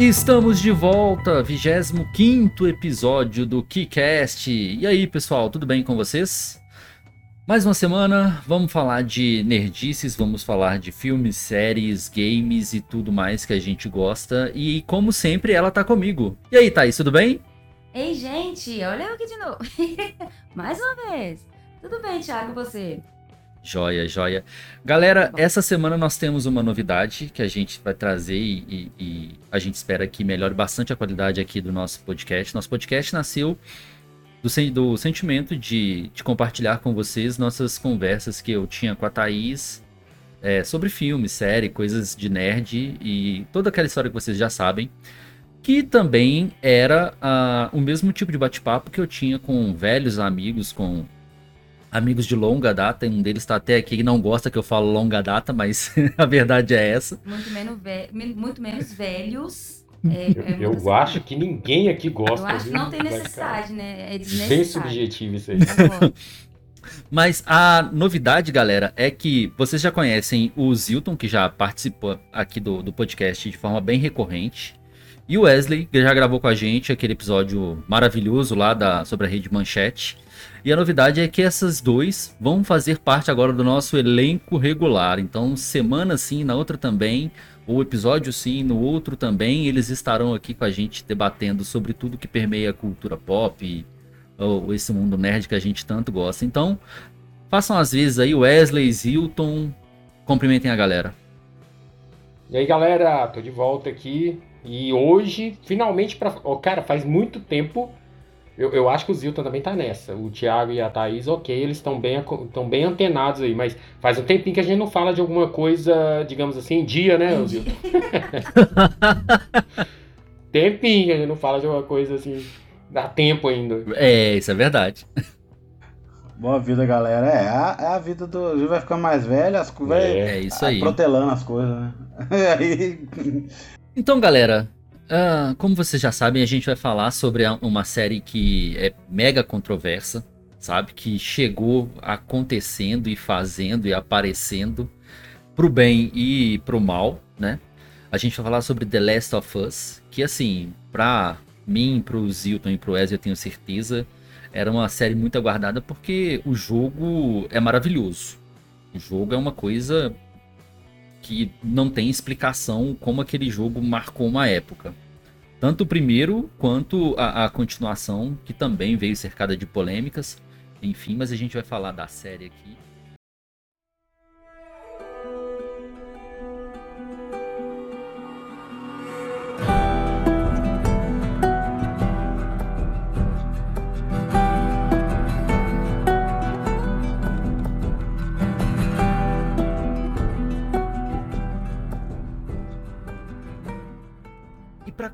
Estamos de volta, 25 episódio do KeyCast. E aí, pessoal, tudo bem com vocês? Mais uma semana, vamos falar de nerdices, vamos falar de filmes, séries, games e tudo mais que a gente gosta. E como sempre, ela tá comigo. E aí, Thaís, tudo bem? Ei, gente, olha eu aqui de novo. Mais uma vez. Tudo bem, Thiago, você? Joia, joia. Galera, essa semana nós temos uma novidade que a gente vai trazer e, e, e, a gente espera que melhore bastante a qualidade aqui do nosso podcast. Nosso podcast nasceu do, do sentimento de, de, compartilhar com vocês nossas conversas que eu tinha com a Thaís é, sobre filmes, série, coisas de nerd e toda aquela história que vocês já sabem. Que também era uh, o mesmo tipo de bate-papo que eu tinha com velhos amigos, com amigos de longa data, um deles está até aqui e não gosta que eu falo longa data, mas a verdade é essa. Muito menos, ve muito menos velhos. É, é eu, eu acho que ninguém aqui gosta. Eu acho que não tem necessidade, né? É Bem subjetivo isso aí. Mas a novidade, galera, é que vocês já conhecem o Zilton, que já participou aqui do, do podcast de forma bem recorrente. E o Wesley, que já gravou com a gente aquele episódio maravilhoso lá da, sobre a rede Manchete. E a novidade é que essas dois vão fazer parte agora do nosso elenco regular. Então, semana sim, na outra também, ou episódio sim, no outro também, eles estarão aqui com a gente debatendo sobre tudo que permeia a cultura pop, ou esse mundo nerd que a gente tanto gosta. Então, façam as vezes aí, Wesley, Zilton, cumprimentem a galera. E aí, galera, tô de volta aqui. E hoje, finalmente, pra... Oh, cara, faz muito tempo eu, eu acho que o Zilton também tá nessa. O Thiago e a Thaís, ok, eles estão bem, estão bem antenados aí, mas faz um tempinho que a gente não fala de alguma coisa, digamos assim, em dia, né, Zilton? tempinho que a gente não fala de alguma coisa assim. Dá tempo ainda. É, isso é verdade. Boa vida, galera. É, a, é a vida do. A gente vai ficar mais velho, as coisas. É, é isso aí. Protelando as coisas, né? aí... Então, galera, Uh, como vocês já sabem, a gente vai falar sobre uma série que é mega controversa, sabe? Que chegou acontecendo e fazendo e aparecendo pro bem e pro mal, né? A gente vai falar sobre The Last of Us, que assim, pra mim, pro Zilton e pro Ezio, eu tenho certeza, era uma série muito aguardada porque o jogo é maravilhoso. O jogo é uma coisa que não tem explicação como aquele jogo marcou uma época. Tanto o primeiro quanto a, a continuação, que também veio cercada de polêmicas. Enfim, mas a gente vai falar da série aqui.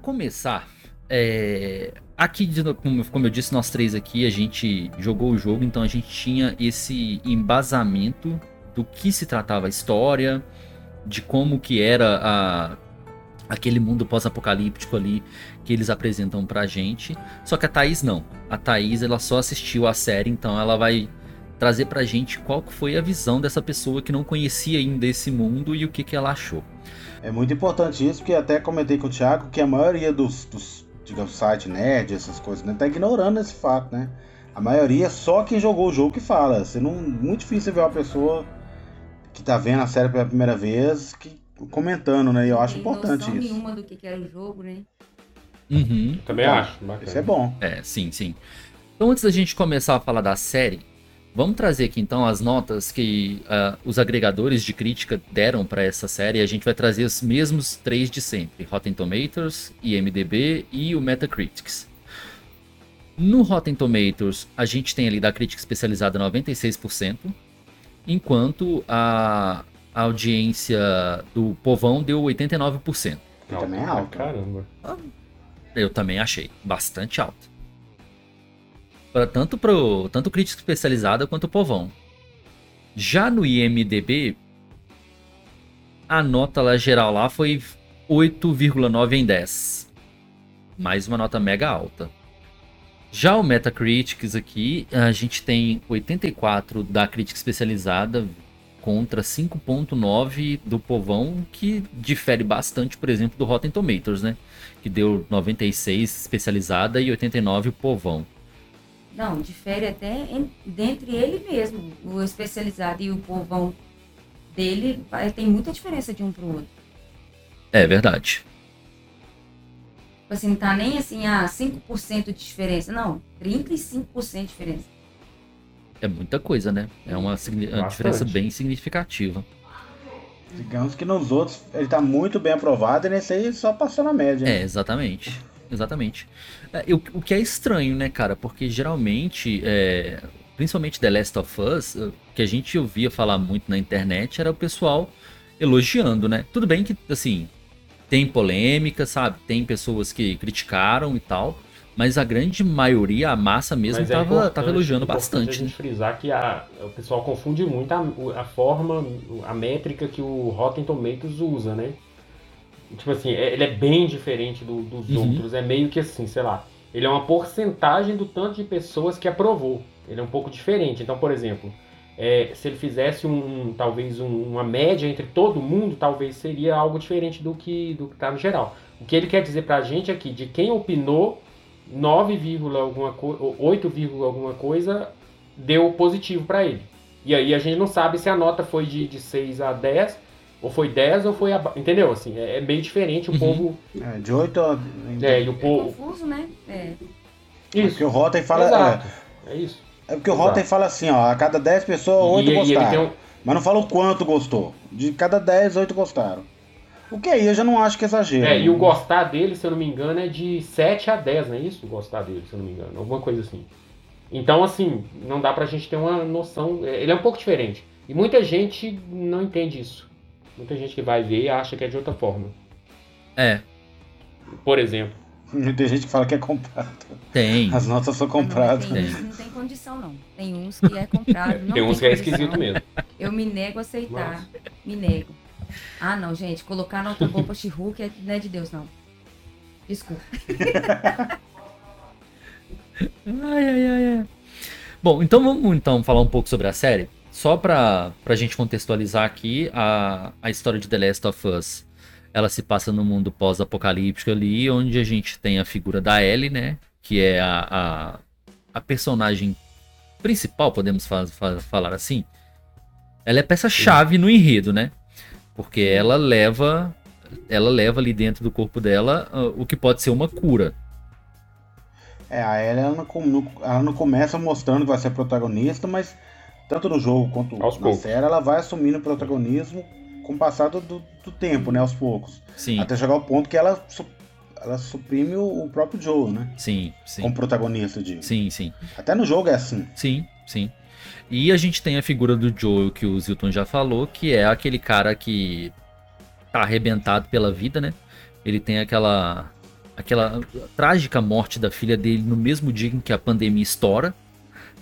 Começar, é, aqui, como eu disse, nós três aqui, a gente jogou o jogo, então a gente tinha esse embasamento do que se tratava a história, de como que era a, aquele mundo pós-apocalíptico ali que eles apresentam pra gente. Só que a Thaís não. A Thaís, ela só assistiu a série, então ela vai trazer pra gente qual foi a visão dessa pessoa que não conhecia ainda esse mundo e o que, que ela achou. É muito importante isso, porque até comentei com o Thiago que a maioria dos, dos digamos, site nerd, essas coisas, né, tá ignorando esse fato, né? A maioria só quem jogou o jogo que fala. Você não, muito difícil ver uma pessoa que tá vendo a série pela primeira vez que, comentando, né? E eu acho importante isso. nenhuma do que era o jogo, né? Uhum. Também acho. Bacana. Isso é bom. É, sim, sim. Então, antes da gente começar a falar da série, Vamos trazer aqui então as notas que uh, os agregadores de crítica deram para essa série. A gente vai trazer os mesmos três de sempre: Rotten Tomatoes, IMDb e o Metacritics. No Rotten Tomatoes, a gente tem ali da crítica especializada 96%, enquanto a, audiência do povão deu 89%. Que também é alto. Caramba. Eu também achei bastante alto para tanto pro tanto crítica especializada quanto o povão. Já no IMDb, a nota lá geral lá foi 8,9 em 10. Mais uma nota mega alta. Já o Metacritics aqui, a gente tem 84 da crítica especializada contra 5.9 do povão, que difere bastante, por exemplo, do Rotten Tomatoes, né? Que deu 96 especializada e 89 o povão. Não, difere até em, dentre ele mesmo. O especializado e o povão dele tem muita diferença de um pro outro. É verdade. Tipo assim, não tá nem assim, ah, 5% de diferença. Não, 35% de diferença. É muita coisa, né? É uma, signi- uma diferença bem significativa. Digamos que nos outros ele tá muito bem aprovado e nesse aí só passou na média. É, exatamente. Exatamente. É, o, o que é estranho, né, cara? Porque geralmente, é, principalmente The Last of Us, o que a gente ouvia falar muito na internet era o pessoal elogiando, né? Tudo bem que, assim, tem polêmica, sabe? Tem pessoas que criticaram e tal. Mas a grande maioria, a massa mesmo, Mas é tava, tava elogiando importante bastante. a né? gente frisar que a- o pessoal confunde muito a, a forma, a métrica que o Rotten Tomatoes usa, né? Tipo assim, é- ele é bem diferente do- dos Uhum. outros. É meio que assim, sei lá. Ele é uma porcentagem do tanto de pessoas que aprovou. Ele é um pouco diferente. Então, por exemplo, é, se ele fizesse um, talvez um- uma média entre todo mundo, talvez seria algo diferente do que do que tá no geral. O que ele quer dizer pra gente aqui, de quem opinou, 9, vírgula alguma coisa, 8, vírgula alguma coisa deu positivo pra ele. E aí a gente não sabe se a nota foi de, de 6 a 10, ou foi 10 ou foi abaixo. Entendeu? Assim, é, é meio diferente. O Uhum. povo. É, de 8 a. É, e o É povo. confuso, né? É. Porque Isso. o Rotten fala. Exato. É isso. É, é porque o. Rotten fala assim, ó, a cada 10 pessoas, 8 e, e ele gostaram. um, Mas não fala o quanto gostou. De cada 10, 8 gostaram. O que aí eu já não acho que é exagero. É, e o gostar dele, se eu não me engano, é de 7 a 10, não é isso? O gostar dele, se eu não me engano. Alguma coisa assim. Então, assim, não dá pra gente ter uma noção. é, Ele é um pouco diferente. E muita gente não entende isso. Muita gente que vai ver e acha que é de outra forma. É, Por exemplo. Tem gente que fala que é comprado. tem. As notas são Não, compradas. tem uns que não tem condição, não. Tem uns que é comprado. Não tem uns que é esquisito mesmo. Eu me nego a aceitar. Me nego. Ah, não, gente. Colocar nota boa pra She-Hulk é- não é de Deus, não. Desculpa. Ai, ai, ai, ai. Bom, então vamos então falar um pouco sobre a série. Só pra, pra gente contextualizar aqui, a, a história de The Last of Us, ela se passa no mundo pós-apocalíptico ali, onde a gente tem a figura da Ellie, né? Que é a, a, a personagem principal, podemos fa- fa- falar assim. Ela é peça-chave no enredo, né? Porque ela leva, ela leva ali dentro do corpo dela ah, o que pode ser uma cura. É, a Ellie ela não- ela não começa mostrando que vai ser protagonista, mas tanto no jogo quanto Aos na poucos. série, ela vai assumindo o protagonismo com o passar do, do- tempo, né? Aos poucos. Sim, Até chegar ao ponto que ela, su- ela suprime o, o próprio Joe, né? sim, sim. Como protagonista de. Sim, sim. Até no jogo é assim. Sim, sim. E a gente tem a figura do Joel que o Zilton já falou, que é aquele cara que tá arrebentado pela vida, né? Ele tem aquela aquela trágica morte da filha dele no mesmo dia em que a pandemia estoura.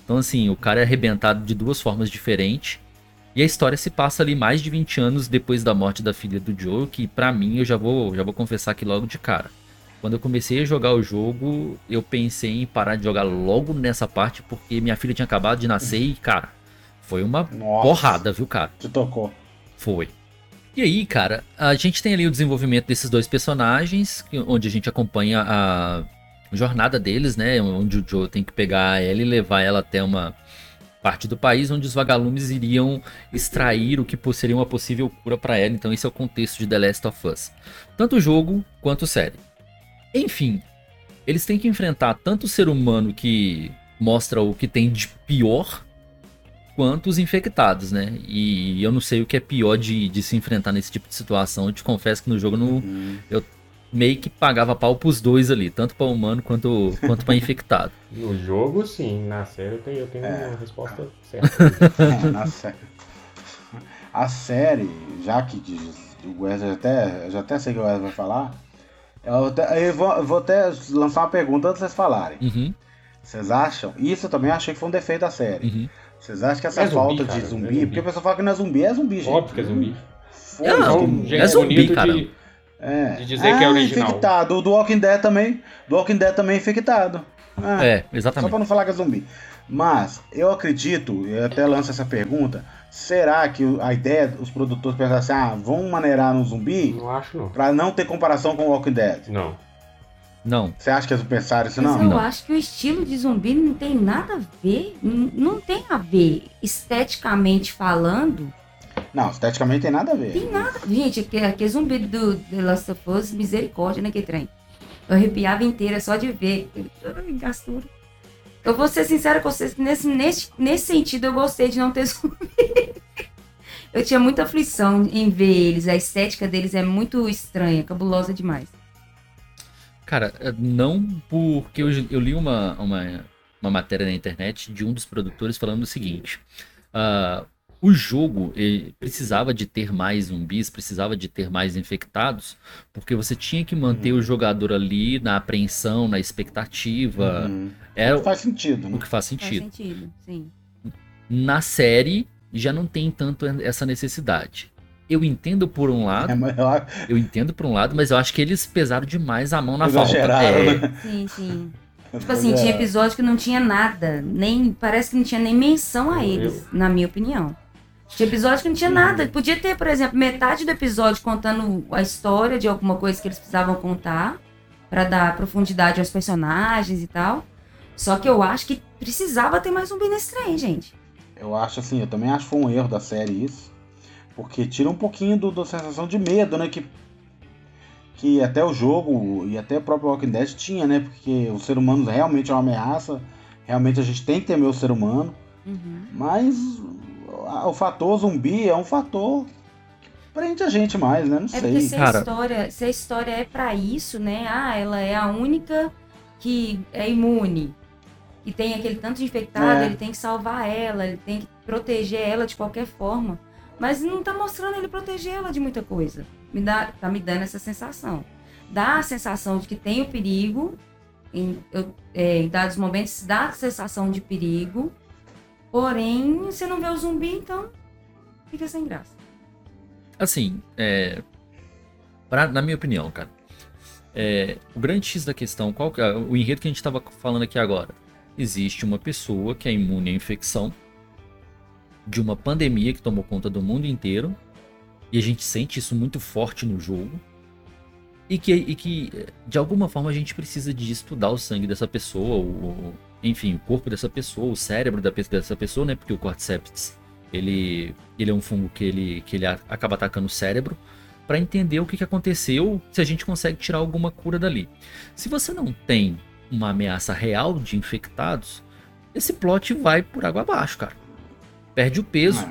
Então assim, o cara é arrebentado de duas formas diferentes. E a história se passa ali mais de 20 anos depois da morte da filha do Joel, que pra mim eu já vou já vou confessar aqui logo de cara. Quando eu comecei a jogar o jogo, eu pensei em parar de jogar logo nessa parte, porque minha filha tinha acabado de nascer e, cara, foi uma Nossa. porrada, viu, cara? Te tocou. Foi. E aí, cara, a gente tem ali o desenvolvimento desses dois personagens, onde a gente acompanha a jornada deles, né? Onde o Joe tem que pegar ela e levar ela até uma parte do país onde os vagalumes iriam extrair o que seria uma possível cura para ela. Então, esse é o contexto de The Last of Us. Tanto o jogo quanto a série. Enfim, eles têm que enfrentar tanto o ser humano que mostra o que tem de pior, quanto os infectados, né? E eu não sei o que é pior de, de se enfrentar nesse tipo de situação. Eu te confesso que no jogo eu não, Hum. Meio que pagava pau pros dois ali, tanto para humano quanto, quanto para infectado. No jogo, sim. Na série eu tenho, eu tenho É. uma resposta certa. É, na série. A série, já que o Wesley até, eu já até sei o que o Wesley vai falar, eu, até- eu vou, eu vou até lançar uma pergunta antes de vocês falarem. Uhum, Vocês acham? Isso eu também achei que foi um defeito da série. uhum. Vocês acham que essa É zumbi, falta cara, de é zumbi, zumbi. porque o pessoal fala que não é zumbi, é zumbi, gente. Óbvio que é zumbi. Foda-se Não, um é zumbi, cara. de- é. de dizer que é original. infectado. O do Walking Dead também. Do Walking Dead também é infectado. Ah, É, Só exatamente. pra não falar que é zumbi. Mas eu acredito, eu até lanço essa pergunta, será que a ideia, os produtores pensaram assim, ah, vamos maneirar no zumbi Não acho, não. pra não ter comparação com o Walking Dead? Não. Não. Você acha que eles pensaram isso Mas não? eu Não. acho que o estilo de zumbi não tem nada a ver. Não tem a ver. Esteticamente falando, Não, esteticamente tem nada a ver. tem nada. Gente, aquele, aquele zumbi do The Last of Us, misericórdia, né, que trem? Eu arrepiava inteira só de ver. Ai, gastura. Eu vou ser sincera com vocês, que nesse, nesse, nesse sentido eu gostei de não ter zumbi. Eu tinha muita aflição em ver eles. A estética deles é muito estranha, cabulosa demais. Cara, é, não porque eu, eu li uma, uma, uma matéria na internet de um dos produtores falando o seguinte: ah, o jogo ele precisava de ter mais zumbis, precisava de ter mais infectados, porque você tinha que manter o jogador ali na apreensão, na expectativa. Uhum. É o Faz sentido, né? o que faz Faz sentido. sentido, sim. Na série já não tem tanto essa necessidade. Eu entendo por um lado, É, mas eu acho- eu entendo por um lado, mas eu acho que eles pesaram demais a mão na Exageraram, falta. É, né? Sim, sim. Tipo assim, tinha episódio que não tinha nada. Nem, parece que não tinha nem menção a eles, na minha opinião. Tinha episódio que não tinha nada. Podia ter, por exemplo, metade do episódio contando a história de alguma coisa que eles precisavam contar. Pra dar profundidade aos personagens e tal. Só que eu acho que precisava ter mais zumbi nesse trem, gente. Eu acho assim, eu também acho que foi um erro da série isso. Porque tira um pouquinho do, da sensação de medo, né? Que, que até o jogo e até o próprio Walking Dead tinha, né? Porque o ser humano realmente é uma ameaça. Realmente a gente tem que temer o ser humano. Uhum. Mas o, o fator zumbi é um fator que prende a gente mais, né? Não É porque sei. se a, Cara. história, se a história é pra isso, né? Ah, ela é a única que é imune. Que tem aquele tanto de infectado, É. ele tem que salvar ela, ele tem que proteger ela de qualquer forma. Mas não tá mostrando ele proteger ela de muita coisa. Me dá, tá me dando essa sensação. Dá a sensação de que tem o perigo. Em, eu- é, em dados momentos dá a sensação de perigo. Porém, você não vê o zumbi, então fica sem graça. Assim, é, pra- na minha opinião, cara, é, o grande X da questão, qual que é o enredo que a gente estava falando aqui agora? Existe uma pessoa que é imune à infecção de uma pandemia que tomou conta do mundo inteiro e a gente sente isso muito forte no jogo e que, e que de alguma forma a gente precisa de estudar o sangue dessa pessoa, o, o- enfim, o corpo dessa pessoa, o cérebro dessa pessoa, né? Porque o Cordyceps ele, ele é um fungo que ele, que ele acaba atacando o cérebro para entender o que, que aconteceu, se a gente consegue tirar alguma cura dali. Se você não tem uma ameaça real de infectados, esse plot vai por água abaixo, cara. Perde o peso.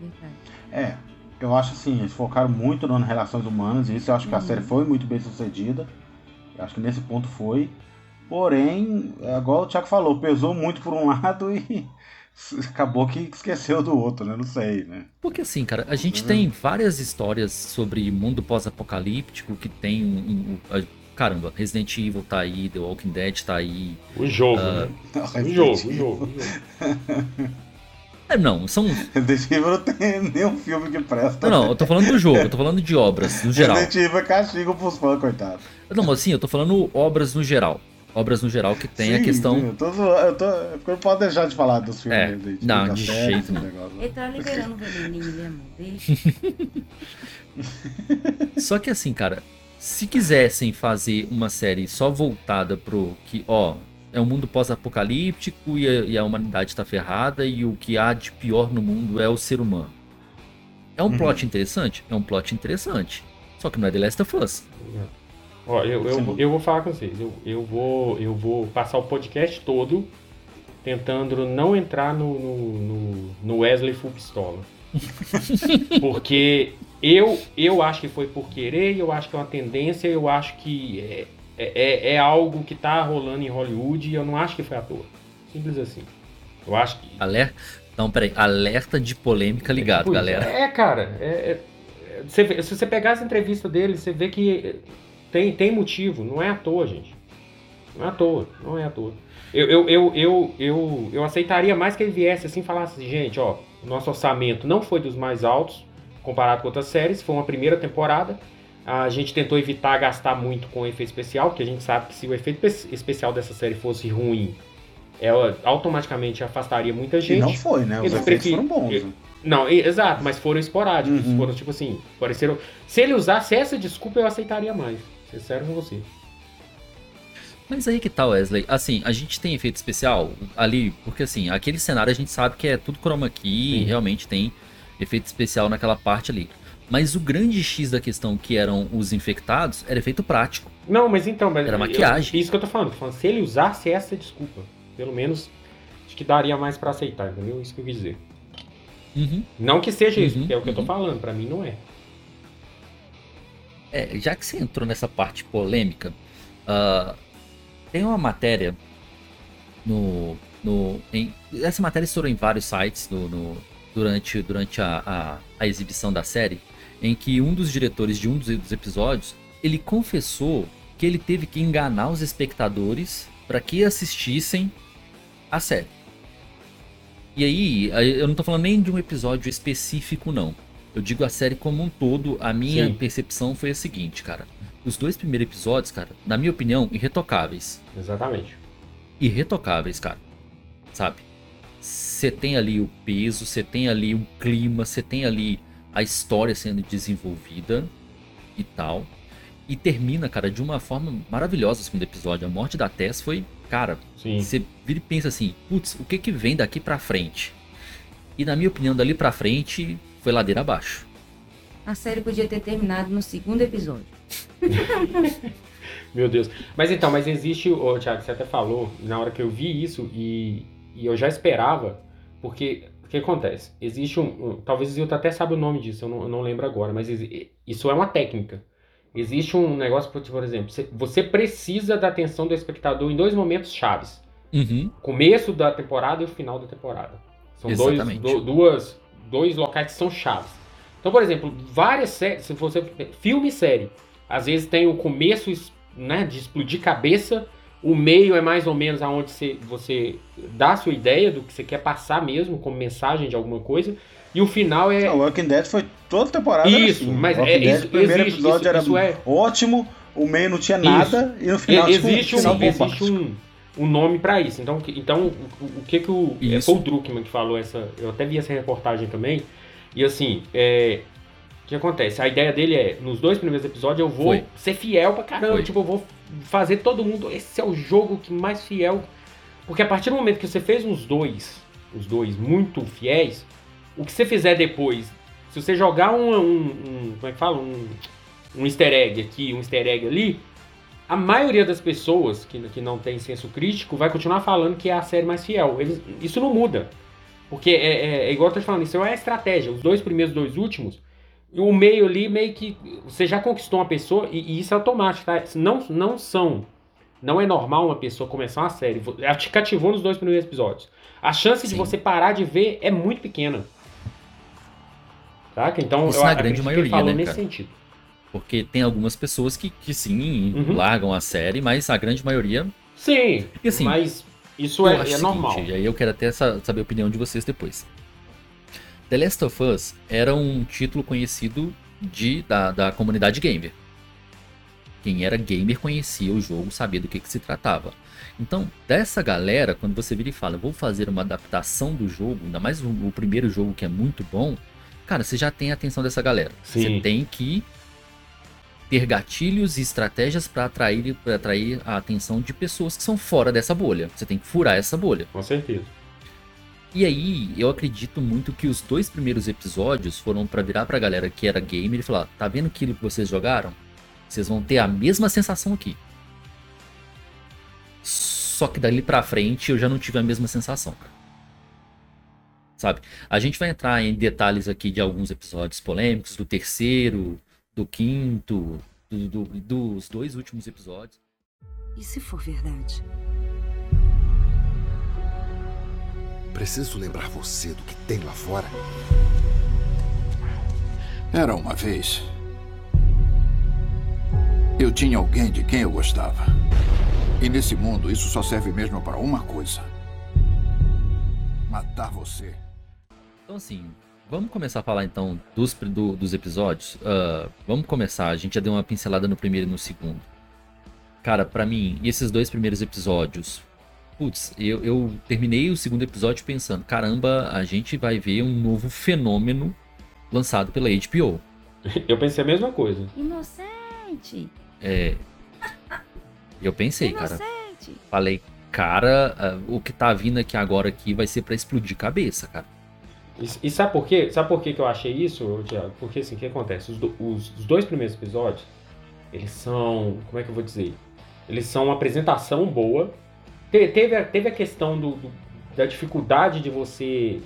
Verdade. É, eu acho assim, eles focaram muito nas relações humanas, e isso eu acho que a Uhum. série foi muito bem sucedida. Eu acho que nesse ponto foi. Porém, é igual o Thiago falou, pesou muito por um lado e acabou que esqueceu do outro, né? Não sei, né? Porque assim, cara, a gente Uhum. tem várias histórias sobre mundo pós-apocalíptico que tem um, um- a- Caramba, Resident Evil tá aí, The Walking Dead tá aí. O jogo, Ah, né? O jogo, o jogo. o jogo. É, não, são. Resident Evil não tem nenhum filme que presta. Não, não, eu tô falando do jogo, eu tô falando de obras, no geral. Resident Evil é castigo pros fãs, coitado. Não, mas assim, eu tô falando obras no geral. Obras no geral que tem a Sim, questão. sim, Eu tô, eu tô, eu não posso deixar de falar dos filmes É, Evil, não, de jeito nenhum. Ele tá liberando o veneninho, né, amor? Só que assim, cara, se quisessem fazer uma série só voltada pro que, ó, é um mundo pós-apocalíptico e, a- e a humanidade tá ferrada e o que há de pior no mundo é o ser humano. É um Uhum. plot interessante? É um plot interessante. Só que não é The Last of Us. Ó, eu, eu, eu vou falar com vocês. Eu, eu, vou, eu vou passar o podcast todo tentando não entrar no, no, no- Wesley Full Pistola. Porque eu, eu acho que foi por querer, eu acho que é uma tendência, eu acho que é, é, é algo que tá rolando em Hollywood e eu não acho que foi à toa. Simples assim. Eu acho que. Alerta. Não, peraí. Alerta de polêmica ligado, Tipo isso. galera. É, cara. é- é- se você pegar essa entrevista dele, você vê que tem, tem motivo. Não é à toa, gente. Não é à toa. Não é à toa. Eu, eu, eu, eu, eu, eu aceitaria mais que ele viesse assim e falasse assim, gente, ó, nosso orçamento não foi dos mais altos comparado com outras séries, foi uma primeira temporada. A gente tentou evitar gastar muito com efeito especial, porque a gente sabe que se o efeito pe- especial dessa série fosse ruim, ela automaticamente afastaria muita gente. E não foi, né? Os Eles efeitos foram bons. né? Não, exato, mas foram esporádicos. Uhum. Foram tipo assim, pareceram. Se ele usasse essa desculpa, eu aceitaria mais. Sincero com você. Mas aí que tá, Wesley. Assim, a gente tem efeito especial ali, porque assim, aquele cenário a gente sabe que é tudo chroma key, Sim. realmente tem efeito especial naquela parte ali. Mas o grande X da questão, que eram os infectados, era efeito prático. Não, mas então, mas Era eu- maquiagem. isso que eu tô falando, tô falando. Se ele usasse essa desculpa, pelo menos acho que daria mais pra aceitar, entendeu? Isso que eu quis dizer. Uhum. Não que seja isso, Uhum, que é o que eu tô uhum. falando, pra mim não é. É, já que você entrou nessa parte polêmica, ah, tem uma matéria no. no em- essa matéria estourou em vários sites no- no- durante, durante a, a- a exibição da série, em que um dos diretores de um dos, dos episódios ele confessou que ele teve que enganar os espectadores para que assistissem a série. E aí, eu não tô falando nem de um episódio específico, não. Eu digo a série como um todo, a minha Sim. percepção foi a seguinte, cara. Os dois primeiros episódios, cara, na minha opinião, irretocáveis. Exatamente. Irretocáveis, cara. Sabe? Você tem ali o peso, você tem ali o clima, você tem ali a história sendo desenvolvida e tal. E termina, cara, de uma forma maravilhosa o segundo episódio. A morte da Tess foi, cara, Sim. você vira e pensa assim, putz, o que que vem daqui pra frente? E na minha opinião, dali pra frente, foi ladeira abaixo. A série podia ter terminado no segundo episódio. Meu Deus. Mas então, mas existe, ô, Thiago, você até falou, na hora que eu vi isso, e, e eu já esperava, porque o que acontece? Existe um. um- talvez o Zilton até sabe o nome disso, eu não, eu não lembro agora, mas isso é uma técnica. Existe um negócio, por exemplo, você- precisa da atenção do espectador em dois momentos chaves. Uhum. Começo da temporada e o final da temporada. São dois, Exatamente. do- duas, dois locais que são chaves. Então, por exemplo, várias séries, se você filme e série, às vezes tem o começo né, de explodir cabeça, o meio é mais ou menos aonde você, você dá a sua ideia do que você quer passar mesmo, como mensagem de alguma coisa, e o final é. O Walking Dead foi toda temporada. Isso, assim. mas Walking é- Dead, isso- o primeiro existe, episódio isso- era isso é- ótimo, o meio não tinha nada, e no final tipo, existe um, final existe um, um nome pra isso. Então, que- então o, o que que o é, foi o Druckmann que falou essa? Eu até vi essa reportagem também. E assim, é, o que acontece? A ideia dele é, nos dois primeiros episódios eu vou Foi. ser fiel pra caramba, Foi. tipo, eu vou fazer todo mundo, esse é o jogo que mais fiel. Porque a partir do momento que você fez uns dois, os dois muito fiéis, o que você fizer depois, se você jogar um, um- um- como é que fala, um, um easter egg aqui, um easter egg ali, a maioria das pessoas que, que não tem senso crítico vai continuar falando que é a série mais fiel. Eles- isso não muda. Porque é, é- é igual eu tô te falando, isso é a estratégia. Os dois primeiros, dois últimos, o meio ali meio que. Você já conquistou uma pessoa, e, e isso é automático, tá? Não, não são. Não é normal uma pessoa começar uma série. Ela te cativou nos dois primeiros episódios. A chance de Sim. você parar de ver é muito pequena. Saca? Então, Isso eu na grande maioria, falou né, nesse cara? sentido. Porque tem algumas pessoas que, que sim, Uhum. largam a série, mas a grande maioria. Sim, E assim, mas isso é, é seguinte, normal. E aí eu quero até sa- saber a opinião de vocês depois. The Last of Us era um título conhecido de, da, da comunidade gamer. Quem era gamer conhecia o jogo, sabia do que, que se tratava. Então, dessa galera, quando você vira e fala, vou fazer uma adaptação do jogo, ainda mais o, o primeiro jogo que é muito bom, cara, você já tem a atenção dessa galera. Sim. Você tem que ter gatilhos e estratégias para atrair, pra atrair a atenção de pessoas que são fora dessa bolha. Você tem que furar essa bolha. Com certeza. E aí, eu acredito muito que os dois primeiros episódios foram pra virar pra galera que era gamer e falar: tá vendo aquilo que vocês jogaram? Vocês vão ter a mesma sensação aqui. Só que dali pra frente eu já não tive a mesma sensação, cara. Sabe? A gente vai entrar em detalhes aqui de alguns episódios polêmicos, do terceiro, do quinto, do- do- dos dois últimos episódios. E se for verdade? Preciso lembrar você do que tem lá fora. Era uma vez. Eu tinha alguém de quem eu gostava. E nesse mundo, isso só serve mesmo para uma coisa: matar você. Então, assim, vamos começar a falar então dos, do- dos episódios. Ah, vamos começar, a gente já deu uma pincelada no primeiro e no segundo. Cara, pra mim, esses dois primeiros episódios, putz, eu, eu terminei o segundo episódio pensando, caramba, a gente vai ver um novo fenômeno lançado pela HBO. Eu pensei a mesma coisa. Inocente. É. Eu pensei, cara. Inocente. Falei, cara, ah, o que tá vindo aqui agora aqui vai ser pra explodir cabeça, cara. E, e sabe por quê? Sabe por quê que eu achei isso, Thiago? Porque assim, o que acontece? Os, do- os- os dois primeiros episódios, eles são. Como é que eu vou dizer? Eles são uma apresentação boa. Te- teve, a, teve a questão do, do- da dificuldade de você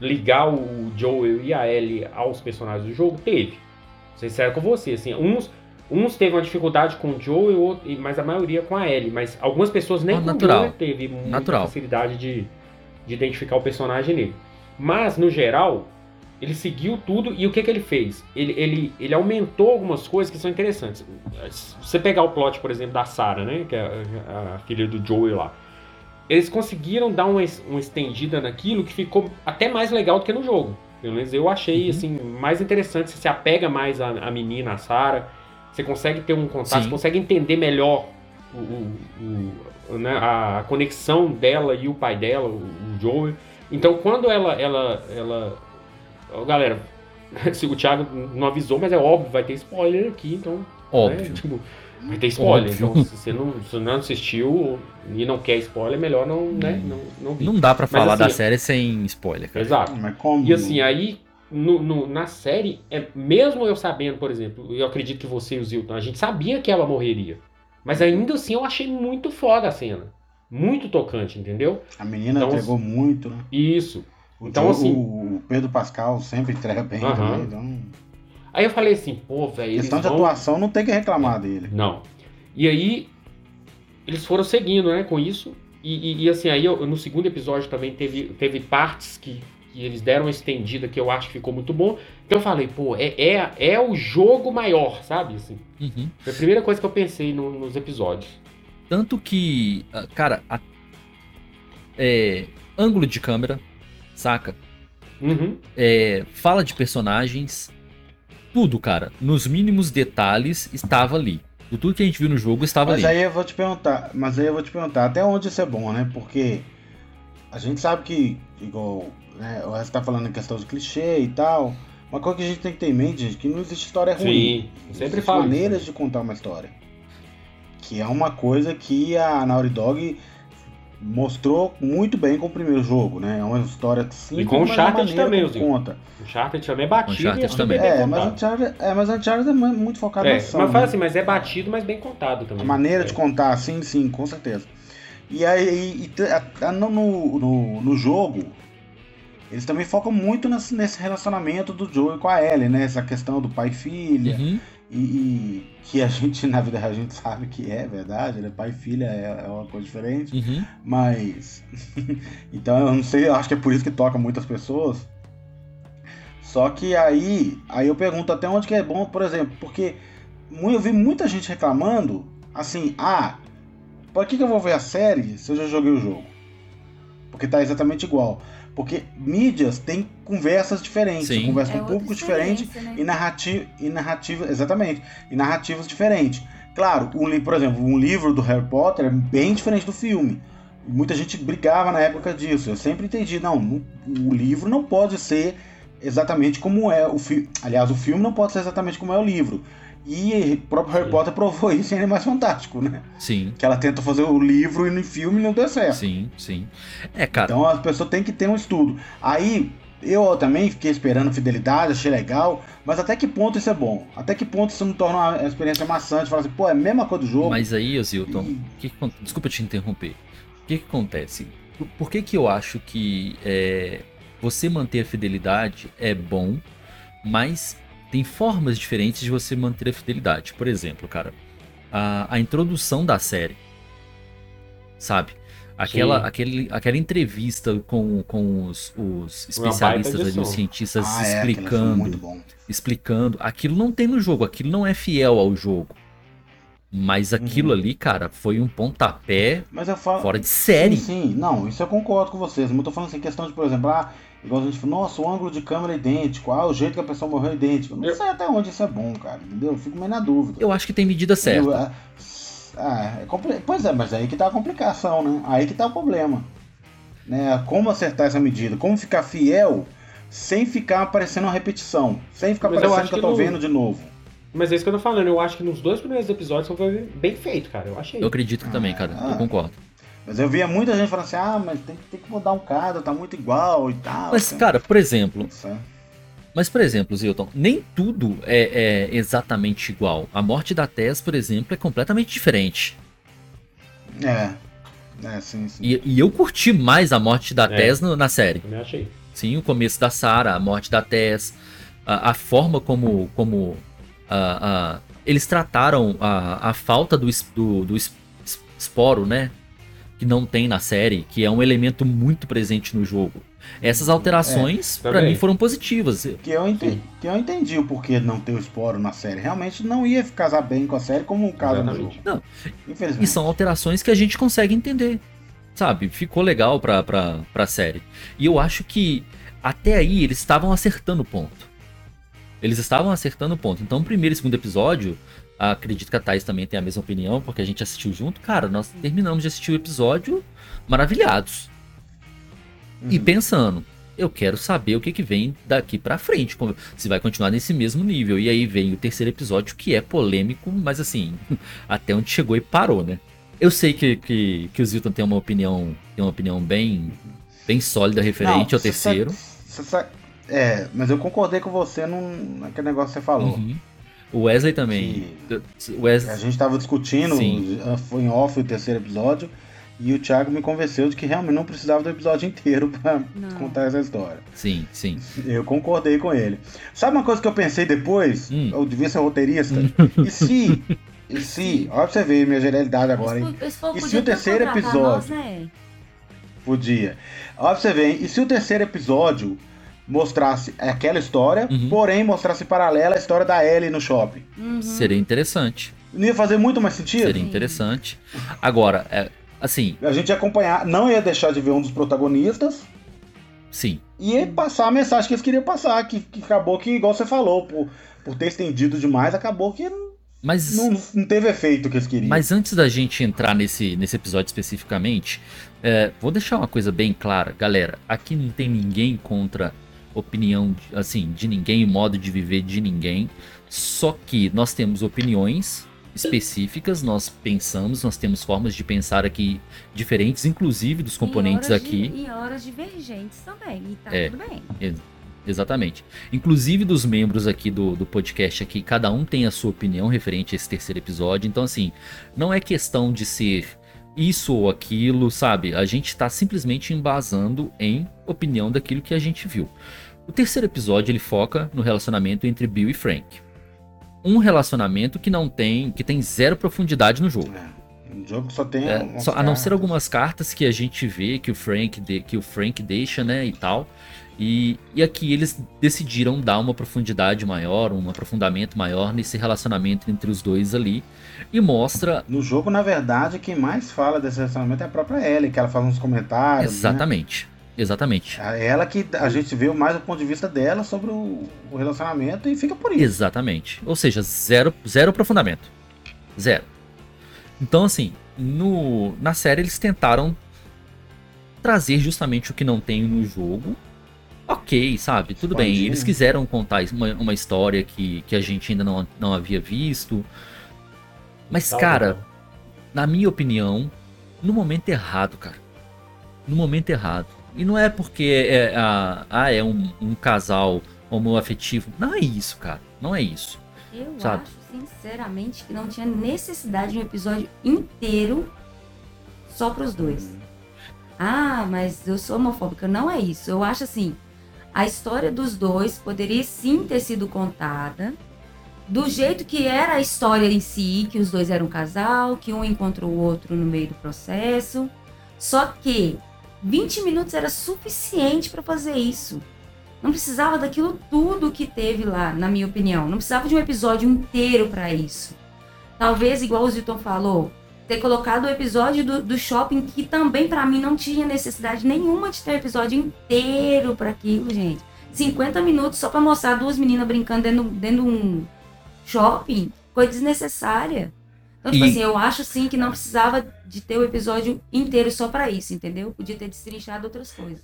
ligar o Joel e a Ellie aos personagens do jogo? Teve. Vou ser sincero com você, assim, uns. Uns teve uma dificuldade com o Joel, outro- e- mas a maioria com a Ellie. Mas algumas pessoas nem Ah, com natural. o teve muita Natural. facilidade de, de identificar o personagem nele. Mas, no geral, ele seguiu tudo e o que, que ele fez? Ele, ele, ele aumentou algumas coisas que são interessantes. Se você pegar o plot, por exemplo, da Sarah, né? Que é a, a filha do Joel lá. Eles conseguiram dar uma, uma estendida naquilo que ficou até mais legal do que no jogo. Pelo menos eu achei Uhum. assim, mais interessante. Você se apega mais à, à menina, à Sarah. Você consegue ter um contato, Sim. você consegue entender melhor o, o- o- né, a conexão dela e o pai dela, o, o Joel. Então quando ela. ela, ela Ó, galera, se o Thiago não avisou, mas é óbvio, vai ter spoiler aqui, então. né, Óbvio. tipo, vai ter spoiler. Óbvio. Então, se você não, se não assistiu e não quer spoiler, é melhor não, né, não, não vir. Não dá pra Mas, falar da assim, série sem spoiler, cara. Exato. Mas como? E assim, aí, no, no- na série, é, mesmo eu sabendo, por exemplo, eu acredito que você e o Zilton, a gente sabia que ela morreria. Mas ainda assim eu achei muito foda a cena. Muito tocante, entendeu? A menina Então, entregou muito, né? Isso. O, Então, assim- o Pedro Pascal sempre entrega bem Aham. também. Então, Aí eu falei assim, pô, velho. questão de vão- atuação não tem que reclamar dele. Não. E aí, eles foram seguindo, né, com isso. E, e- e, assim, aí eu- no segundo episódio também teve, teve partes que, que eles deram uma estendida que eu acho que ficou muito bom. Então eu falei, pô, é, é, é o jogo maior, sabe? Assim, Uhum. foi a primeira coisa que eu pensei no- nos episódios. Tanto que, ah, cara, a- é, ângulo de câmera, saca? Uhum. É, fala de personagens, tudo, cara. Nos mínimos detalhes estava ali. Tudo que a gente viu no jogo estava Mas ali. aí eu vou te perguntar, mas aí eu vou te perguntar, até onde isso é bom, né? Porque a gente sabe que, igual, né, o resto tá falando em questão de clichê e tal. Uma coisa que a gente tem que ter em mente, gente, que não existe história ruim. Sim, sempre falo. maneiras isso. de contar uma história. Que é uma coisa que a Naughty Dog mostrou muito bem com o primeiro jogo, né? É uma história simples, E com o mas Uncharted maneira também, Zil. conta. O Uncharted também é batido Uncharted e é também. bem É, mas. Uncharted, é, mas Uncharted é mu- muito focado É, na mas ação. fala né? assim, mas é batido, mas bem contado também. A maneira É. de contar, sim, sim, com certeza. E aí, e a- a- no, no, no- jogo, eles também focam muito nesse, nesse relacionamento do Joey com a Ellie, né? Essa questão do pai e filha. Uhum. E, e que a gente, na vida real, a gente sabe que é verdade, né? Pai e filha é, é uma coisa diferente. Uhum. Mas. então eu não sei, eu acho que é por isso que toca muitas pessoas. Só que aí. Aí eu pergunto até onde que é bom, por exemplo, porque eu vi muita gente reclamando assim, ah, por que, que eu vou ver a série se eu já joguei o jogo? Porque tá exatamente igual. Porque mídias têm conversas diferentes, Sim. conversa É com público diferente né? e narrativa, e narrativa exatamente, e narrativas diferentes. Claro, um, por exemplo, um livro do Harry Potter é bem diferente do filme. Muita gente brigava na época disso. Eu sempre entendi, não, não- o livro não pode ser exatamente como é o filme. Aliás, o filme não pode ser exatamente como é o livro. E o próprio Harry. Potter provou isso em Animais Fantásticos, né? Sim, Que ela tenta fazer o livro e no filme não deu certo. sim, sim. É, cara, Então as pessoas têm que ter um estudo. Aí eu também fiquei esperando fidelidade, achei legal, mas até que ponto isso é bom? Até que ponto isso não torna uma experiência maçante? Fala assim, pô, é a mesma coisa do jogo. mas aí, ô Zilton, E- que desculpa te interromper. O que, que acontece? Por, por que, que eu acho que é, você manter a fidelidade é bom, mas tem formas diferentes de você manter a fidelidade? Por exemplo, cara, a, a introdução da série, sabe? Aquela, Sim. aquele, aquela entrevista com, com os, os especialistas ali, os cientistas Ah, é, foi explicando muito bom. explicando. Aquilo não tem no jogo, aquilo não é fiel ao jogo. Mas aquilo Uhum. ali, cara, foi um pontapé Mas eu falo. fora de série. Sim, sim, não, isso eu concordo com vocês. Mas eu tô falando assim, questão de, por exemplo, ah, igual a gente falou, nossa, o ângulo de câmera é idêntico, ah, o jeito que a pessoa morreu é idêntico. Não Eu- sei até onde isso é bom, cara, entendeu? Eu fico meio na dúvida. Eu acho que tem medida certa. Eu, ah, Ah, é compli... Pois é, mas aí que tá a complicação, né? Aí que tá o problema. Né? Como acertar essa medida? Como ficar fiel sem ficar aparecendo uma repetição? Sem ficar Mas eu parecendo acho que eu que tô não- vendo de novo. Mas é isso que eu tô falando. Eu acho que nos dois primeiros episódios foi bem feito, cara. Eu achei. Eu acredito que também, cara. Ah. Eu concordo. Mas eu via muita gente falando assim, ah, mas tem, que- tem que mudar um cara, tá muito igual e tal. Mas, Tem- cara, por exemplo, Nossa. Mas, por exemplo, Zilton, nem tudo é, é exatamente igual. A morte da Tess, por exemplo, é completamente diferente. É. É, sim, sim. E, e eu curti mais a morte da É. Tess no- na série. Também achei. Sim, o começo da Sarah, a morte da Tess, a, a forma como, como a- a- eles trataram a, a falta do, do, do es- es- esporo, né? Que não tem na série, que é um elemento muito presente no jogo. Essas alterações, pra também. mim, foram positivas. Que eu, entendi, que eu entendi o porquê de não ter o esporo na série. Realmente não ia casar bem com a série como um caso no jogo. Não. Infelizmente. E são alterações que a gente consegue entender. Sabe? Ficou legal pra, pra, pra série. E eu acho que até aí eles estavam acertando o ponto. Eles estavam acertando o ponto. Então, o primeiro e segundo episódio, acredito que a Thais também tem a mesma opinião, porque a gente assistiu junto. Cara, nós terminamos de assistir o episódio maravilhados. E Uhum. pensando, eu quero saber o que, que vem daqui pra frente. Se vai continuar nesse mesmo nível. E aí vem o terceiro episódio, que é polêmico, mas assim, até onde chegou e parou, né? Eu sei que, que, que o Zilton tem uma opinião, tem uma opinião bem, bem sólida referente Não, ao terceiro. é, mas eu concordei com você num, naquele negócio que você falou. Uhum. O Wesley também. O A Wesley, gente tava discutindo, Sim. foi em off o terceiro episódio, e o Thiago me convenceu de que realmente não precisava do episódio inteiro pra Não. contar essa história. sim, sim. Eu concordei com ele. Sabe uma coisa que eu pensei depois? Hum. Eu devia ser roteirista. e se. E se. Olha pra você ver minha genialidade agora, hein? Esse E se o terceiro episódio? nós, né? Podia. Olha pra você ver, hein? E se o terceiro episódio mostrasse aquela história, Uhum. porém mostrasse paralela a história da Ellie no shopping? Uhum. Seria interessante. Não ia fazer muito mais sentido? Seria interessante. Agora, é, assim, A gente ia acompanhar, não ia deixar de ver um dos protagonistas sim. e ia passar a mensagem que eles queriam passar, que, que acabou que, igual você falou, por, por ter estendido demais, acabou que Mas. não, não teve efeito que eles queriam. Mas antes da gente entrar nesse, nesse episódio especificamente, é, vou deixar uma coisa bem clara, galera. Aqui não tem ninguém contra opinião assim de ninguém, modo de viver de ninguém. Só que nós temos opiniões específicas, nós pensamos, nós temos formas de pensar aqui diferentes, inclusive dos componentes E aqui. De, e horas divergentes também. E tá É. tudo bem. Exatamente. Inclusive dos membros aqui do, do podcast aqui, cada um tem a sua opinião referente a esse terceiro episódio. Então, assim, não é questão de ser isso ou aquilo, sabe? A gente tá simplesmente embasando em opinião daquilo que a gente viu. O terceiro episódio ele foca no relacionamento entre Bill e Frank. Um relacionamento que não tem, que tem zero profundidade no jogo. É, um jogo que só tem. É, só- a não ser algumas cartas que a gente vê que o Frank, de- que o Frank deixa, né, e tal. E, e aqui eles decidiram dar uma profundidade maior, um aprofundamento maior nesse relacionamento entre os dois ali. E mostra No jogo, na verdade, quem mais fala desse relacionamento é a própria Ellie, que ela faz uns comentários. né? Exatamente. É ela que a gente vê mais o ponto de vista dela sobre o, o relacionamento e fica por isso. Exatamente. Ou seja, zero, zero aprofundamento. Zero. Então, assim, no, na série eles tentaram trazer justamente o que não tem no jogo. Ok, sabe? Tudo bem. Eles quiseram contar uma, uma história que, que a gente ainda não, não havia visto. Mas, Tá cara, na minha opinião, no momento errado, cara. No momento errado. E não é porque é, ah, ah, é um, um casal homoafetivo. Não é isso, cara. Não é isso. Eu Sabe? acho, sinceramente, que não tinha necessidade de um episódio inteiro só pros dois. Ah, mas eu sou homofóbica. Não é isso. Eu acho assim, a história dos dois poderia sim ter sido contada do jeito que era a história em si, que os dois eram um casal, que um encontrou o outro no meio do processo. Só que 20 minutos era suficiente para fazer isso. Não precisava daquilo tudo que teve lá, na minha opinião. Não precisava de um episódio inteiro para isso. Talvez, igual o Zilton falou, ter colocado o episódio do, do shopping, que também para mim não tinha necessidade nenhuma de ter episódio inteiro para aquilo, gente. 50 minutos só para mostrar duas meninas brincando dentro, dentro de um shopping, coisa desnecessária. Então, tipo E- assim, eu acho sim que não precisava de ter o episódio inteiro só pra isso, entendeu? Podia ter destrinchado outras coisas.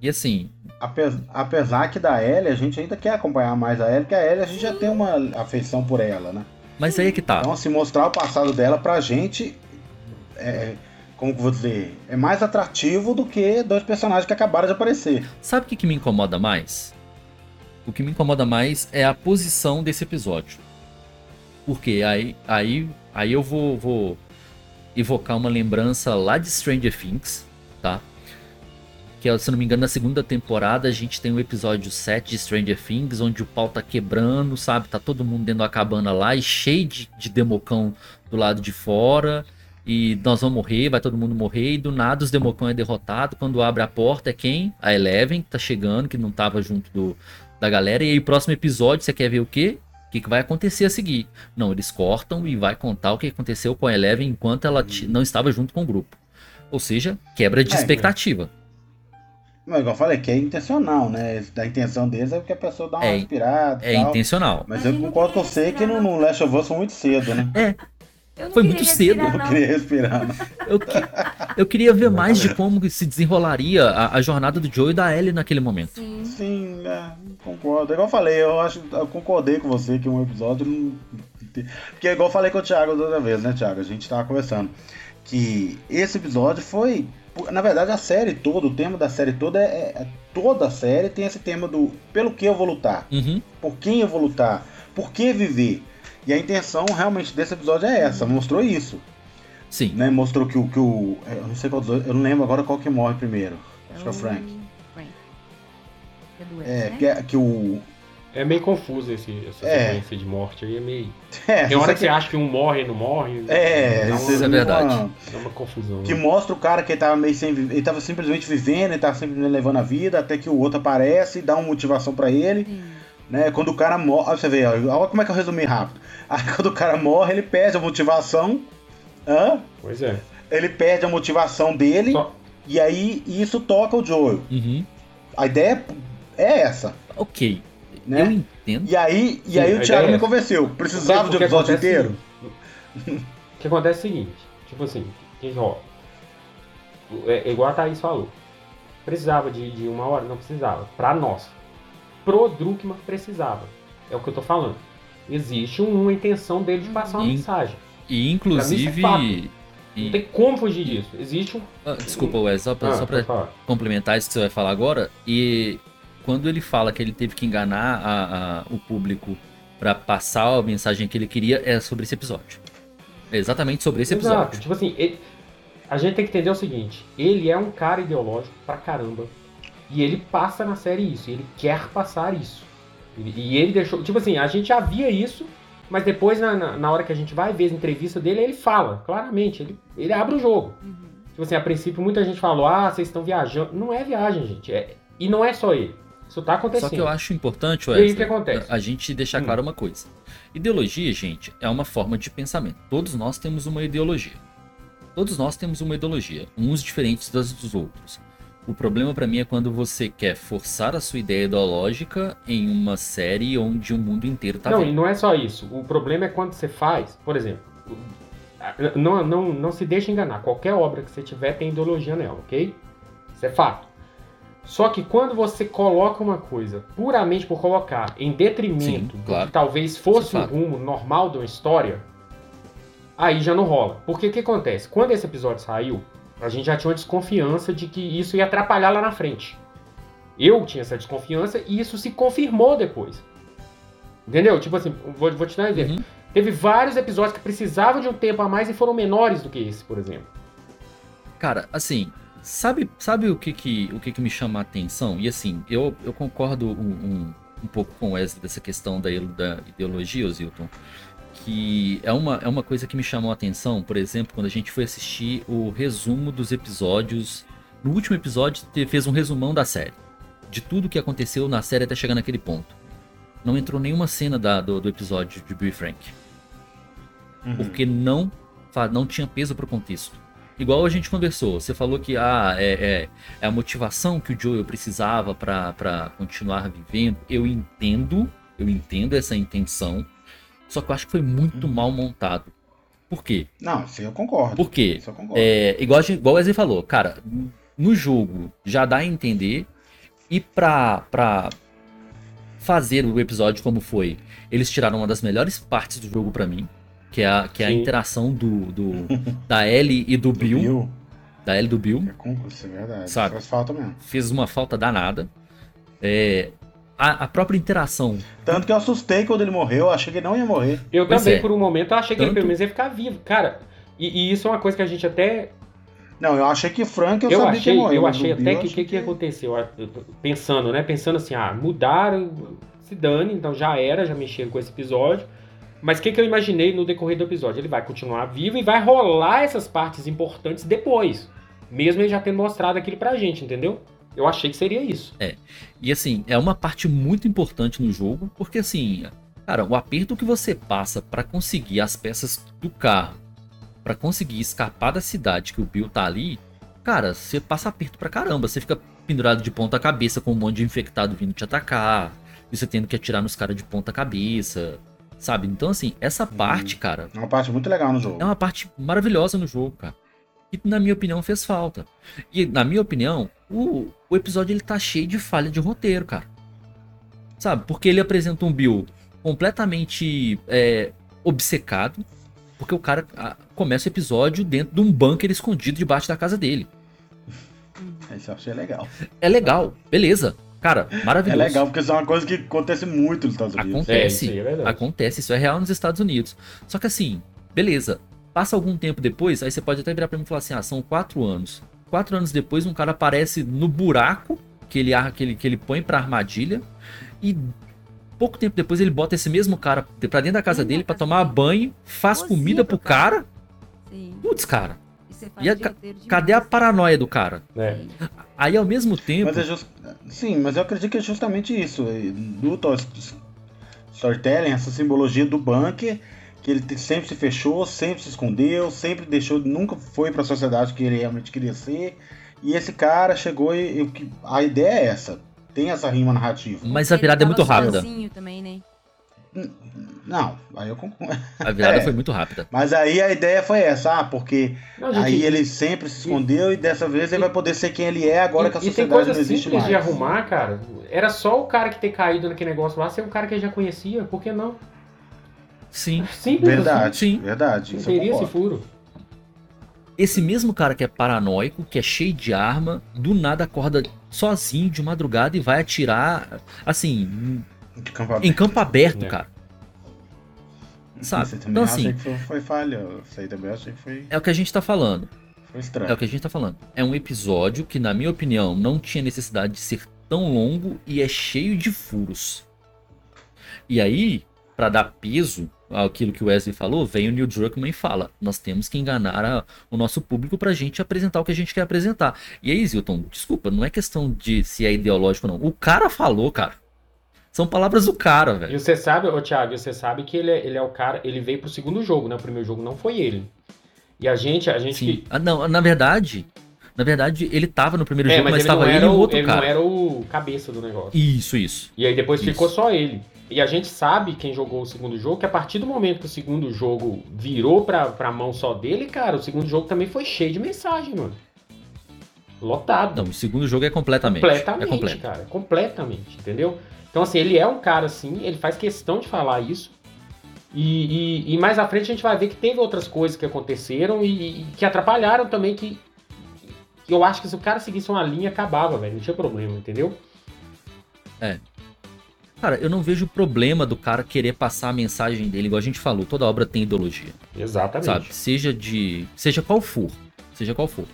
E assim, Apes- Apesar que da Ellie, a gente ainda quer acompanhar mais a Ellie, porque a Ellie a gente já tem uma afeição por ela, né? mas aí é que tá. Então, se mostrar o passado dela pra gente, é, como que eu vou dizer, é mais atrativo do que dois personagens que acabaram de aparecer. Sabe o que, que me incomoda mais? O que me incomoda mais é a posição desse episódio. Porque aí, aí, aí eu vou, vou evocar uma lembrança lá de Stranger Things, tá? Que, é, se não me engano, na segunda temporada a gente tem o episódio 7 de Stranger Things, onde o pau tá quebrando, sabe? Tá todo mundo dentro da cabana lá e cheio de, de democão do lado de fora. E nós vamos morrer, vai todo mundo morrer. E do nada os democão é derrotado. Quando abre a porta é quem? A Eleven, que tá chegando, que não tava junto do, da galera. E aí, próximo episódio, você quer ver o quê? O que, que vai acontecer a seguir? Não, eles cortam e vai contar o que aconteceu com a Eleven enquanto ela não estava junto com o grupo. Ou seja, quebra de É, expectativa. Mas igual eu falei, que é intencional, né? A intenção deles é que a pessoa dá uma É- respirada É tal. intencional. Mas eu concordo com você que no, no Last of Us foi muito cedo, né? Não Foi muito cedo. respirar, Eu não. queria respirar. Eu, que- eu queria ver mais de como se desenrolaria a, a jornada do Joe e da Ellie naquele momento. Sim. Sim, é, concordo. Igual eu falei, eu acho, eu concordei com você que um episódio não. Porque igual eu falei com o Thiago da outra vez, né, Thiago? A gente tava conversando. Que esse episódio foi. Na verdade, a série toda, o tema da série toda é. é- toda a série tem esse tema do pelo que eu vou lutar, Uhum. por quem eu vou lutar, por que viver. E a intenção realmente desse episódio é essa, mostrou isso. Sim. Né? Mostrou que o. Que o eu não sei qual dos dois, eu não lembro agora qual que morre primeiro. Acho que é o Frank. Frank. É É, né? que, é- que o. É meio confuso esse, essa É. sequência de morte aí. É meio. É, Tem hora isso que você acha que um morre e não morre. É, dá isso é verdade. uma- dá uma confusão. Que né? mostra o cara que ele tava meio sem viver. Ele tava simplesmente vivendo, ele tava simplesmente levando a vida, até que o outro aparece e dá uma motivação pra ele. Sim. Né? Quando o cara morre. Olha você vê, olha como é que eu resumi rápido. Aí quando o cara morre, ele perde a motivação. Hã? Pois é. Ele perde a motivação dele. Só- E aí isso toca o Joel. Uhum. A ideia é essa. Ok. Né? Eu entendo. E aí, e Sim, aí o Thiago é me convenceu. Precisava de um episódio acontece- inteiro? O que acontece é o seguinte, tipo assim, que rola. É, é igual a Thaís falou. Precisava de, de uma hora? Não precisava. Pra nós. Pro Druckmann precisava. É o que eu tô falando. Existe um- uma intenção dele de passar uma Sim. mensagem. E inclusive. Pra mim, Não e- tem como fugir disso. Existe um. Ah, desculpa, Wes, só pra, Ah, só pra complementar isso que você vai falar agora. E quando ele fala que ele teve que enganar a- a- o público pra passar a mensagem que ele queria, é sobre esse episódio. É exatamente sobre esse Exato. episódio. Tipo assim, ele- a gente tem que entender o seguinte: ele é um cara ideológico pra caramba. E ele passa na série isso. Ele quer passar isso. E ele deixou. Tipo assim, a gente já via isso, mas depois, na, na, na hora que a gente vai ver a entrevista dele, ele fala, claramente. Ele, ele abre o jogo. Uhum. Tipo assim, a princípio muita gente falou: ah, vocês estão viajando. Não é viagem, gente. É... E não é só ele. Isso tá acontecendo. Só que eu acho importante, E aí Wesley, que acontece? a gente deixar Hum. claro uma coisa. Ideologia, gente, é uma forma de pensamento. Todos nós temos uma ideologia. Todos nós temos uma ideologia, uns diferentes das dos outros. O problema pra mim é quando você quer forçar a sua ideia ideológica em uma série onde o mundo inteiro tá não, e vendo. não é só isso. O problema é quando você faz, por exemplo, não, não, não se deixe enganar. Qualquer obra que você tiver tem ideologia nela, ok? Isso é fato. Só que quando você coloca uma coisa puramente por colocar em detrimento Sim, do claro. que talvez fosse é o fato. rumo normal de uma história, aí já não rola. Porque o que acontece? Quando esse episódio saiu, a gente já tinha uma desconfiança de que isso ia atrapalhar lá na frente. Eu tinha essa desconfiança e isso se confirmou depois. Entendeu? Tipo assim, vou, vou te dar um exemplo. Uhum. Teve vários episódios que precisavam de um tempo a mais e foram menores do que esse, por exemplo. Cara, assim, sabe, sabe o que que, o que que me chama a atenção? E assim, eu, eu concordo um, um, um pouco com o Wesley dessa questão da, da ideologia, Zilton. Que é uma, é uma coisa que me chamou a atenção, por exemplo, quando a gente foi assistir o resumo dos episódios. No último episódio, te- fez um resumão da série. De tudo que aconteceu na série até chegar naquele ponto. Não entrou nenhuma cena da- do, do episódio de Bill e Frank porque não, não tinha peso pro contexto. Igual a gente conversou, você falou que ah, é, é, é a motivação que o Joel precisava pra continuar vivendo. Eu entendo, eu entendo essa intenção, só que eu acho que foi muito mal montado. Por quê? Não, isso eu concordo. Por quê? Isso eu concordo. É, igual, igual o Wesley falou, cara, no jogo já dá a entender. E pra, pra fazer o episódio como foi, eles tiraram uma das melhores partes do jogo pra mim. Que é a, que é a interação do, do- da Ellie e do Bill. Bill, Da Ellie e do Bill. é isso é verdade. Sabe? Faz falta mesmo. Fez uma falta danada. É, a, a própria interação. Tanto que eu assustei quando ele morreu, eu achei que ele não ia morrer. Eu Pois também, é. por um momento, eu achei que ele Tanto- pelo menos ia ficar vivo. Cara, e, e isso é uma coisa que a gente até. Não, eu achei que Frank eu, Eu, sabia que achei, ia morrer. eu achei até que o que, achei que aconteceu. Eu- Pensando, né? Pensando assim, ah, mudaram, se dane, então já era, já mexeram com esse episódio. Mas o que, que eu imaginei no decorrer do episódio? Ele vai continuar vivo e vai rolar essas partes importantes depois. Mesmo ele já tendo mostrado aquilo pra gente, entendeu? Eu achei que seria isso. E assim, é uma parte muito importante no jogo, porque assim, cara, o aperto que você passa pra conseguir as peças do carro, pra conseguir escapar da cidade que o Bill tá ali, cara, você passa aperto pra caramba, você fica pendurado de ponta cabeça com um monte de infectado vindo te atacar, e você tendo que atirar nos caras de ponta cabeça, sabe? Então assim, essa parte, cara, É uma parte muito legal no jogo. é uma parte maravilhosa no jogo, cara. E na minha opinião fez falta. E na minha opinião, o, o episódio ele tá cheio de falha de roteiro, cara. Sabe? Porque ele apresenta um Bill completamente é, obcecado. Porque o cara começa o episódio dentro de um bunker escondido debaixo da casa dele. Isso eu achei legal. É legal, beleza. Cara, É maravilhoso. legal, porque isso é uma coisa que acontece muito nos Estados Unidos. É, Acontece. isso aí é. Acontece, isso é real nos Estados Unidos. Só que assim, beleza. Passa algum tempo depois, aí você pode até virar pra mim e falar assim: ah, são quatro anos. Quatro anos depois, um cara aparece no buraco que ele, que ele, que ele põe pra armadilha. E pouco tempo depois ele bota esse mesmo cara pra dentro da casa da dele pra casa tomar banho, faz Cozinha comida pro cara. Sim. Putz, cara, E E a cadê a paranoia do cara? É. Sim. Aí ao mesmo tempo. Mas é just... Sim, mas eu acredito que é justamente isso. Do to- storytelling, essa simbologia do bunker, que ele sempre se fechou, sempre se escondeu, sempre deixou, nunca foi para a sociedade que ele realmente queria ser. E esse cara chegou e, e o que- a ideia é essa. Tem essa rima narrativa. Mas a virada é muito rápida. também, né? Não, aí eu concordo. A virada É. foi muito rápida. Mas aí a ideia foi essa, ah, porque Não, gente, aí ele sempre se escondeu e dessa vez ele vai poder ser quem ele é agora que a e, e tem sociedade coisa não existe simples mais. de arrumar, cara. Era só o cara que ter caído naquele negócio lá ser um cara que ele já conhecia, por que não? Sim. Simples Verdade, Sim. verdade. assim. Isso eu Teria esse furo. Esse mesmo cara que é paranoico, que é cheio de arma, do nada acorda sozinho de madrugada e vai atirar, assim, De campo em campo aberto, É. cara. Sabe? Você também Então, assim, que foi, foi falha. Isso aí também achei que foi, é o que a gente tá falando. foi estranho. É o que a gente tá falando. É um episódio que, na minha opinião, não tinha necessidade de ser tão longo e é cheio de furos. E aí, pra dar peso àquilo que o Wesley falou, vem o Neil Druckmann e fala: nós temos que enganar a- o nosso público pra gente apresentar o que a gente quer apresentar. E aí, Zilton, desculpa, não é questão de se é ideológico ou não. O cara falou, cara. São palavras do cara, E velho. você sabe, ô Thiago, você sabe que ele é, ele é o cara, ele veio pro segundo jogo, né? O primeiro jogo não foi ele. E a gente, a gente Sim. Ah, não, na verdade, na verdade, ele tava no primeiro É, jogo, mas, mas ele, não tava ele e o, outro ele não cara. era o cabeça do negócio. Isso, isso. E aí depois Isso. ficou só ele. E a gente sabe, quem jogou o segundo jogo, que a partir do momento que o segundo jogo virou pra, pra mão só dele, cara, o segundo jogo também foi cheio de mensagem, mano. Lotado. Não, o segundo jogo é completamente. completamente, é completo. cara. Completamente, entendeu? Então, assim, ele é um cara assim, ele faz questão de falar isso. E, e- e mais à frente a gente vai ver que teve outras coisas que aconteceram e, e que atrapalharam também, que, eu acho que se o cara seguisse uma linha, acabava, velho. Não tinha problema, entendeu? Cara, eu não vejo problema do cara querer passar a mensagem dele, igual a gente falou, toda obra tem ideologia, Exatamente. sabe? Seja de. Seja qual for. Seja qual for.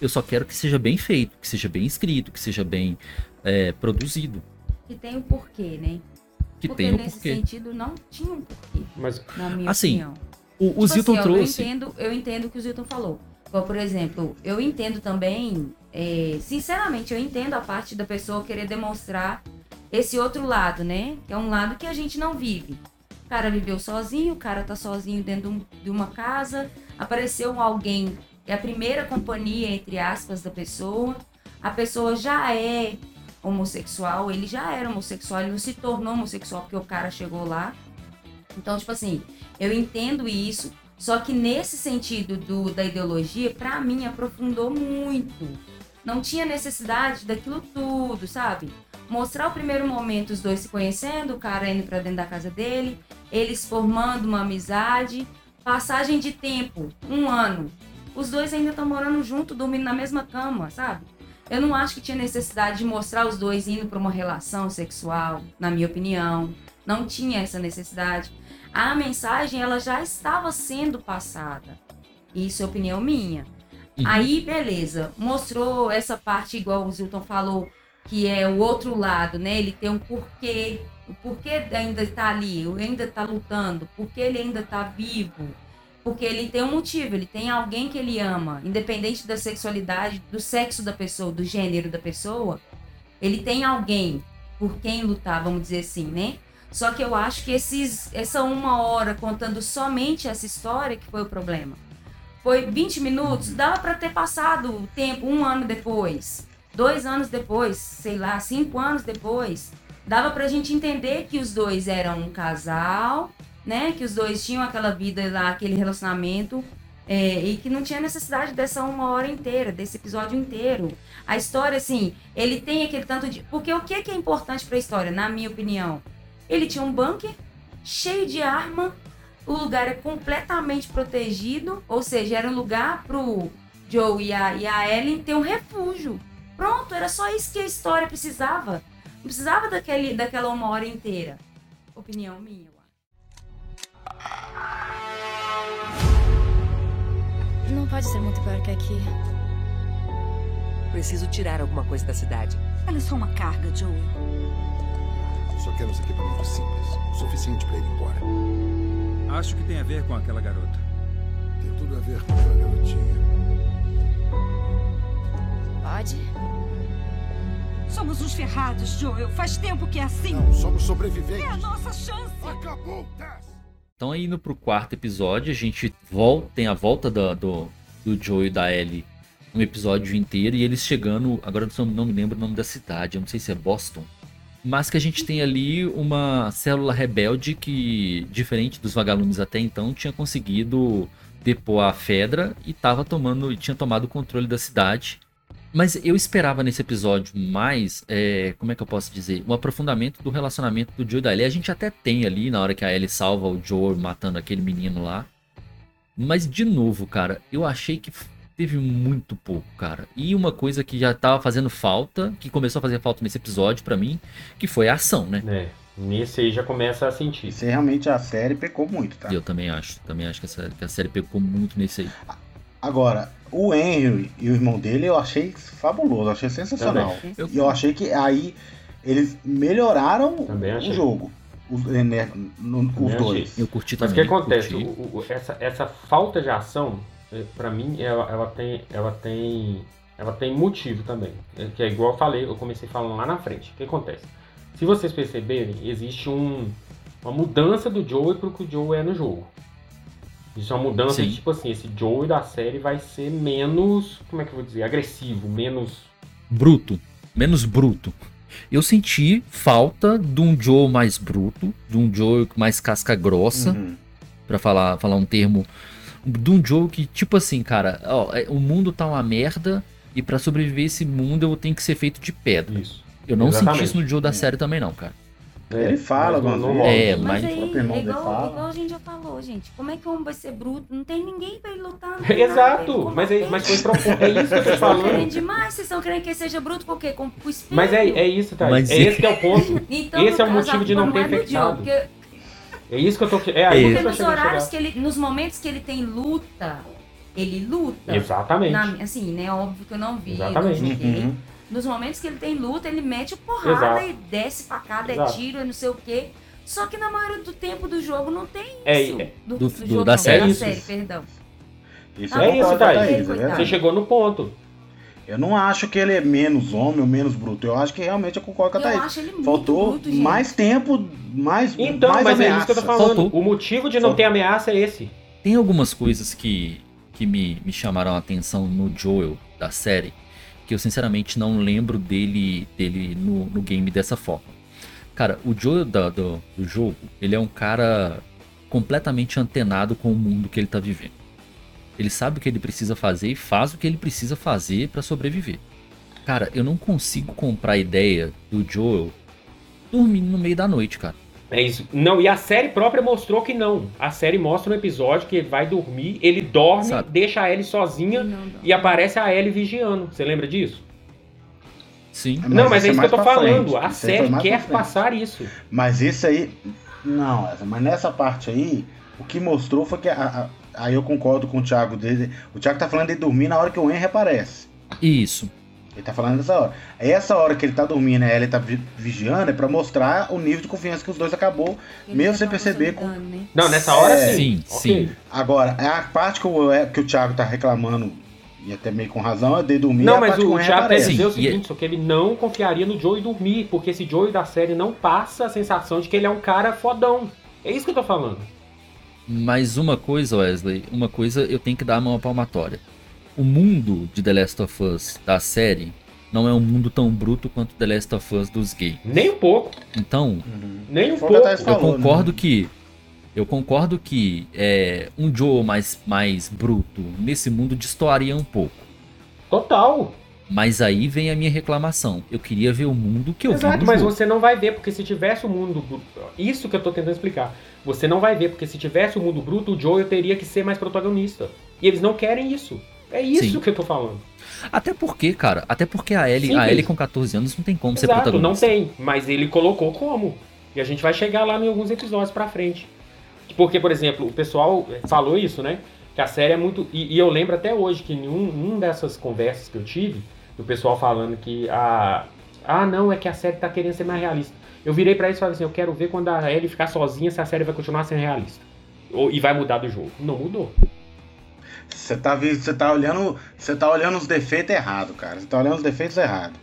Eu só quero que seja bem feito, que seja bem escrito, que seja bem é, produzido, Que tem o porquê, né? que Porque tenha um nesse porquê. sentido não tinha um porquê, Mas na minha Assim, opinião. O, o Tipo Zilton assim, trouxe. Eu entendo, eu entendo o que o Zilton falou. Igual, por exemplo, eu entendo também, é, sinceramente, eu entendo a parte da pessoa querer demonstrar esse outro lado, né? Que é um lado que a gente não vive. O cara viveu sozinho, o cara tá sozinho dentro de um- uma casa, apareceu alguém, é a primeira companhia, entre aspas, da pessoa. A pessoa já é homossexual, ele já era homossexual, ele não se tornou homossexual porque o cara chegou lá. Então, tipo assim, eu entendo isso, Só que nesse sentido do, da ideologia, pra mim, aprofundou muito. Não tinha necessidade daquilo tudo, sabe? Mostrar o primeiro momento, os dois se conhecendo, o cara indo pra dentro da casa dele, eles formando uma amizade, passagem de tempo, um ano. Os dois ainda estão morando junto, dormindo na mesma cama, sabe? Eu não acho que tinha necessidade de mostrar os dois indo para uma relação sexual, na minha opinião. Não tinha essa necessidade. A mensagem ela já estava sendo passada. Isso é opinião minha. Uhum. Aí, beleza, mostrou essa parte, igual o Zilton falou, que é o outro lado, né? Ele tem um porquê, o porquê ainda está ali, ele ainda está lutando, porque ele ainda está vivo. Porque ele tem um motivo, ele tem alguém que ele ama, independente da sexualidade, do sexo da pessoa, do gênero da pessoa, ele tem alguém por quem lutar, vamos dizer assim, né? Só que eu acho que esses, essa uma hora contando somente essa história que foi o problema. Foi 20 minutos, dava para ter passado o tempo, um ano depois, dois anos depois, sei lá, cinco anos depois. Dava pra gente entender que os dois eram um casal, né? Que os dois tinham aquela vida lá, aquele relacionamento. é, e que não tinha necessidade dessa uma hora inteira, desse episódio inteiro. A história, assim, ele tem aquele tanto de. Porque o que que é importante pra história, na minha opinião? Ele tinha um bunker cheio de arma, o lugar é completamente protegido, ou seja, era um lugar pro Joe e a, e a Ellen ter um refúgio. Pronto, era só isso que a história precisava. Não precisava daquele, daquela uma hora inteira. Opinião minha, eu acho. Não pode ser muito pior que aqui. Preciso tirar alguma coisa da cidade. Ela é só uma carga, Joel. Só quero uns equipamentos simples. O suficiente para ir embora. Acho que tem a ver com aquela garota. Tem tudo a ver com aquela garotinha. Pode? Somos uns ferrados, Joel. Faz tempo que é assim. Não, somos sobreviventes. É a nossa chance. Acabou, Tess! Então, indo pro quarto episódio, a gente volta, tem a volta da- do, do Joe e da Ellie um episódio inteiro e eles chegando. Agora eu não, me lembro o nome da cidade, eu não sei se é Boston. Mas que a gente tem ali uma célula rebelde que, diferente dos vagalumes até então, tinha conseguido depor a Fedra e tava tomando, e tinha tomado o controle da cidade. Mas eu esperava nesse episódio mais, é, como é que eu posso dizer, um aprofundamento do relacionamento do Joe e da Ellie. A gente até tem ali na hora que a Ellie salva o Joe matando aquele menino lá. Mas de novo, cara, eu achei que teve muito pouco, cara. E uma coisa que já tava fazendo falta, que começou a fazer falta nesse episódio pra mim, que foi a ação, né? É, nesse aí já começa a sentir. Isso aí, realmente a série pecou muito, tá? E eu também acho, também acho que, essa, que a série pegou muito nesse aí. Agora, o Henry e o irmão dele eu achei fabuloso, eu achei sensacional. Eu- E eu achei que aí eles melhoraram Também o jogo. Os, né, no- os Também dois. achei. Eu curti Mas o também. que acontece? O- o- essa, essa falta de ação, eh, pra mim, ela, ela tem, ela tem, ela tem motivo também. É Que é igual eu falei, eu comecei falando lá na frente. O que acontece? Se vocês perceberem, existe um, uma mudança do Joey pro que o Joe é no jogo. Isso é uma mudança Sim. de tipo assim, esse Joey da série vai ser menos, como é que eu vou dizer, agressivo, menos bruto, menos bruto. Eu senti falta de um Joe mais bruto, de um Joe mais casca grossa, Uhum. Pra falar, falar um termo, de um Joe que tipo assim, cara, ó, é, o mundo tá uma merda e pra sobreviver esse mundo eu tenho que ser feito de pedra. isso. Eu não Exatamente. senti isso no Joe da série também não, cara. Ele fala não vezes. É, mas- Mas o aí, irmão é igual, fala. igual a gente já falou, gente. Como é que o homem vai ser bruto? Não tem ninguém pra ele lutar. nada, Exato, mas, é, mas foi proposto. É isso que eu tô Vocês estão falando. querendo demais, vocês estão querendo que ele seja bruto por quê? Com, com o espelho? Mas é, é isso, tá? Mas é e- esse que é o ponto. Então, esse é o motivo de não ter é infectado. Porque, É isso que eu tô. É aí É que porque nos horários que ele. Nos momentos que ele tem luta, ele luta. Exatamente. Na- assim, né? Óbvio que eu não vi. Exatamente. não o. Uhum. Nos momentos que ele tem luta, ele mete o porrada Exato. e desce facada, é Exato. tiro, é não sei o quê. Só que na maioria do tempo do jogo não tem É, isso. é. Do, Do- do do- jogo, da não, série. Da Isso. série, perdão. Isso eu é isso, Thaís. É verdade. Você chegou no ponto. Eu não acho que ele é menos homem ou menos bruto. Eu acho que realmente eu concordo com a Eu Thaís. acho ele muito Faltou bruto, gente. mais tempo, mais, Então, mais mas é isso que eu tô ameaça. falando. Faltou. O motivo de não Faltou. ter ameaça é esse. Tem algumas coisas que, que me, me chamaram a atenção no Joel da série, que eu sinceramente não lembro dele, dele no, no game dessa forma. Cara, o Joel da- do, do jogo, ele é um cara completamente antenado com o mundo que ele tá vivendo. Ele sabe o que ele precisa fazer e faz o que ele precisa fazer pra sobreviver. Cara, eu não consigo comprar a ideia do Joel dormindo no meio da noite, cara. É isso. Não, e a série própria mostrou que não. A série mostra no episódio que ele vai dormir, ele dorme, Sabe. deixa a Ellie sozinha Não, não. e aparece a Ellie vigiando. Você lembra disso? Sim. não, mas é isso que eu tô falando. frente. A Isso série quer passar isso. Mas isso aí. Não, mas nessa parte aí, o que mostrou foi que. a- a- aí eu concordo com o Thiago dele. O Thiago tá falando de dormir na hora que o Henry aparece. Isso. Ele tá falando dessa hora. Essa hora que ele tá dormindo, né, ele tá vi- vigiando, é pra mostrar o nível de confiança que os dois acabou, Ele mesmo já sem perceber. Com... né? Não, nessa hora É, sim. sim, Ok. sim. Agora, é a parte que o, é, que o Thiago tá reclamando, e até meio com razão, é de dormir. é Não, a mas o Thiago quer dizer o e é- seguinte, só que ele não confiaria no Joey dormir, porque esse Joey da série não passa a sensação de que ele é um cara fodão. É isso que eu tô falando. Mas uma coisa, Wesley, uma coisa eu tenho que dar uma palmatória. O mundo de The Last of Us da série não é um mundo tão bruto quanto The Last of Us dos gays. Nem um pouco, Então, Uhum. nem um pouco. Eu falou, concordo né? que eu concordo que é, um Joe mais, mais bruto nesse mundo destoaria um pouco. Total. Mas aí vem a minha reclamação. Eu queria ver o mundo que eu vi Exato, mas jogo. você não vai ver, porque se tivesse o mundo bruto. Isso que eu tô tentando explicar. Você não vai ver, porque se tivesse o mundo bruto, o Joel teria que ser mais protagonista. E eles não querem isso. É isso Sim. que eu tô falando. Até porque, cara, até porque a Ellie, a. Ellie com 14 anos não tem como ser Exato, não protagonista. tem. Mas ele colocou como. E a gente vai chegar lá em alguns episódios pra frente. Porque, por exemplo, o pessoal falou isso, né? Que a série é muito. E, e eu lembro até hoje que em um, um dessas conversas que eu tive, do pessoal falando que a. Ah, não, é que a série tá querendo ser mais realista. Eu virei pra eles e falei assim: eu quero ver quando a Ellie ficar sozinha se a série vai continuar sendo realista. Ou, e vai mudar do jogo. Não mudou. Você tá, você tá olhando. Você tá olhando os defeitos errados, cara. Você tá olhando os defeitos errados.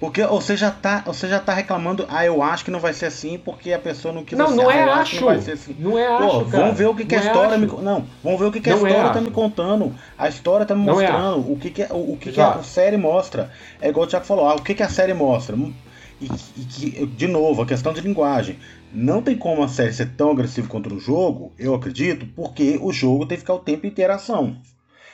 Porque você já tá, você já tá reclamando, ah, eu acho que não vai ser assim porque a pessoa não quis Não, assim. não ah, é acho. que não vai ser assim. Não é Pô, acho, cara. vamos ver o que, que a é história me acho. con- Não, vamos ver o que, que a é história tá acho. me contando. A história tá me Não é mostrando. o que, que, o, o que, que a série mostra. É igual o Thiago falou, ah, o que, que a série mostra? E, e que, de novo, a questão de linguagem. Não tem como a série ser tão agressiva contra o jogo, eu acredito, porque o jogo tem que ficar o tempo em interação.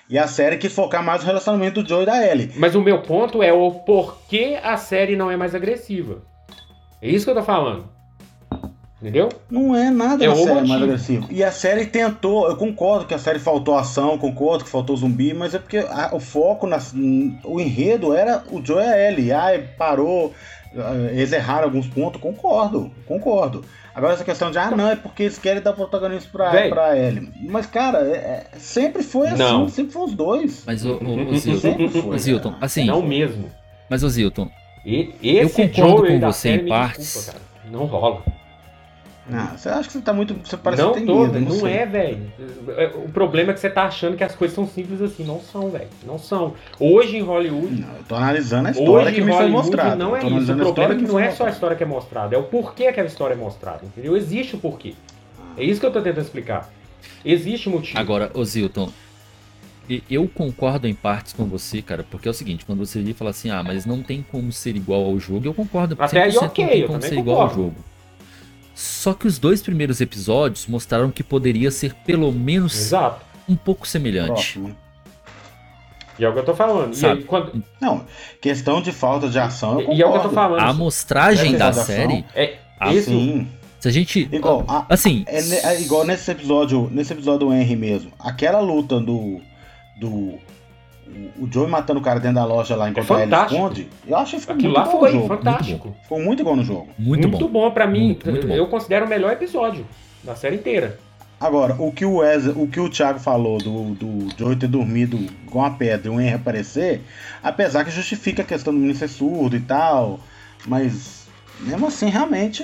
E a série quis focar mais no relacionamento do Joe e da Ellie. Mas o meu ponto é o porquê a série não é mais agressiva. É isso que eu tô falando. Entendeu? Não é nada É na o série mais motivo. agressivo. E a série tentou, eu concordo que a série faltou ação, concordo que faltou zumbi, mas é porque a- o foco, na, o enredo era o Joe e a Ellie. Ai, parou, eles erraram alguns pontos, concordo, concordo. Agora essa questão de, ah, não, é porque eles querem dar protagonismo pra, Véi. pra Ellie. Mas, cara, é- é- sempre foi assim, Não. sempre foi os dois. Mas o, o, o Zilton, Sempre foi. o Zilton, assim, Não mesmo. mas o Zilton, E, esse concordo com você em partes. desculpa, cara. Não rola. Ah, você acha que você tá muito. Você parece não que tem tô, medo, não, sei. é, velho. O problema é que você tá achando que as coisas são simples assim. Não são, velho. Não são. Hoje em Hollywood. Não, eu tô analisando a história Hoje que em me foi Hollywood mostrada. não é tô isso. O analisando a problema história é que me não foi é só a história que é mostrada, é o porquê aquela história é mostrada, entendeu? Existe o porquê. É isso que eu tô tentando explicar. Existe motivo. agora, o Zilton, eu concordo em partes com você, cara, porque é o seguinte, quando você e fala assim, ah, mas não tem como ser igual ao jogo, eu concordo. Até aí, 100% ok, não tem como ser igual ao concordo. jogo. Só que os dois primeiros episódios mostraram que poderia ser pelo menos Exato. um pouco semelhante. Próximo. E é o que eu tô falando. E Sabe? aí, quando... Não, questão de falta de ação, eu concordo. E é o que eu tô falando. A amostragem da série, É, Ah, isso, Sim. se a gente. Igual, a- Assim, é, é igual nesse episódio, nesse episódio do Henry mesmo. Aquela luta do. do o- Joey matando o cara dentro da loja lá enquanto a Ellie fantástico. esconde. Eu acho que ficou aquilo muito lá bom foi no jogo. fantástico. Ficou muito igual no jogo. muito, Muito bom. bom, pra mim. Muito, muito bom. Eu considero o melhor episódio da série inteira. Agora, o que o Wesley, o que o Thiago falou do, do Joey ter dormido com a pedra e o Henry aparecer, apesar que justifica a questão do menino ser surdo e tal, mas mesmo assim, realmente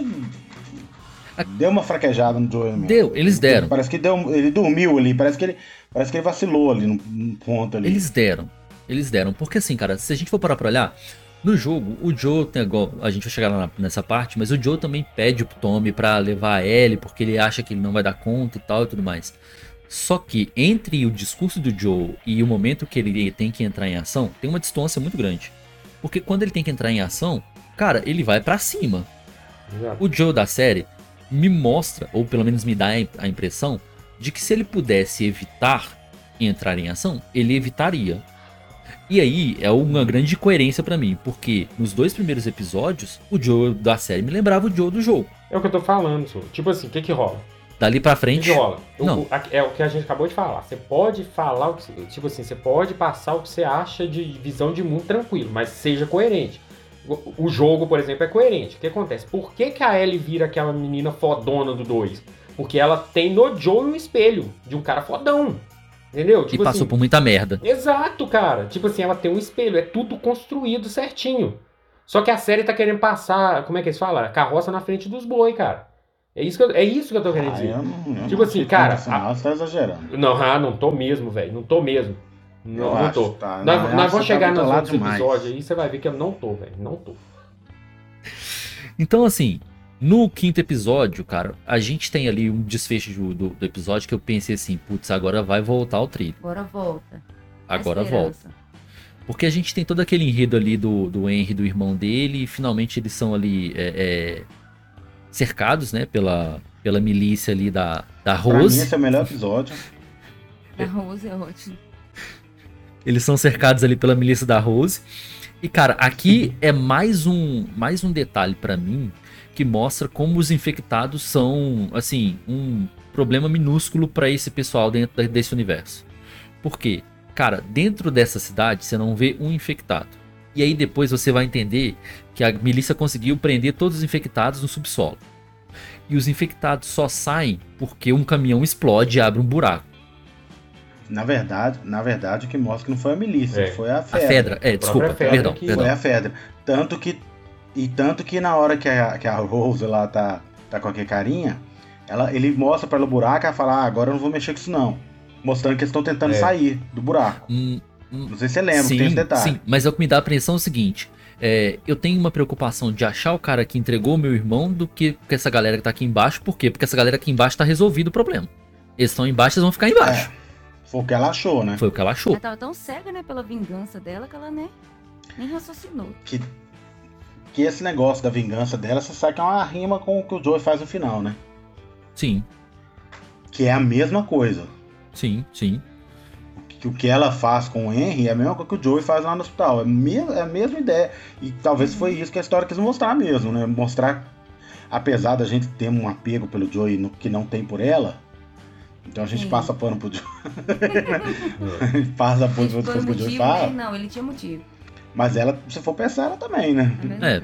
deu uma fraquejada no Joey mesmo. Deu, eles deram. Parece que deu, ele dormiu ali, parece que ele, parece que ele vacilou ali no, no ponto ali. Eles deram. Eles deram. Porque assim, cara, se a gente for parar pra olhar, no jogo, o Joe tem igual. A gente vai chegar lá nessa parte, mas o Joe também pede pro Tommy pra levar a Ellie, porque ele acha que ele não vai dar conta e tal e tudo mais. Só que entre o discurso do Joe e o momento que ele tem que entrar em ação, tem uma distância muito grande. Porque quando ele tem que entrar em ação, cara, ele vai pra cima. Exato. O Joe da série, me mostra, ou pelo menos me dá a impressão, de que se ele pudesse evitar entrar em ação, ele evitaria. E aí é uma grande coerência pra mim, porque nos dois primeiros episódios, o Joe da série me lembrava o Joe do jogo. É o que eu tô falando, senhor. Tipo assim, o que que rola? Dali pra O que frente. rola? Não. o- é o que a gente acabou de falar. Você pode falar o que tipo assim, você pode passar o que você acha de visão de mundo tranquilo, mas seja coerente. O, o jogo, por exemplo, é coerente. O que acontece? Por que, que a Ellie vira aquela menina fodona do 2? Porque ela tem no Joe um espelho de um cara fodão. Entendeu? E Tipo passou assim, por muita merda. Exato, cara. Tipo assim, ela tem um espelho, é tudo construído certinho. Só que a série tá querendo passar, como é que eles falam? A carroça na frente dos boi, cara. É isso que eu, é isso que eu tô querendo Ah, dizer. eu não, eu Tipo não assim, cara, não, você tá exagerando. Não, ah, não tô mesmo, velho. Não tô mesmo. Não, não acho, tô. tá. Nós, nós vamos você chegar tá nos outros demais. episódios aí, você vai ver que eu não tô, velho. Não tô. Então, assim, no quinto episódio, cara, a gente tem ali um desfecho do, do- do episódio que eu pensei assim, putz, agora vai voltar o trilho. Agora volta. Agora volta. Porque a gente tem todo aquele enredo ali do, do Henry, do irmão dele, e finalmente eles são ali é, é, cercados, né, pela, pela milícia ali da, da Pra mim, Rose. esse é o melhor episódio. Da Rose é ótimo. Eles são cercados ali pela milícia da Rose. E, cara, aqui é mais um, mais um detalhe pra mim que mostra como os infectados são, assim, um problema minúsculo pra esse pessoal dentro desse universo. Por quê? Cara, dentro dessa cidade você não vê um infectado. E aí depois você vai entender que a milícia conseguiu prender todos os infectados no subsolo. E os infectados só saem porque um caminhão explode e abre um buraco. Na verdade, na verdade, o que mostra que não foi a milícia, É. foi a A Fedra. Fedra, é, desculpa, Fedra perdão, que- perdão. Foi a Fedra. Tanto que. E tanto que na hora que a, que a Rose lá tá, tá com aquele carinha, ela, ele mostra pra ela o buraco e ela fala, ah, agora eu não vou mexer com isso não. Mostrando que eles estão tentando É. sair do buraco. Hum, Não sei se você lembra, sim, tem esse detalhe. sim, mas é o que me dá a apreensão é o seguinte. é, eu tenho uma preocupação de achar o cara que entregou o meu irmão do que com essa galera que tá aqui embaixo. Por quê? Porque essa galera aqui embaixo tá resolvido o problema. Eles estão embaixo, eles vão ficar embaixo. Foi o que ela achou, né? Foi o que ela achou. Ela tava tão cega, né, pela vingança dela que ela, né, nem raciocinou. Que, que esse negócio da vingança dela, você sabe que é uma rima com o que o Joey faz no final, né? Sim, Que é a mesma coisa. sim, sim. que o que ela faz com o Henry é a mesma coisa que o Joey faz lá no hospital. É, me- é a mesma ideia. E talvez foi isso que a história quis mostrar mesmo, né? Mostrar, apesar da gente ter um apego pelo Joey no, que não tem por ela, então a gente Sim. passa pano pro gente passa pano pro foi coisas que o Joey motivo, né? fala. Não, ele tinha motivo. Mas ela, se for pensar, ela também, né? É É.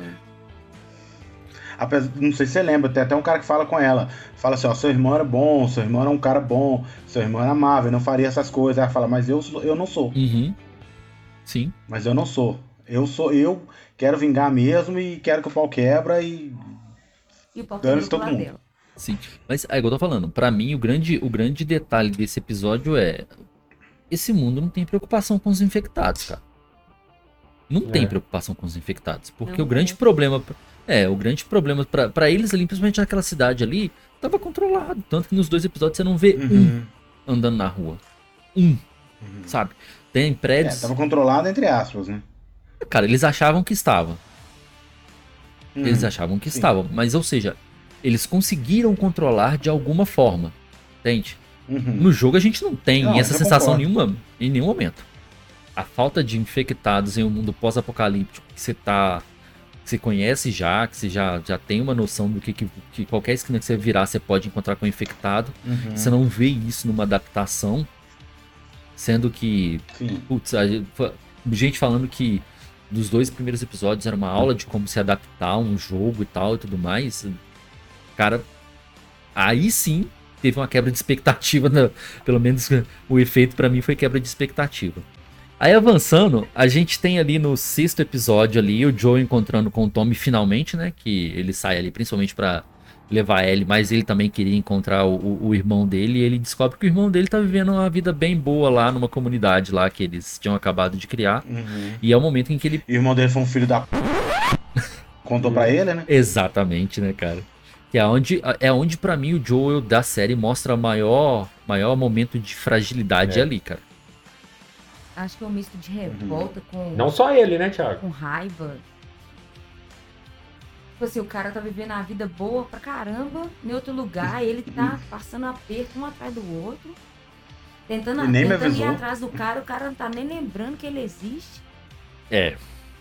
Apesar, não sei se você lembra, tem até um cara que fala com ela. Fala assim, ó, seu irmão era bom, seu irmão era um cara bom, seu irmão era amável, não faria essas coisas. Ela fala, mas eu, eu não sou. Uhum. Sim. Mas eu não sou. Eu sou, eu quero vingar mesmo e quero que o pau quebra e. E o pau pro todo mundo. dela. Sim. Mas é igual eu tô falando, pra mim o grande, o grande detalhe desse episódio é esse mundo não tem preocupação com os infectados, cara. Não tem É. preocupação com os infectados, porque Não o grande é. problema é, o grande problema pra pra eles ali, principalmente naquela cidade ali, tava controlado, tanto que nos dois episódios você não vê Uhum. um andando na rua. Um, sabe? Tem É, prédios, tava controlado entre aspas, né? cara, eles achavam que estava. Eles Uhum. achavam que sim. estavam, mas ou seja, eles conseguiram controlar de alguma forma. Entende? Uhum. No jogo a gente não tem Não, essa sensação concordo. nenhuma, em nenhum momento. A falta de infectados em um mundo pós-apocalíptico que você tá. que você conhece já, que você já, já tem uma noção do que, que, que qualquer esquina que você virar você pode encontrar com infectado. Uhum. Você não vê isso numa adaptação. Sendo que Sim. Putz, gente, fa- gente falando que dos dois primeiros episódios era uma aula de como se adaptar a um jogo e tal e tudo mais. Cara, aí sim teve uma quebra de expectativa, né? pelo menos o efeito pra mim foi quebra de expectativa. Aí avançando, a gente tem ali no sexto episódio ali o Joe encontrando com o Tommy finalmente, né? Que ele sai ali principalmente pra levar ele, mas ele também queria encontrar o, o- o irmão dele e ele descobre que o irmão dele tá vivendo uma vida bem boa lá numa comunidade lá que eles tinham acabado de criar. Uhum. E é o momento em que ele E o irmão dele foi um filho da. p***. Contou pra ele, né? Exatamente, né, cara? Que é onde, é onde para mim o Joel da série mostra maior, maior momento de fragilidade É. ali, cara. Acho que é um misto de revolta com, Não só ele, né, Thiago? com raiva. Tipo assim, o cara tá vivendo a vida boa pra caramba em outro lugar, ele tá passando aperto um atrás do outro. Tentando, tentando ir atrás do cara, o cara não tá nem lembrando que ele existe. É.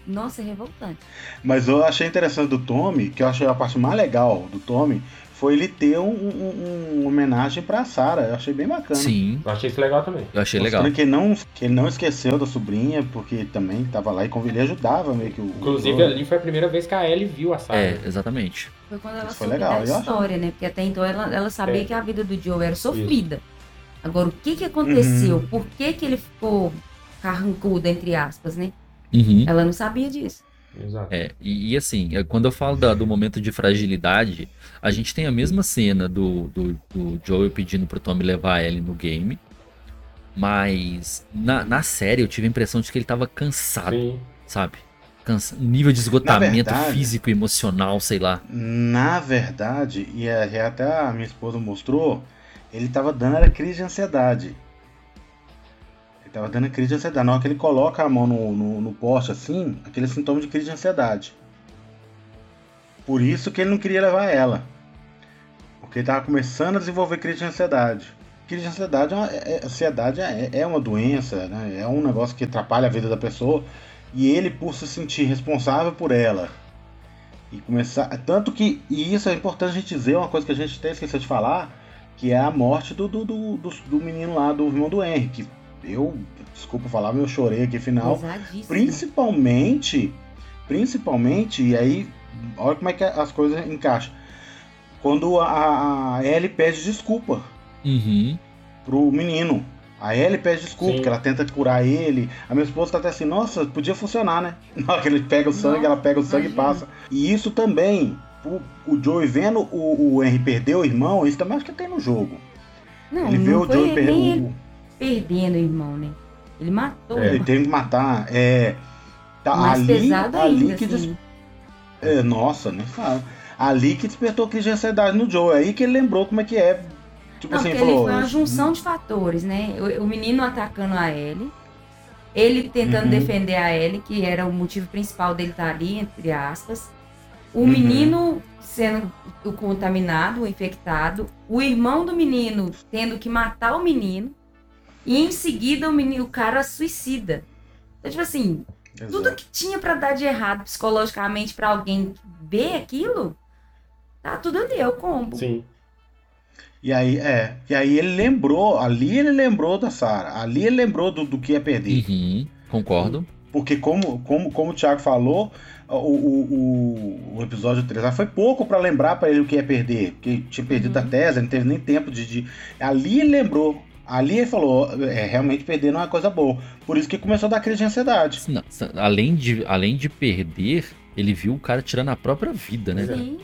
Nossa, é revoltante. Mas eu achei interessante do Tommy, que eu achei a parte mais legal do Tommy, foi ele ter um, um- um- uma homenagem pra Sarah. Eu achei bem bacana. Sim, Eu achei isso legal também. eu achei Mostrando legal. Que ele, não, que ele não esqueceu da sobrinha, porque também tava lá e ele ajudava meio que o. Inclusive, o- ali foi a primeira vez que a Ellie viu a Sarah. É, exatamente. Foi quando ela Isso soube legal, da eu acho. história, né? Porque até então ela, ela sabia É. que a vida do Joe era sofrida. Agora, o que que aconteceu? Uhum. Por que que ele ficou carrancudo, entre aspas, né? Uhum. Ela não sabia disso. Exato. É, e, e assim, é, quando eu falo da- do momento de fragilidade, a gente tem a mesma cena do, do, do Joel pedindo pro Tommy levar a Ellie no game. Mas na, na série eu tive a impressão de que ele tava cansado, Sim. sabe? Cansa nível de esgotamento verdade- físico e emocional, sei lá. Na verdade, e a- e até a minha esposa mostrou, ele tava dando era crise de ansiedade. Tava dando crise de ansiedade. Na hora que ele coloca a mão no, no, no poste assim, aquele sintoma de crise de ansiedade. Por isso que ele não queria levar ela. Porque ele tava começando a desenvolver crise de ansiedade. Crise de ansiedade é uma, é- é- ansiedade é, é uma doença, né? é um negócio que atrapalha a vida da pessoa. E ele, por se sentir responsável por ela, e começar. Tanto que. E isso é importante a gente dizer, uma coisa que a gente até esqueceu de falar, que é a morte do, do, do, do, do menino lá, do irmão do Henry. Eu, desculpa falar, mas eu chorei aqui no final. Principalmente. Principalmente, e aí, olha como é que as coisas encaixam. Quando a, a Ellie pede desculpa Uhum. pro menino. A Ellie pede desculpa, Sim. que ela tenta curar ele. A minha esposa tá até assim, nossa, podia funcionar, né? Na hora que ele pega o sangue, Nossa, ela pega o sangue e imagina. passa. E isso também, o, o Joey vendo o, o Henry perder o irmão, isso também acho que tem no jogo. Não, ele vê não o foi Joey perder. o- perdendo o irmão, né? Ele matou. É. Ele tem que matar. É. Tá, Mais ali, pesado ali ainda, que des- assim. é, Nossa, nem fala. Ali que despertou crise de ansiedade no Joe. Aí que ele lembrou como é que é. Tipo Não, assim, falou. ele foi uma junção de fatores, né? O, o menino atacando a Ellie, ele tentando Uhum. defender a Ellie, que era o motivo principal dele estar ali, entre aspas. O Uhum. menino sendo o contaminado, o infectado. O irmão do menino tendo que matar o menino. E em seguida o, menino, o cara suicida. Então, tipo assim, Exato. tudo que tinha pra dar de errado psicologicamente pra alguém ver aquilo, tá tudo ali, é o combo. Sim. E aí, é. E aí ele lembrou. Ali ele lembrou da Sarah. Ali ele lembrou do, do que ia perder. Uhum. Concordo. Porque, como, como, como o Thiago falou, o, o, o, o episódio 3 lá foi pouco pra lembrar pra ele o que ia perder. Porque tinha perdido Uhum. a tese, não teve nem tempo de, de. Ali ele lembrou. Ali ele falou: é, realmente perder não é coisa boa. Por isso que começou a dar crise de ansiedade. Não, além, de, além de perder, ele viu o cara tirando a própria vida, né? Sim.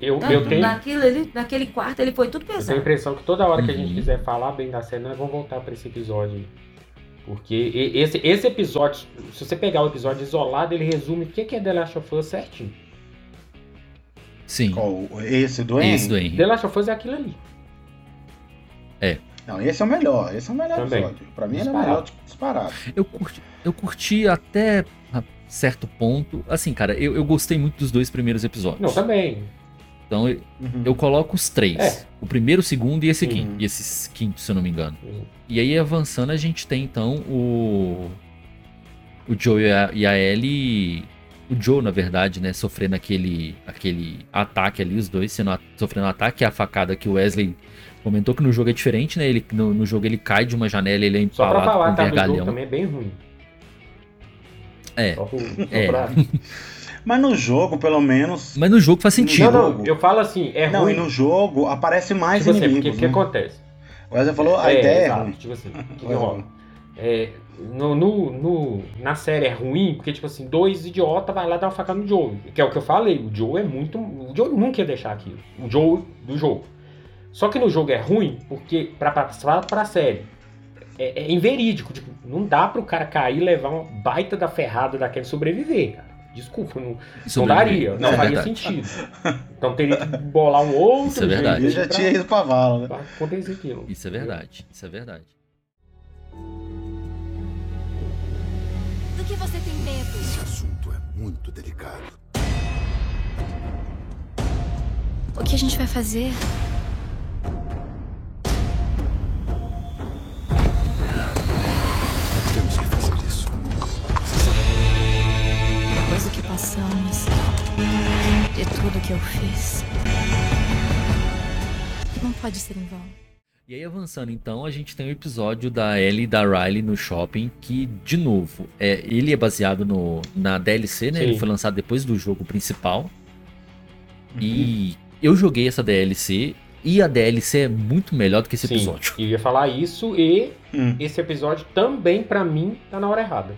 Eu, Não, eu, tenho, naquilo, ali- naquele quarto ele foi tudo eu tenho a pesado. impressão que toda hora que a gente Uhum. quiser falar bem da série, nós vamos voltar pra esse episódio. aí. Porque esse, esse episódio, se você pegar o episódio isolado, ele resume o que que é The Last of Us certinho. Sim. Qual? Esse do Henry? Esse do Henry. The Last of Us é aquilo ali. Não, esse é o melhor. Esse é o melhor Também. episódio. Pra mim ele é o Disparado. melhor disparado. Eu curti, eu curti até certo ponto. Assim, cara, eu, eu gostei muito dos dois primeiros episódios. Não, também. Então eu, Uhum. eu coloco os três. É. O primeiro, o segundo e esse Uhum. quinto. E esse quinto, se eu não me engano. Uhum. E aí, avançando, a gente tem então o. O Joe e a, e a Ellie. O Joe, na verdade, né? Sofrendo aquele, aquele ataque ali, os dois sendo a- sofrendo um ataque. A facada que o Wesley comentou que no jogo é diferente, né? Ele, no, no jogo ele cai de uma janela ele é Só pra empalado falar, com um tá? Do jogo vergalhão. também é bem ruim. É. Só, pro- só É. pra- Mas no jogo, pelo menos. Mas no jogo faz Não, sentido. não, eu falo assim, é não, ruim. e no jogo aparece mais tipo assim, porque inimigos. o que né? acontece? O Wesley falou, a ideia é exato, ruim. Tipo assim, o que, que rola? É, no, no, no- na série é ruim, porque, tipo assim, dois idiotas vai lá dar uma facada no Joe. Que é o que eu falei, o Joe é muito. O Joe nunca ia deixar aquilo. O Joe do jogo. Só que no jogo é ruim, porque pra passar pra série. É, é inverídico, tipo, não dá pro cara cair e levar uma baita da ferrada daquele e sobreviver, cara. Desculpa, não, não daria, não É faria verdade. sentido. Então teria que bolar um outro Isso é verdade. Ele já pra- tinha ido pra vala, né? pra acontecer aquilo. Isso é verdade. Isso é verdade. Do que você tem medo? Esse assunto é muito delicado. O que a gente vai fazer? De tudo que eu fiz. Não pode ser em vão. E aí, avançando então, a gente tem o episódio da Ellie e da Riley no shopping, que, de novo, é, ele é baseado no, na DLC, né? Sim. Ele foi lançado depois do jogo principal. E eu joguei essa DLC, e a DLC é muito melhor do que esse Sim, episódio. eu ia falar isso e Hum. esse episódio também, pra mim, tá na hora errada.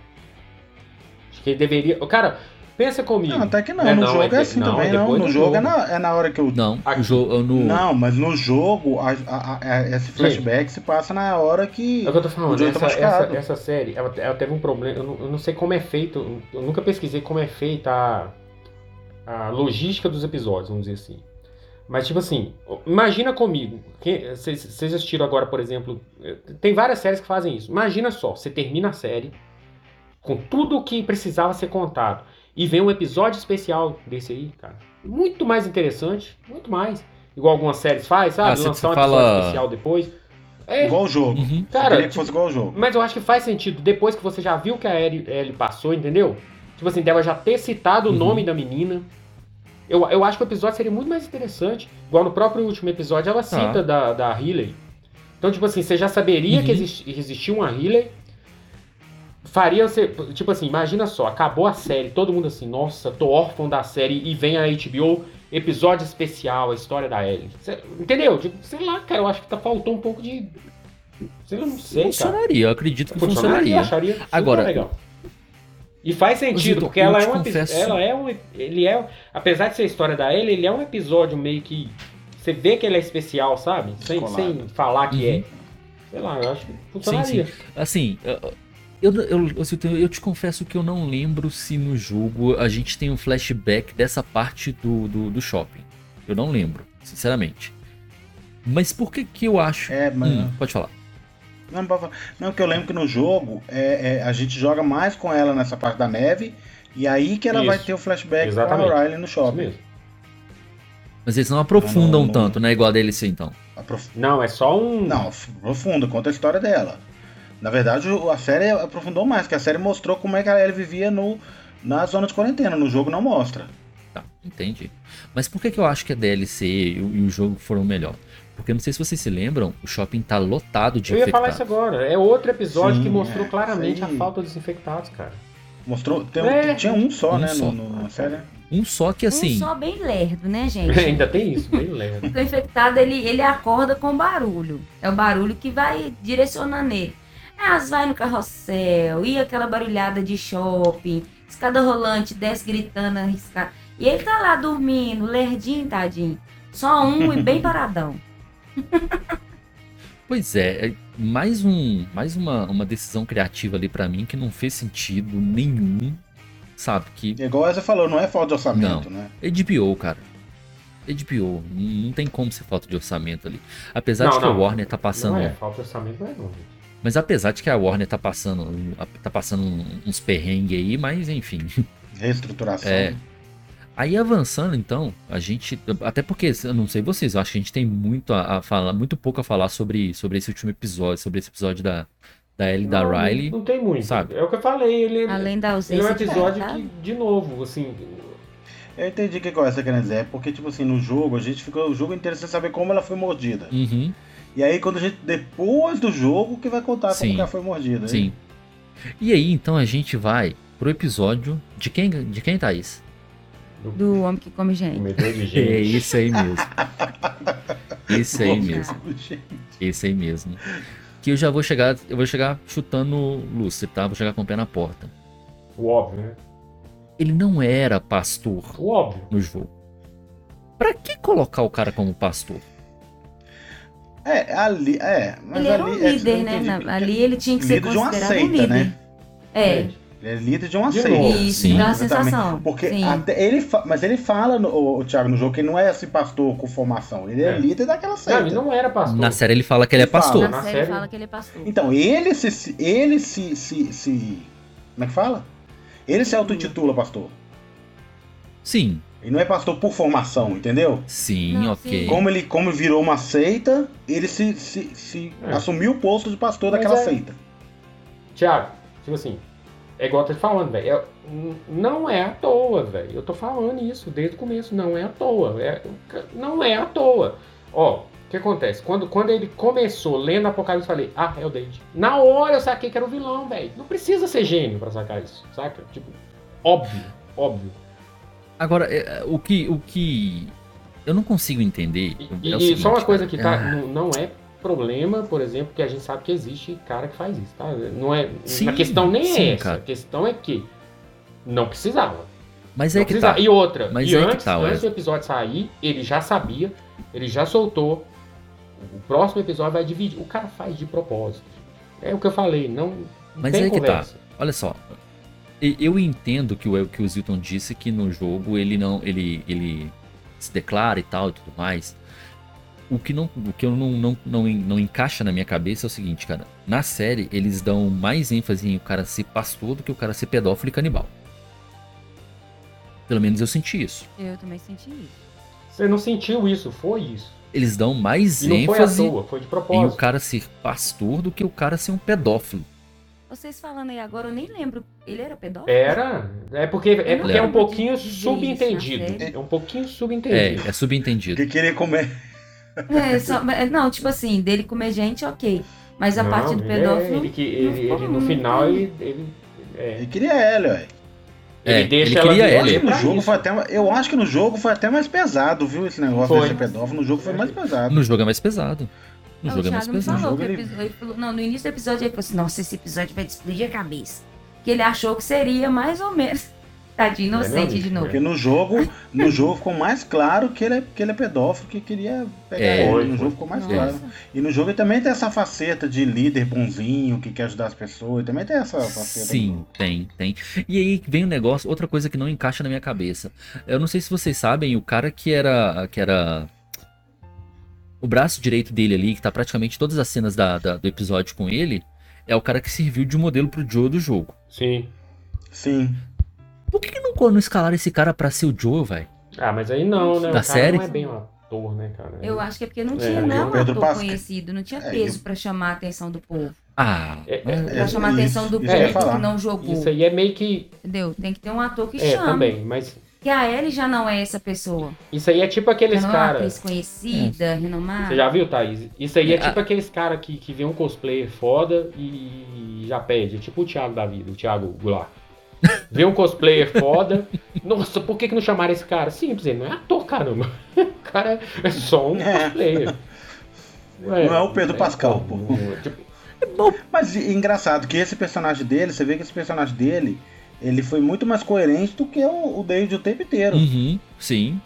Acho que ele deveria. Cara, pensa comigo. Não, até que não. É, no não, jogo é é, assim não, também, é não. No do jogo, jogo. É, na, é na hora que eu. Não, Aqui. o jogo no. Não, mas no jogo, a- a- a- esse flashback se passa na hora que. É o que eu tô falando, Joey tá essa, essa, essa série, ela, ela teve um problema, eu não, eu não sei como é feito, eu nunca pesquisei como é feita a, a logística dos episódios, vamos dizer assim. Mas, tipo assim, imagina comigo, vocês assistiram agora, por exemplo, tem várias séries que fazem isso. Imagina só, você termina a série com tudo o que precisava ser contado e vem um episódio especial desse aí, cara. Muito mais interessante, muito mais. Igual algumas séries faz, sabe? Ah, você Lançar um episódio fala- especial depois. É, Igual o jogo. Uhum. Cara, Queria que tipo, fosse igual o jogo. mas eu acho que faz sentido depois que você já viu que a Ellie, Ellie passou, entendeu? Tipo assim, dela já ter citado o Uhum. nome da menina. Eu, eu acho que o episódio seria muito mais interessante. Igual no próprio último episódio, ela cita da, da Healy. Então, tipo assim, você já saberia Uhum. que exist, existia uma Healy. Faria você. Tipo assim, imagina só, acabou a série, todo mundo assim, nossa, tô órfão da série, e vem a HBO, episódio especial, a história da Ellie. Cê- entendeu? Tipo, sei lá, cara, eu acho que tá, faltou um pouco de. Sei lá, não sei, cara. Funcionaria, eu acredito que Funcionaria, funcionaria. acharia super Agora- legal. E faz sentido, Zito, porque eu ela é um ela é um ele é, apesar de ser a história da Ellie, ele é um episódio meio que você vê que ele é especial, sabe? Sem, sem falar que Uhum. é. Sei lá, eu acho que funcionaria. Assim, eu, eu, eu, eu, te confesso que eu não lembro se no jogo a gente tem um flashback dessa parte do, do, do shopping. Eu não lembro, sinceramente. Mas por que que eu acho... É, mas. Hum, pode falar. Não, pode falar. não, porque eu lembro que no jogo é, é, a gente joga mais com ela nessa parte da neve. E aí que ela Isso. vai ter o flashback Exatamente. com a Riley no shopping. Mas eles não aprofundam Não, não, não. tanto, né? Igual a DLC, então. Aprof- Não, é só um. Não, profunda, conta a história dela. Na verdade, o- a série aprofundou mais, que a série mostrou como é que a Ellie vivia no, na zona de quarentena. No jogo não mostra. Tá, entendi. Mas por que, que eu acho que a DLC e o, e o jogo foram melhor? Porque eu não sei se vocês se lembram, o shopping tá lotado de Eu ia falar isso infectados. agora. É outro episódio Sim, que mostrou é, claramente isso a falta dos infectados, cara. Mostrou. tem- É. tinha um só, Um né? só. No, no- na série. Um só que assim. Um só bem lerdo, né, gente? Ainda tem isso, bem. Porque o infectado, ele, ele acorda com barulho. É o barulho que vai direcionando ele. As vai no carrossel, e aquela barulhada de shopping, escada rolante, desce gritando, arriscado. E ele tá lá dormindo, lerdinho, tadinho. Só um e bem paradão. Pois é, é mais um, mais uma, uma decisão criativa ali pra mim que não fez sentido nenhum, sabe? Que É Igual você falou, não é falta de orçamento, né? HBO, cara. HBO, não não tem como ser falta de orçamento ali. Apesar Não, de que não. a Warner tá passando, Não é, falta de orçamento não é não. Mas apesar de que a Warner tá passando, tá passando uns perrengues aí, mas enfim. Reestruturação. É. Aí avançando então, a gente, até porque eu não sei vocês, eu acho que a gente tem muito a, a falar, muito pouco a falar sobre, sobre esse último episódio, sobre esse episódio da da Ellie e da Não, Riley. Não tem muito. sabe? É o que eu falei, ele, Além da ele é um ausência de episódio que, de novo, assim. Eu entendi o que você querendo dizer. É porque, tipo assim, no jogo, a gente ficou o jogo inteiro sem saber como ela foi mordida. Uhum, E aí, quando a gente, depois do jogo, que vai contar Sim. como que ela foi mordida. sim. E aí então a gente vai pro episódio de quem, de quem Thaís? Do homem que come gente. Comedor de É gente. esse aí mesmo. Esse aí mesmo. Esse aí mesmo. Que eu já vou chegar, eu vou chegar chutando Lúcio, tá? Vou chegar com o pé na porta. O óbvio, né? Ele não era pastor O óbvio. no jogo. Pra que colocar o cara como pastor? É, ali. É, mas Ele era um ali. é, líder, eu né? entendi, Na- ali ele tinha que ser líder de uma considerado um líder. né? É, Ele é líder de uma De seita. isso, Sim. dá uma Exatamente. sensação. Porque Sim. até ele mas ele fala, no, o, Thiago, no jogo, que ele não é esse pastor com formação. Ele é, É. líder daquela Não, seita. ele não era pastor. Na série ele fala que ele é Ele pastor. Na na série série- fala que ele é pastor. Então, ele se, ele se, se, se. Como é que fala? Ele se auto-intitula pastor. Sim. Ele não é pastor por formação, entendeu? Sim, Não, ok. Como ele como virou uma seita, ele se, se, se É. assumiu o posto de pastor Mas daquela é- seita. Tiago, tipo assim, é igual eu tô te falando, velho. é- Não é à toa, velho. Eu tô falando isso desde o começo. Não é à toa. é- não é à toa. Ó, o que acontece? Quando, quando ele começou lendo Apocalipse, eu falei, ah, é o David. Na hora eu saquei que era o vilão, velho. Não precisa ser gênio pra sacar isso, saca? Tipo, óbvio, óbvio. Agora, é, é, o que. O que. Eu não consigo entender. E, é o e só uma seguinte, coisa que tá, ah, não, é problema, por exemplo, que a gente sabe que existe cara que faz isso, tá? Não é, Sim, a questão nem sim, é essa, cara. a questão é que não precisava. Mas Não é que precisava. tá. E outra, Mas e é que antes, tá, antes do episódio sair, ele já sabia, ele já soltou. O próximo episódio vai dividir. O cara faz de propósito. É o que eu falei, não, Mas tem é que tá. conversa. Olha só. Eu entendo que o que o Zilton disse que no jogo ele não. ele, ele se declara e tal e tudo mais. O que, não, o que eu não, não, não, não encaixa na minha cabeça é o seguinte, cara. Na série, eles dão mais ênfase em o cara ser pastor do que o cara ser pedófilo e canibal. Pelo menos eu senti isso. Eu também senti isso. Você não sentiu isso, foi isso. Eles dão mais E não foi à ênfase toa, foi de em o cara ser pastor do que o cara ser um pedófilo. Vocês falando aí agora, eu nem lembro. Ele era pedófilo? Era. É porque é, porque é um pouquinho subentendido. É um pouquinho É, subentendido. é subentendido. Que queria comer. É, só- mas, não, tipo assim, dele comer gente, ok. Mas a Não, parte do ele é- pedófilo. ele, que, ele, ficou ele no final, ele, ele, é, Ele queria ela, ué. É, ele deixa ele ela queria ela. Eu acho que no jogo isso. foi até, eu acho que no jogo foi até mais pesado, viu? Esse negócio Foi. de ser pedófilo. No jogo foi mais pesado. No jogo é mais pesado. Ah, jogo o é mais Thiago me pesado. falou que o ele- episódio. ele falou- não, no início do episódio ele falou assim: Nossa, esse episódio vai explodir a cabeça. Que ele achou que seria mais ou menos. Tadinho, É, inocente amigo, de novo. Porque no jogo, no jogo ficou mais claro que ele é, que ele é pedófilo, que queria pegar É. ele. No jogo ficou mais Nossa. claro. E no jogo ele também tem essa faceta de líder bonzinho, que quer ajudar as pessoas. Também tem essa faceta. Sim, tem, tem. E aí vem um negócio, outra coisa que não encaixa na minha cabeça. Eu não sei se vocês sabem, o cara que era. que era. O braço direito dele ali, que tá praticamente todas as cenas da- da- do episódio com ele, é o cara que serviu de modelo pro Joe do jogo. Sim. Sim. Por que, que não, não escalaram esse cara pra ser o Joe, velho? Ah, mas aí não, né? Da o cara série? não é bem um ator, né, cara? Eu acho que é porque não É, tinha o não um Pedro ator Pascal- conhecido, não tinha É, peso e pra chamar a atenção do povo. Ah, É, é, Pra chamar a atenção do falar. que não jogou. Isso aí é meio que. Entendeu? Tem que ter um ator que É, chama. também, mas. Que a Ellie já não é essa pessoa. Isso aí é tipo aqueles é uma caras. conhecida, renomada. Você já viu, Thaís? Isso aí é É, tipo aqueles caras que, que vê um cosplayer foda e já pede. Tipo o Thiago da vida, o Thiago Goulart. Vê um cosplayer foda. Nossa, por que, que não chamaram esse cara? Simples, ele não é ator, caramba. O cara é só um É. cosplayer. Não é o Pedro Pascal, pô. Tipo, Mas engraçado que esse personagem dele, você vê que esse personagem dele, ele foi muito mais coerente do que o, o David o tempo inteiro. Uhum, sim.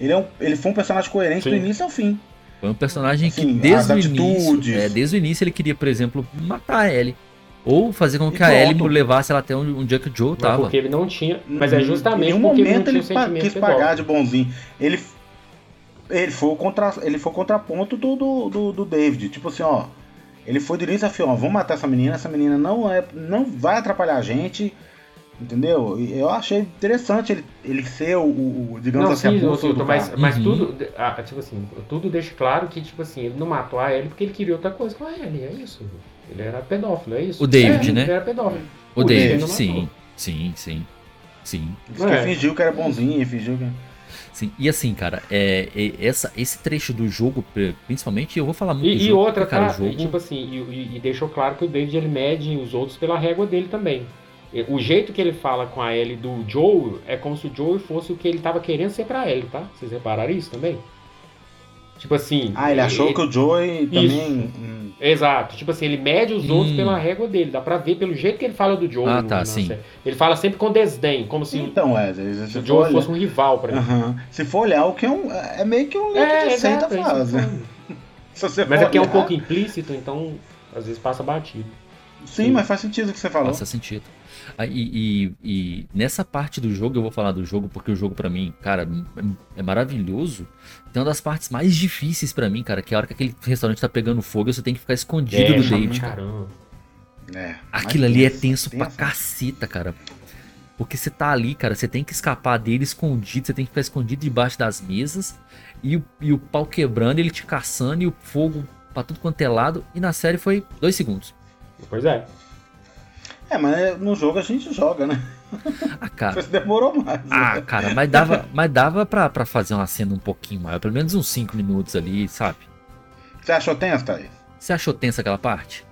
Ele, é um, ele foi um personagem coerente Sim. do início ao fim. Foi um personagem Assim, que desde o início. É, desde o início ele queria, por exemplo, matar a Ellie. Ou fazer com E que a Ellie levasse ela até um, um dia que o Joe mas tava. porque ele não tinha. Mas é justamente Em ele não momento tinha ele, sentimento quis pagar de bonzinho. Ele, ele, foi o contra, ele foi o contraponto do, do, do, do David. Tipo assim, ó. Ele foi do início a fim, ó, vamos matar essa menina, essa menina não, é, não vai atrapalhar a gente. Entendeu? E Eu achei interessante ele, ele ser o, o- o, digamos Não, assim, sim, a do mas, cara. mas Uhum. tudo, ah, tipo assim, tudo deixa claro que, tipo assim, ele não matou a Ellie porque ele queria outra coisa com a Ellie, é isso. Ele era pedófilo, é isso. O David, É, né? Ele era pedófilo. O ele David, não sim. Sim, sim. Sim. Diz que É. fingiu que era bonzinho, fingiu que. Sim. E assim, cara, é, é- essa, esse trecho do jogo, pri- principalmente, eu vou falar muito E, e jogo, outra, porque, cara, tá? o jogo... E, tipo assim, e, e- e deixou claro que o David ele mede os outros pela régua dele também. O jeito que ele fala com a Ellie do Joe é como se o Joe fosse o que ele tava querendo ser pra Ellie, tá? Vocês repararam isso também? Tipo assim. Ah, ele achou que o Joey também. Hum, Exato. Tipo assim, ele mede os outros Hum. pela régua dele. Dá pra ver pelo jeito que ele fala do Joe. Ah, no- tá, sim. série. Ele fala sempre com desdém, como se Então, é, se, o Joe olhar- fosse um rival pra ele. Aham. Se for olhar, o que é um. É meio que um É, de exato, é isso que eu faz, tô né? falando. Se você Mas for é que é um pouco implícito, então às vezes passa batido. Sim, mas faz sentido o que você falou. Faz sentido. Ah, e, e- e nessa parte do jogo, eu vou falar do jogo, porque o jogo pra mim, cara, é, é maravilhoso. Tem uma das partes mais difíceis pra mim, cara, que é a hora que aquele restaurante tá pegando fogo e você tem que ficar escondido do chato David. Caramba. É, Aquilo ali é tenso, tenso pra tenso. caceta, cara. Porque você tá ali, cara, você tem que escapar dele escondido, você tem que ficar escondido debaixo das mesas, e o, e o pau quebrando, ele te caçando, e o fogo pra tudo quanto é lado, e na série foi dois segundos. Pois é. É, mas no jogo a gente joga, né? Ah, cara. Isso demorou mais. Ah, né? cara, mas dava, mas dava pra, pra fazer uma cena um pouquinho maior, pelo menos uns 5 minutos ali, sabe? Você achou tenso, Thaís? Você achou tensa aquela parte?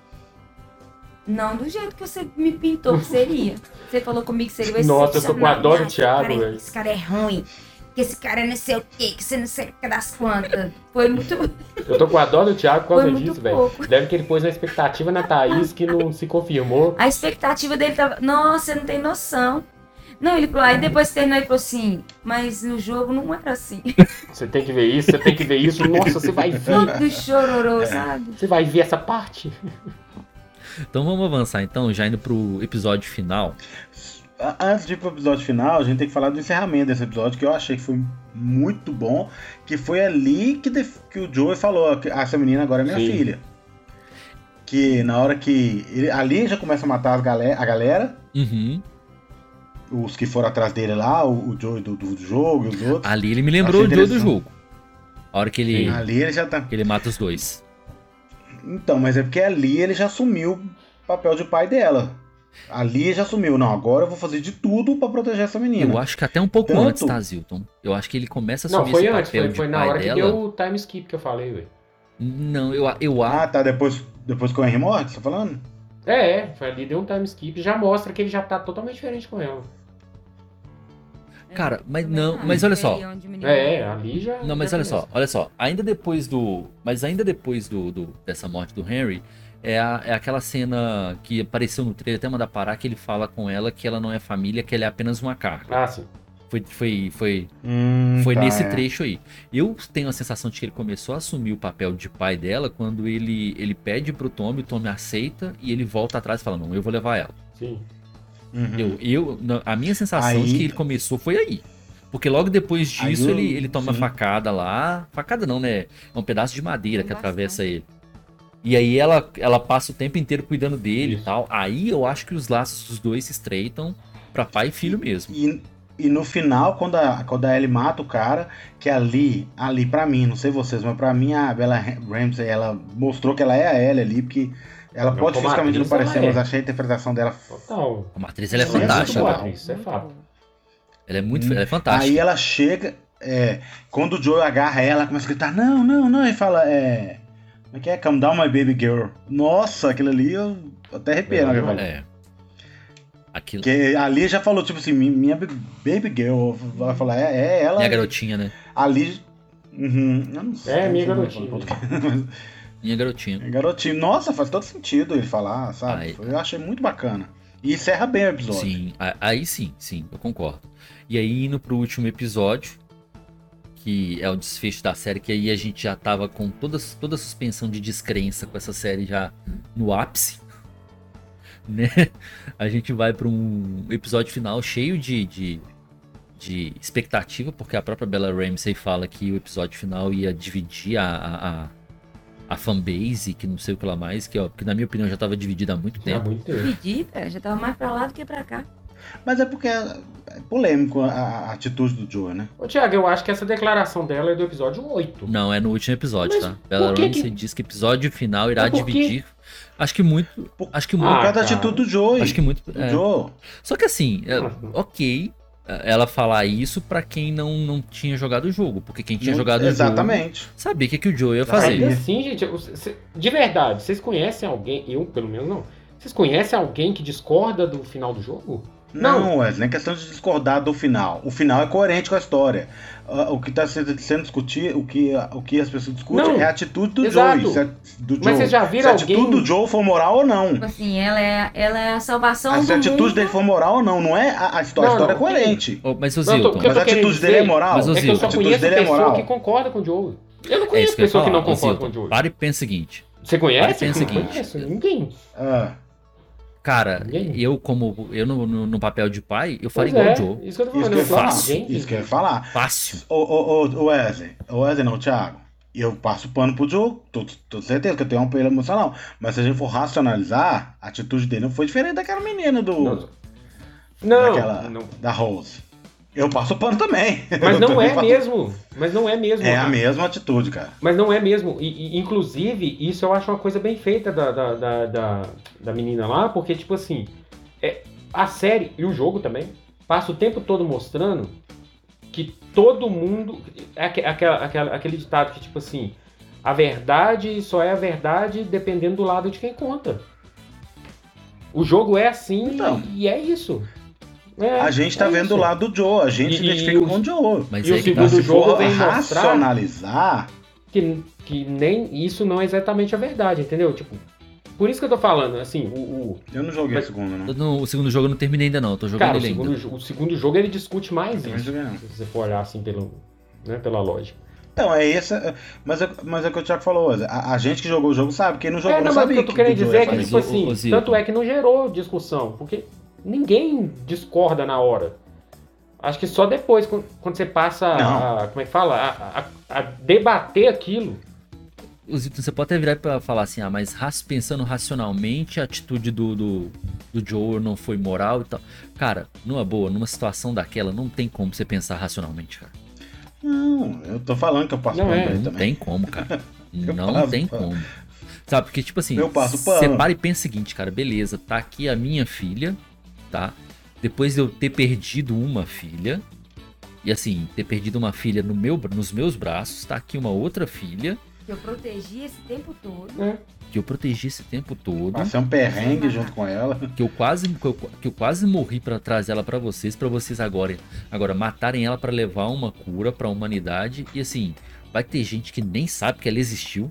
Não do jeito que você me pintou que seria. Você falou comigo que seria Nossa, eu tô com a Thiago, é- velho. Esse cara é ruim. Que esse cara é não sei o quê, que você não sei o que das quantas. Foi muito. Eu tô com a dó do Thiago por causa disso, velho. Deve que ele pôs uma expectativa na Thaís que não se confirmou. A expectativa dele tava. Nossa, você não tem noção. Não, ele falou. Aí depois terminou, ele falou assim. Mas no jogo não era assim. Você tem que ver isso, você tem que ver isso. Nossa, você vai ver. Todo chororô, sabe? Você vai ver essa parte. Então vamos avançar então, já indo pro episódio final. Antes de ir pro episódio final, a gente tem que falar do encerramento desse episódio, que eu achei que foi muito bom. Que foi ali que, def- que o Joey falou: que essa menina agora é minha Sim. filha. Que na hora que. ele- ali já começa a matar galera, a galera, Uhum. os que foram atrás dele lá, o, o Joey do, do jogo e os outros. Ali ele me lembrou o Achei Joe do jogo. A hora que ele, Ali ele já tá. que ele mata os dois. Então, mas é porque ali ele já assumiu o papel de pai dela. Ali já assumiu, não, agora eu vou fazer de tudo pra proteger essa menina. Eu acho que até um pouco Tanto- antes, tá, Zilton? Eu acho que ele começa a Não, assumir foi esse antes, papel foi, de foi na hora que deu o time skip que eu falei, velho. Não, eu, eu Ah, acho. tá, depois, depois que o Henry morre, você tá falando? É, é, foi ali, deu um time skip já mostra que ele já tá totalmente diferente com ela. Cara, mas não, acho. mas olha só. É, ali já. Não, mas olha só, olha só. Ainda depois do. Mas ainda depois do, do- dessa morte do Henry, é, a- é aquela cena que apareceu no trailer, até mandar parar, que ele fala com ela que ela não é família, que ela é apenas uma carga. Ah, sim. Foi, foi, foi, Hum, foi tá, nesse é. trecho aí. Eu tenho a sensação de que ele começou a assumir o papel de pai dela quando ele, ele pede pro Tommy, o Tommy aceita e ele volta atrás e fala: Não, eu vou levar ela. Sim. Uhum. Eu, eu, a minha sensação Aí- de que ele começou foi aí. Porque logo depois disso eu- ele, ele toma sim. facada lá. Facada não, né? É um pedaço de madeira que atravessa ele. E aí ela, ela passa o tempo inteiro cuidando dele Isso. e tal. Aí eu acho que os laços dos dois se estreitam pra pai e filho mesmo. E, e no final, quando a, quando a Ellie mata o cara, que ali, ali pra mim, não sei vocês, mas pra mim a Bella Ramsey, ela mostrou que ela é a Ellie ali, porque ela Não, pode fisicamente não parecer, é. mas achei a interpretação dela. Total. A matriz ela é Sim, é fantástica. Isso é fato. Ela é muito ela é fantástica. Aí ela chega, é, quando o Joe agarra ela, ela começa a gritar, não, não, não, e fala, é. Como é que é? Calm down, my baby girl. Nossa, aquilo ali eu até arrepiei, né, velho? É. Aquilo. Porque ali já falou, tipo assim, mi- minha baby girl. Vai falar, é, é ela. Minha garotinha, né? Ali. Uhum, eu não sei, É, minha garotinha. Minha garotinha. É garotinho. Nossa, faz todo sentido ele falar, sabe? Aí- Eu achei muito bacana. E encerra bem o episódio. Sim, aí sim, sim, eu concordo. E aí indo pro último episódio, que é o desfecho da série, que aí a gente já tava com toda, toda a suspensão de descrença com essa série já no ápice. Né? A gente vai para um episódio final cheio de, de, de expectativa, porque a própria Bella Ramsey fala que o episódio final ia dividir a, a, a, a fanbase, que não sei o que lá mais, que, ó, que na minha opinião já tava dividida há muito Há tempo. muito tempo. Cara, já tava mais pra lá do que pra cá. Mas é porque é é polêmico a, a atitude do Joe, né? Ô, Thiago, eu acho que essa declaração dela é do episódio 8. Não, é no último episódio, Mas tá? Bella por que Ramsey que- diz que episódio final irá Mas por quê? dividir. Acho que muito. Por- Acho que Por muito. Ah, causa da cara. atitude do Joe. acho que muito. Do é. Joe. Só que assim, é, Uhum. ok é, ela falar isso pra quem não, não tinha jogado o jogo. Porque quem tinha jogado o jogo Exatamente. sabia o que, que o Joe ia fazer. Ainda assim, gente, de verdade, vocês conhecem alguém, eu pelo menos não, vocês conhecem alguém que discorda do final do jogo? Não, Wesley, não é questão de discordar do final. O final é coerente com a história. Ah, O que está sendo discutido, o que, o que as pessoas discutem Não, é a atitude do exato. Joe. Se a, do Mas Joe. vocês já se viram a atitude alguém... do Joe for moral ou não. Tipo assim, ela é, ela é a salvação Ah, do se a atitude mundo. dele for moral ou não, não é a, a história. Não, a história não, é coerente. Ô, mas o Não, eu tô- Zilton, o que Mas a atitude dele é dizer moral. Mas, ô, É que eu Zilton, só a atitude conheço dele é pessoa moral. que concorda com o Joe. Eu não é conheço que ia pessoa que falar. não concorda com o Zilton, Joe. para e pensa o seguinte. Você conhece? Para e pensa o não seguinte. conheço ninguém. Ah, Cara, Ninguém. eu como. Eu no, no, no papel de pai, eu faria igual é, o Joe. Isso que eu tô isso falando. que eu gente. Isso que eu ia falar. Fácil. Ô, ô, ô, ô, Wesley. Wesley não, Thiago. Eu passo pano pro Joe. Tô, tô certeza que eu tenho um apelo emocional. Mas se a gente for racionalizar, a atitude dele não foi diferente daquela menina do. Não, Não, daquela, não. da Rose. Eu passo pano também. Mas não é mesmo. Mas não é mesmo. É a mesma atitude, cara. Mas não é mesmo. E, e, inclusive, isso eu acho uma coisa bem feita da, da, da, da, da menina lá, porque, tipo assim, é, a série e o jogo também passa o tempo todo mostrando que todo mundo. É aque- aquela, aquela, aquele ditado que, tipo assim, a verdade só é a verdade dependendo do lado de quem conta. O jogo é assim Então. e é isso. É, A gente tá é vendo isso. do lado do Joe, a gente E- se e identifica o- com o Joe. Mas E o é que tá. segundo se jogo vem racionalizar, que, que nem isso não é exatamente a verdade, entendeu? Tipo, por isso que eu tô falando, assim, o, o- eu não joguei Mas- o segundo, não. Eu não- o segundo jogo eu não terminei ainda não, eu tô jogando cara, o ele segundo, ainda. o segundo jogo ele discute mais Eu isso, se você for olhar assim pelo, né, pela lógica. Então, é esse. Mas é, mas é o que o Thiago falou. A, a gente que jogou o jogo sabe, quem não jogou É, não, não, mas o que eu tô querendo o Joe dizer é que, tipo assim, ô, Zilton. tanto é que não gerou discussão, porque ninguém discorda na hora. Acho que só depois, quando quando você passa a, como é que fala? A, a- a debater aquilo. Você pode até virar pra falar assim, ah, mas pensando racionalmente, a atitude do, do, do Joe não foi moral e tal. Cara, numa boa, numa situação daquela, não tem como você pensar racionalmente, cara. Não, eu tô falando que eu passo Não pano é, pra ele Não também. tem como, cara. Não passo tem como. Sabe, porque tipo assim, Eu passo pano. você para e pensa o seguinte, cara, beleza, tá aqui a minha filha, tá? Depois de eu ter perdido uma filha, e assim, ter perdido uma filha no meu, nos meus braços, tá aqui uma outra filha, Que eu protegi esse tempo todo. Né? que eu protegi esse tempo todo. Passei um perrengue junto com ela. que eu quase que eu, que eu quase morri pra trazer ela pra vocês, pra vocês agora agora matarem ela pra levar uma cura pra humanidade e assim, vai ter gente que nem sabe que ela existiu.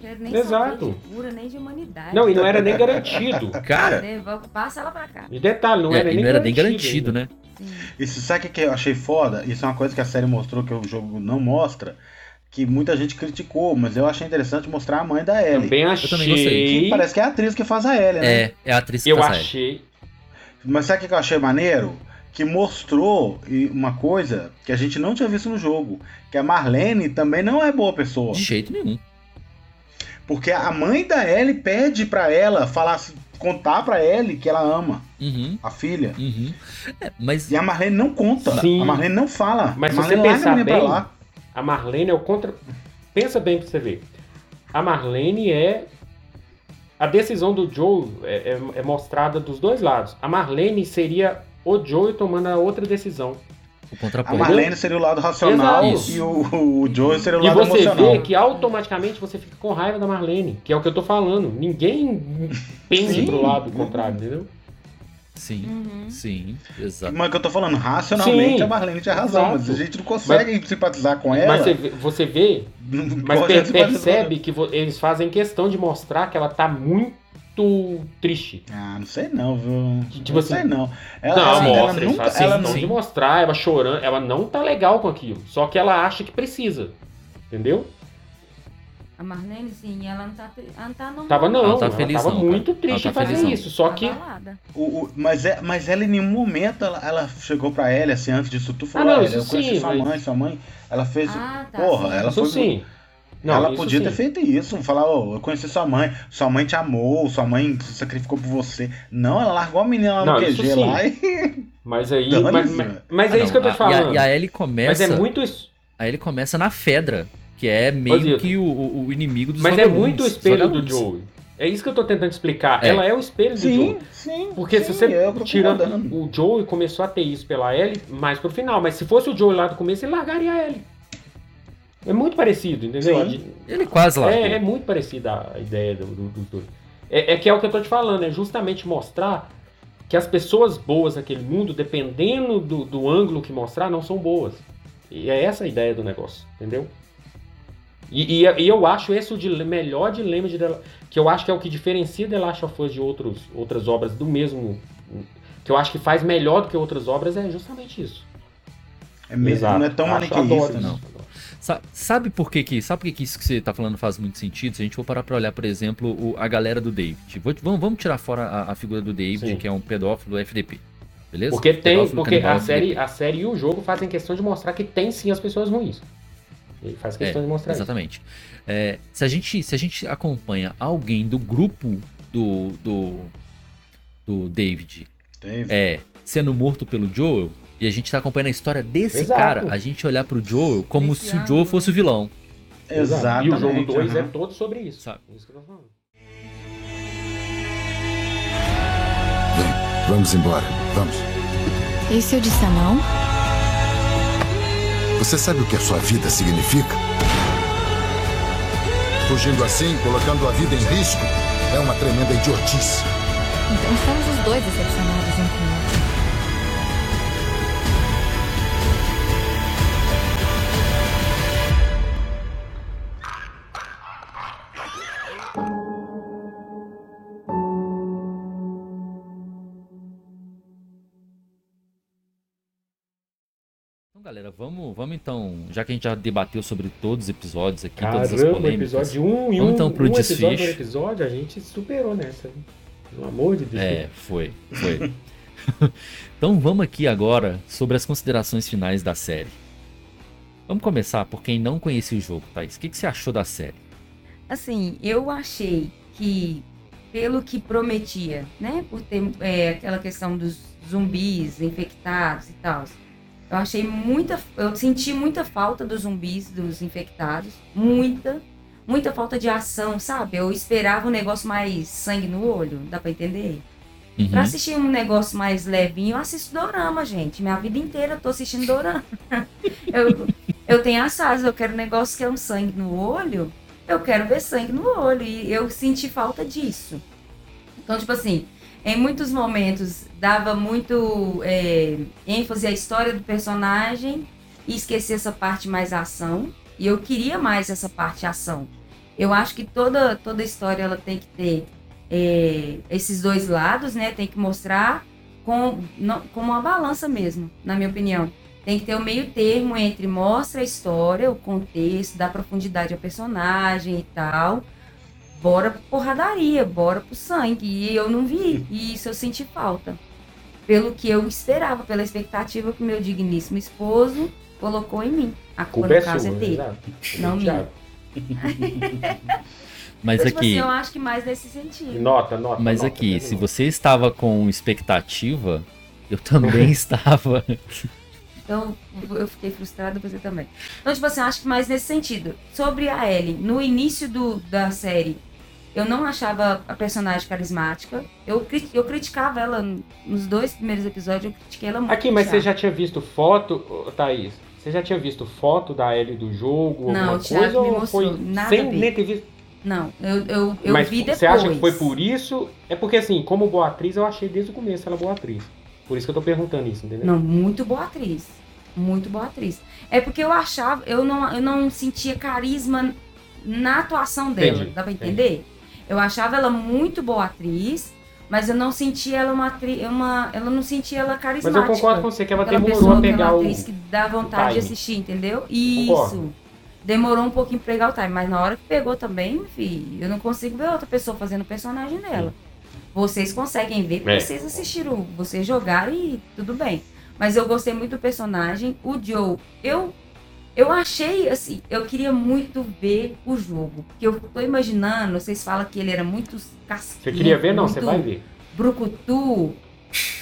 Nem Exato. de cura, nem de humanidade. Não, e não era nem garantido. Cara, Devolve- Passa ela pra cá. E detalhe, não é, era e nem não era nem garantido, ainda. né? Isso, sabe o que eu achei foda? Isso é uma coisa que a série mostrou que o jogo não mostra. Que muita gente criticou, mas eu achei interessante mostrar a mãe da Ellie. Também também gostei. achei. Que parece que é a atriz que faz a Ellie, né? É, é a atriz que Eu faz a Ellie. achei. Mas sabe o que eu achei maneiro? Que mostrou e- uma coisa que a gente não tinha visto no jogo. Que a Marlene também não é boa pessoa. De jeito nenhum. Porque a mãe da Ellie pede pra ela falar, contar pra Ellie que ela ama Uhum, a filha. uhum. É, mas E a Marlene não conta. Sim. A Marlene não fala. Mas se Marlene você pensar bem, lá. A Marlene é o contra. Pensa bem pra você ver. A Marlene é. A decisão do Joe é, é- é mostrada dos dois lados. A Marlene seria o Joe tomando a outra decisão. O A contraponto. Marlene seria o lado racional Exato. e o, o Joe seria o E lado você emocional. vê que automaticamente você fica com raiva da Marlene, que é o que eu tô falando. Ninguém pensa Sim. pro lado contrário, entendeu? Sim, Uhum. sim, exato. Mas que eu tô falando, racionalmente Sim. a Marlene tinha razão, Exato. mas a gente não consegue simpatizar com ela. Mas você vê, você vê Mas per- percebe que eles fazem questão de mostrar que ela tá muito triste. Ah, não sei não, viu? Tipo não assim- sei não. Ela, não, ela, mostra, ela nunca, fazem ela não, de mostrar, ela chorando, ela não tá legal com aquilo. Só que ela acha que precisa. Entendeu? A Marlene, sim, ela não tá, ela não tá normal. Tava não, Ela ela, tá feliz tava não, cara. muito Ela triste tá em fazer feliz não. isso. Só Tá que. o, o- mas, é, mas ela em nenhum momento ela, ela chegou pra ela assim antes disso tudo falou, Ah, não, "Olha, isso eu conheci sim, sua mas- mãe, sua mãe. Ela fez. Ah, tá. Porra, sim. ela Isso foi. sim. Não, ela podia sim. ter feito isso, falar, ô, eu conheci sua mãe, sua mãe te amou, sua mãe se sacrificou por você. Não, ela largou a menina lá no Não, isso QG lá e. Mas aí. Mas, mas, mas Ah, é isso que eu tô não, te a- falando. E a, e a Ellie Mas começa. é muito isso. Aí ele começa na Fedra, que é meio que o, o- inimigo dos Mas é muito o espelho do. Joey. É isso que eu tô tentando explicar. É. Ela é o espelho do Sim, Joey. sim. Porque sim, se você tô tirando o Joey começou a ter isso pela Ellie mais pro final, mas se fosse o Joey lá do começo, ele largaria a Ellie. É muito parecido, entendeu? Sim. Ele quase lá. É, é muito parecida a ideia do- do- dois. É, é que é o que eu tô te falando, é justamente mostrar que as pessoas boas naquele mundo, dependendo do, do ângulo que mostrar, não são boas. E é essa a ideia do negócio, entendeu? E, e- e eu acho esse o dile- melhor dilema de que eu acho que é o que diferencia The Last of Us de outros, outras obras do mesmo. Que eu acho que faz melhor do que outras obras é justamente isso. É mesmo, Exato. não é tão maniqueísta, não. isso. Sa- Sabe por que que, sabe por que que isso que você tá falando faz muito sentido? Se a gente for parar pra olhar, por exemplo, o- a galera do David. Vou- vamos, vamos tirar fora a, a figura do David, Sim. que é um pedófilo FDP. Beleza? Porque tem, porque a série, FDP. a série e o jogo fazem questão de mostrar que tem sim as pessoas ruins. Ele faz questão de mostrar isso. Exatamente. É, se, a gente, se a gente acompanha alguém do grupo do, do, do David Teve. É. sendo morto pelo Joel, e a gente tá acompanhando a história desse Exato. cara, a gente olhar pro Joel como Esse se o né? fosse o vilão. Exatamente. E o jogo 2 é aham. todo sobre isso. Sabe. Isso que eu tô falando. Vem, vamos embora. Vamos. E se eu disser não? Você sabe o que a sua vida significa? Fugindo assim, colocando a vida em risco, é uma tremenda idiotice. Então estamos os dois decepcionados galera, vamos, vamos então, já que a gente já debateu sobre todos os episódios aqui, todas as Caramba, polêmicas. episódio 1 um, e Vamos um, então pro um episódio por episódio, a gente superou nessa. Pelo amor de Deus. É, foi, foi. então vamos aqui agora sobre as considerações finais da série. Vamos começar por quem não conhecia o jogo, Thaís. O que, que você achou da série? Assim, eu achei que, pelo que prometia, né? Por ter é, aquela questão dos zumbis infectados e tal. Eu achei muita. Eu senti muita falta dos zumbis, dos infectados. Muita. Muita falta de ação, sabe? Eu esperava um negócio mais sangue no olho, dá pra entender? Uhum. Pra assistir um negócio mais levinho, eu assisto dorama, gente. Minha vida inteira eu tô assistindo dorama. eu, eu tenho as fases, eu quero um negócio que é um sangue no olho, eu quero ver sangue no olho. E eu senti falta disso. Então, tipo assim, em muitos momentos dava muito é, ênfase à história do personagem e esquecia essa parte mais ação. E eu queria mais essa parte ação. Eu acho que toda, toda história ela tem que ter é, esses dois lados, né? Tem que mostrar com, não, como uma balança mesmo, na minha opinião. Tem que ter o meio termo entre mostra a história, o contexto, dá profundidade ao personagem e tal. Bora pro porradaria, bora pro sangue. E eu não vi. E isso eu senti falta. Pelo que eu esperava, pela expectativa que meu digníssimo esposo colocou em mim. A culpa, no é caso é dele. Não Thiago. Mas Então, tipo aqui, assim, eu acho que mais nesse sentido. Nota, nota. mas nota, aqui, né, se nota. você estava com expectativa, eu também estava. Então, eu fiquei frustrada, você também. Então, tipo assim, eu acho que mais nesse sentido. Sobre a Ellie, no início do, da série, eu não achava a personagem carismática. Eu, eu criticava ela nos dois primeiros episódios, eu critiquei ela muito. Aqui, mas você já tinha visto foto, Thaís? Você já tinha visto foto da Ellie do jogo? Não, alguma o Thiago coisa? me ou mostrou, foi nada sem nem ter visto? Não, eu, eu, eu mas vi depois. você acha que foi por isso? É porque assim, como boa atriz, eu achei desde o começo ela boa atriz. Por isso que eu tô perguntando isso, entendeu? Não, muito boa atriz. Muito boa atriz. É porque eu achava, eu não, eu não sentia carisma na atuação dela. Entendi, Dá pra entender? Eu achava ela muito boa atriz, mas eu não sentia ela uma atriz. Uma, eu não sentia ela Mas carismática. eu concordo com você que ela Aquela demorou a pegar o. atriz que dá vontade de assistir, entendeu? Isso. Concordo. Demorou um pouquinho pra pegar o time, mas na hora que pegou também, filho, eu não consigo ver outra pessoa fazendo o personagem dela. Vocês conseguem ver, porque É. vocês assistiram, vocês jogaram e tudo bem. Mas eu gostei muito do personagem. O Joe, eu eu achei assim, eu queria muito ver o jogo. Porque eu tô imaginando, vocês falam que ele era muito casquinho. Você queria ver? Não, muito você vai ver. Brucutu.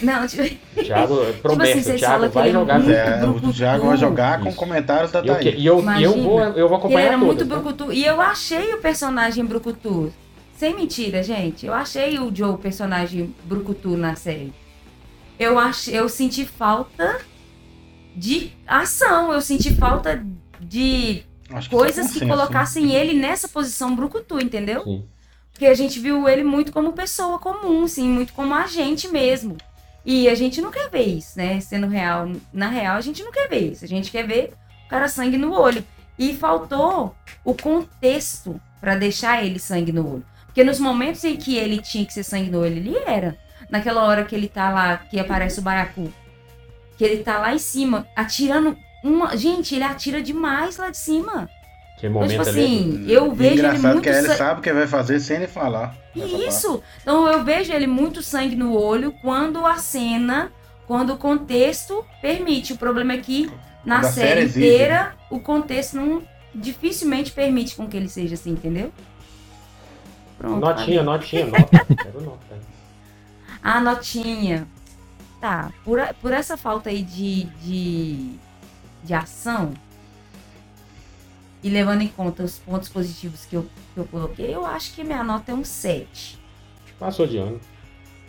Não, tipo, Thiago, promessa, vocês o Thiago falam que vai ele é jogar. muito- É, o. Thiago vai jogar com Isso. comentários da E eu, que- Thaís. e eu, eu Imagina. vou, eu vou ele acompanhar era muito todas, né? brucutu. E eu achei o personagem brucutu. Sem mentira, gente. Eu achei o Joe o personagem brucutu na série. Eu, ach, eu senti falta de ação. Eu senti falta de que coisas que né? colocassem ele nessa posição brucutu, entendeu? Sim. Porque a gente viu ele muito como pessoa comum, sim, muito como agente mesmo. E a gente não quer ver isso, né? Sendo real, na real, a gente não quer ver isso. A gente quer ver o cara sangue no olho. E faltou o contexto pra deixar ele sangue no olho. Porque nos momentos em que ele tinha que ser sangue no olho, ele era. Naquela hora que ele tá lá, que aparece o Baiacu. Que ele tá lá em cima, atirando uma. Gente, ele atira demais lá de cima. Que Então, momento tipo ali. assim, eu E vejo ele engraçado muito. que ele sa- sabe o que vai fazer sem ele falar. essa parte. isso! Então eu vejo ele muito sangue no olho quando a cena, quando o contexto permite. O problema é que na série, série exige. inteira o contexto não dificilmente permite com que ele seja assim, entendeu? Pronto. Notinha, notinha, nota. Quero nota. A notinha. tá. Por, por essa falta aí de, de, de ação, e levando em conta os pontos positivos que eu, que eu coloquei, eu acho que minha nota é um 7. Passou de ano.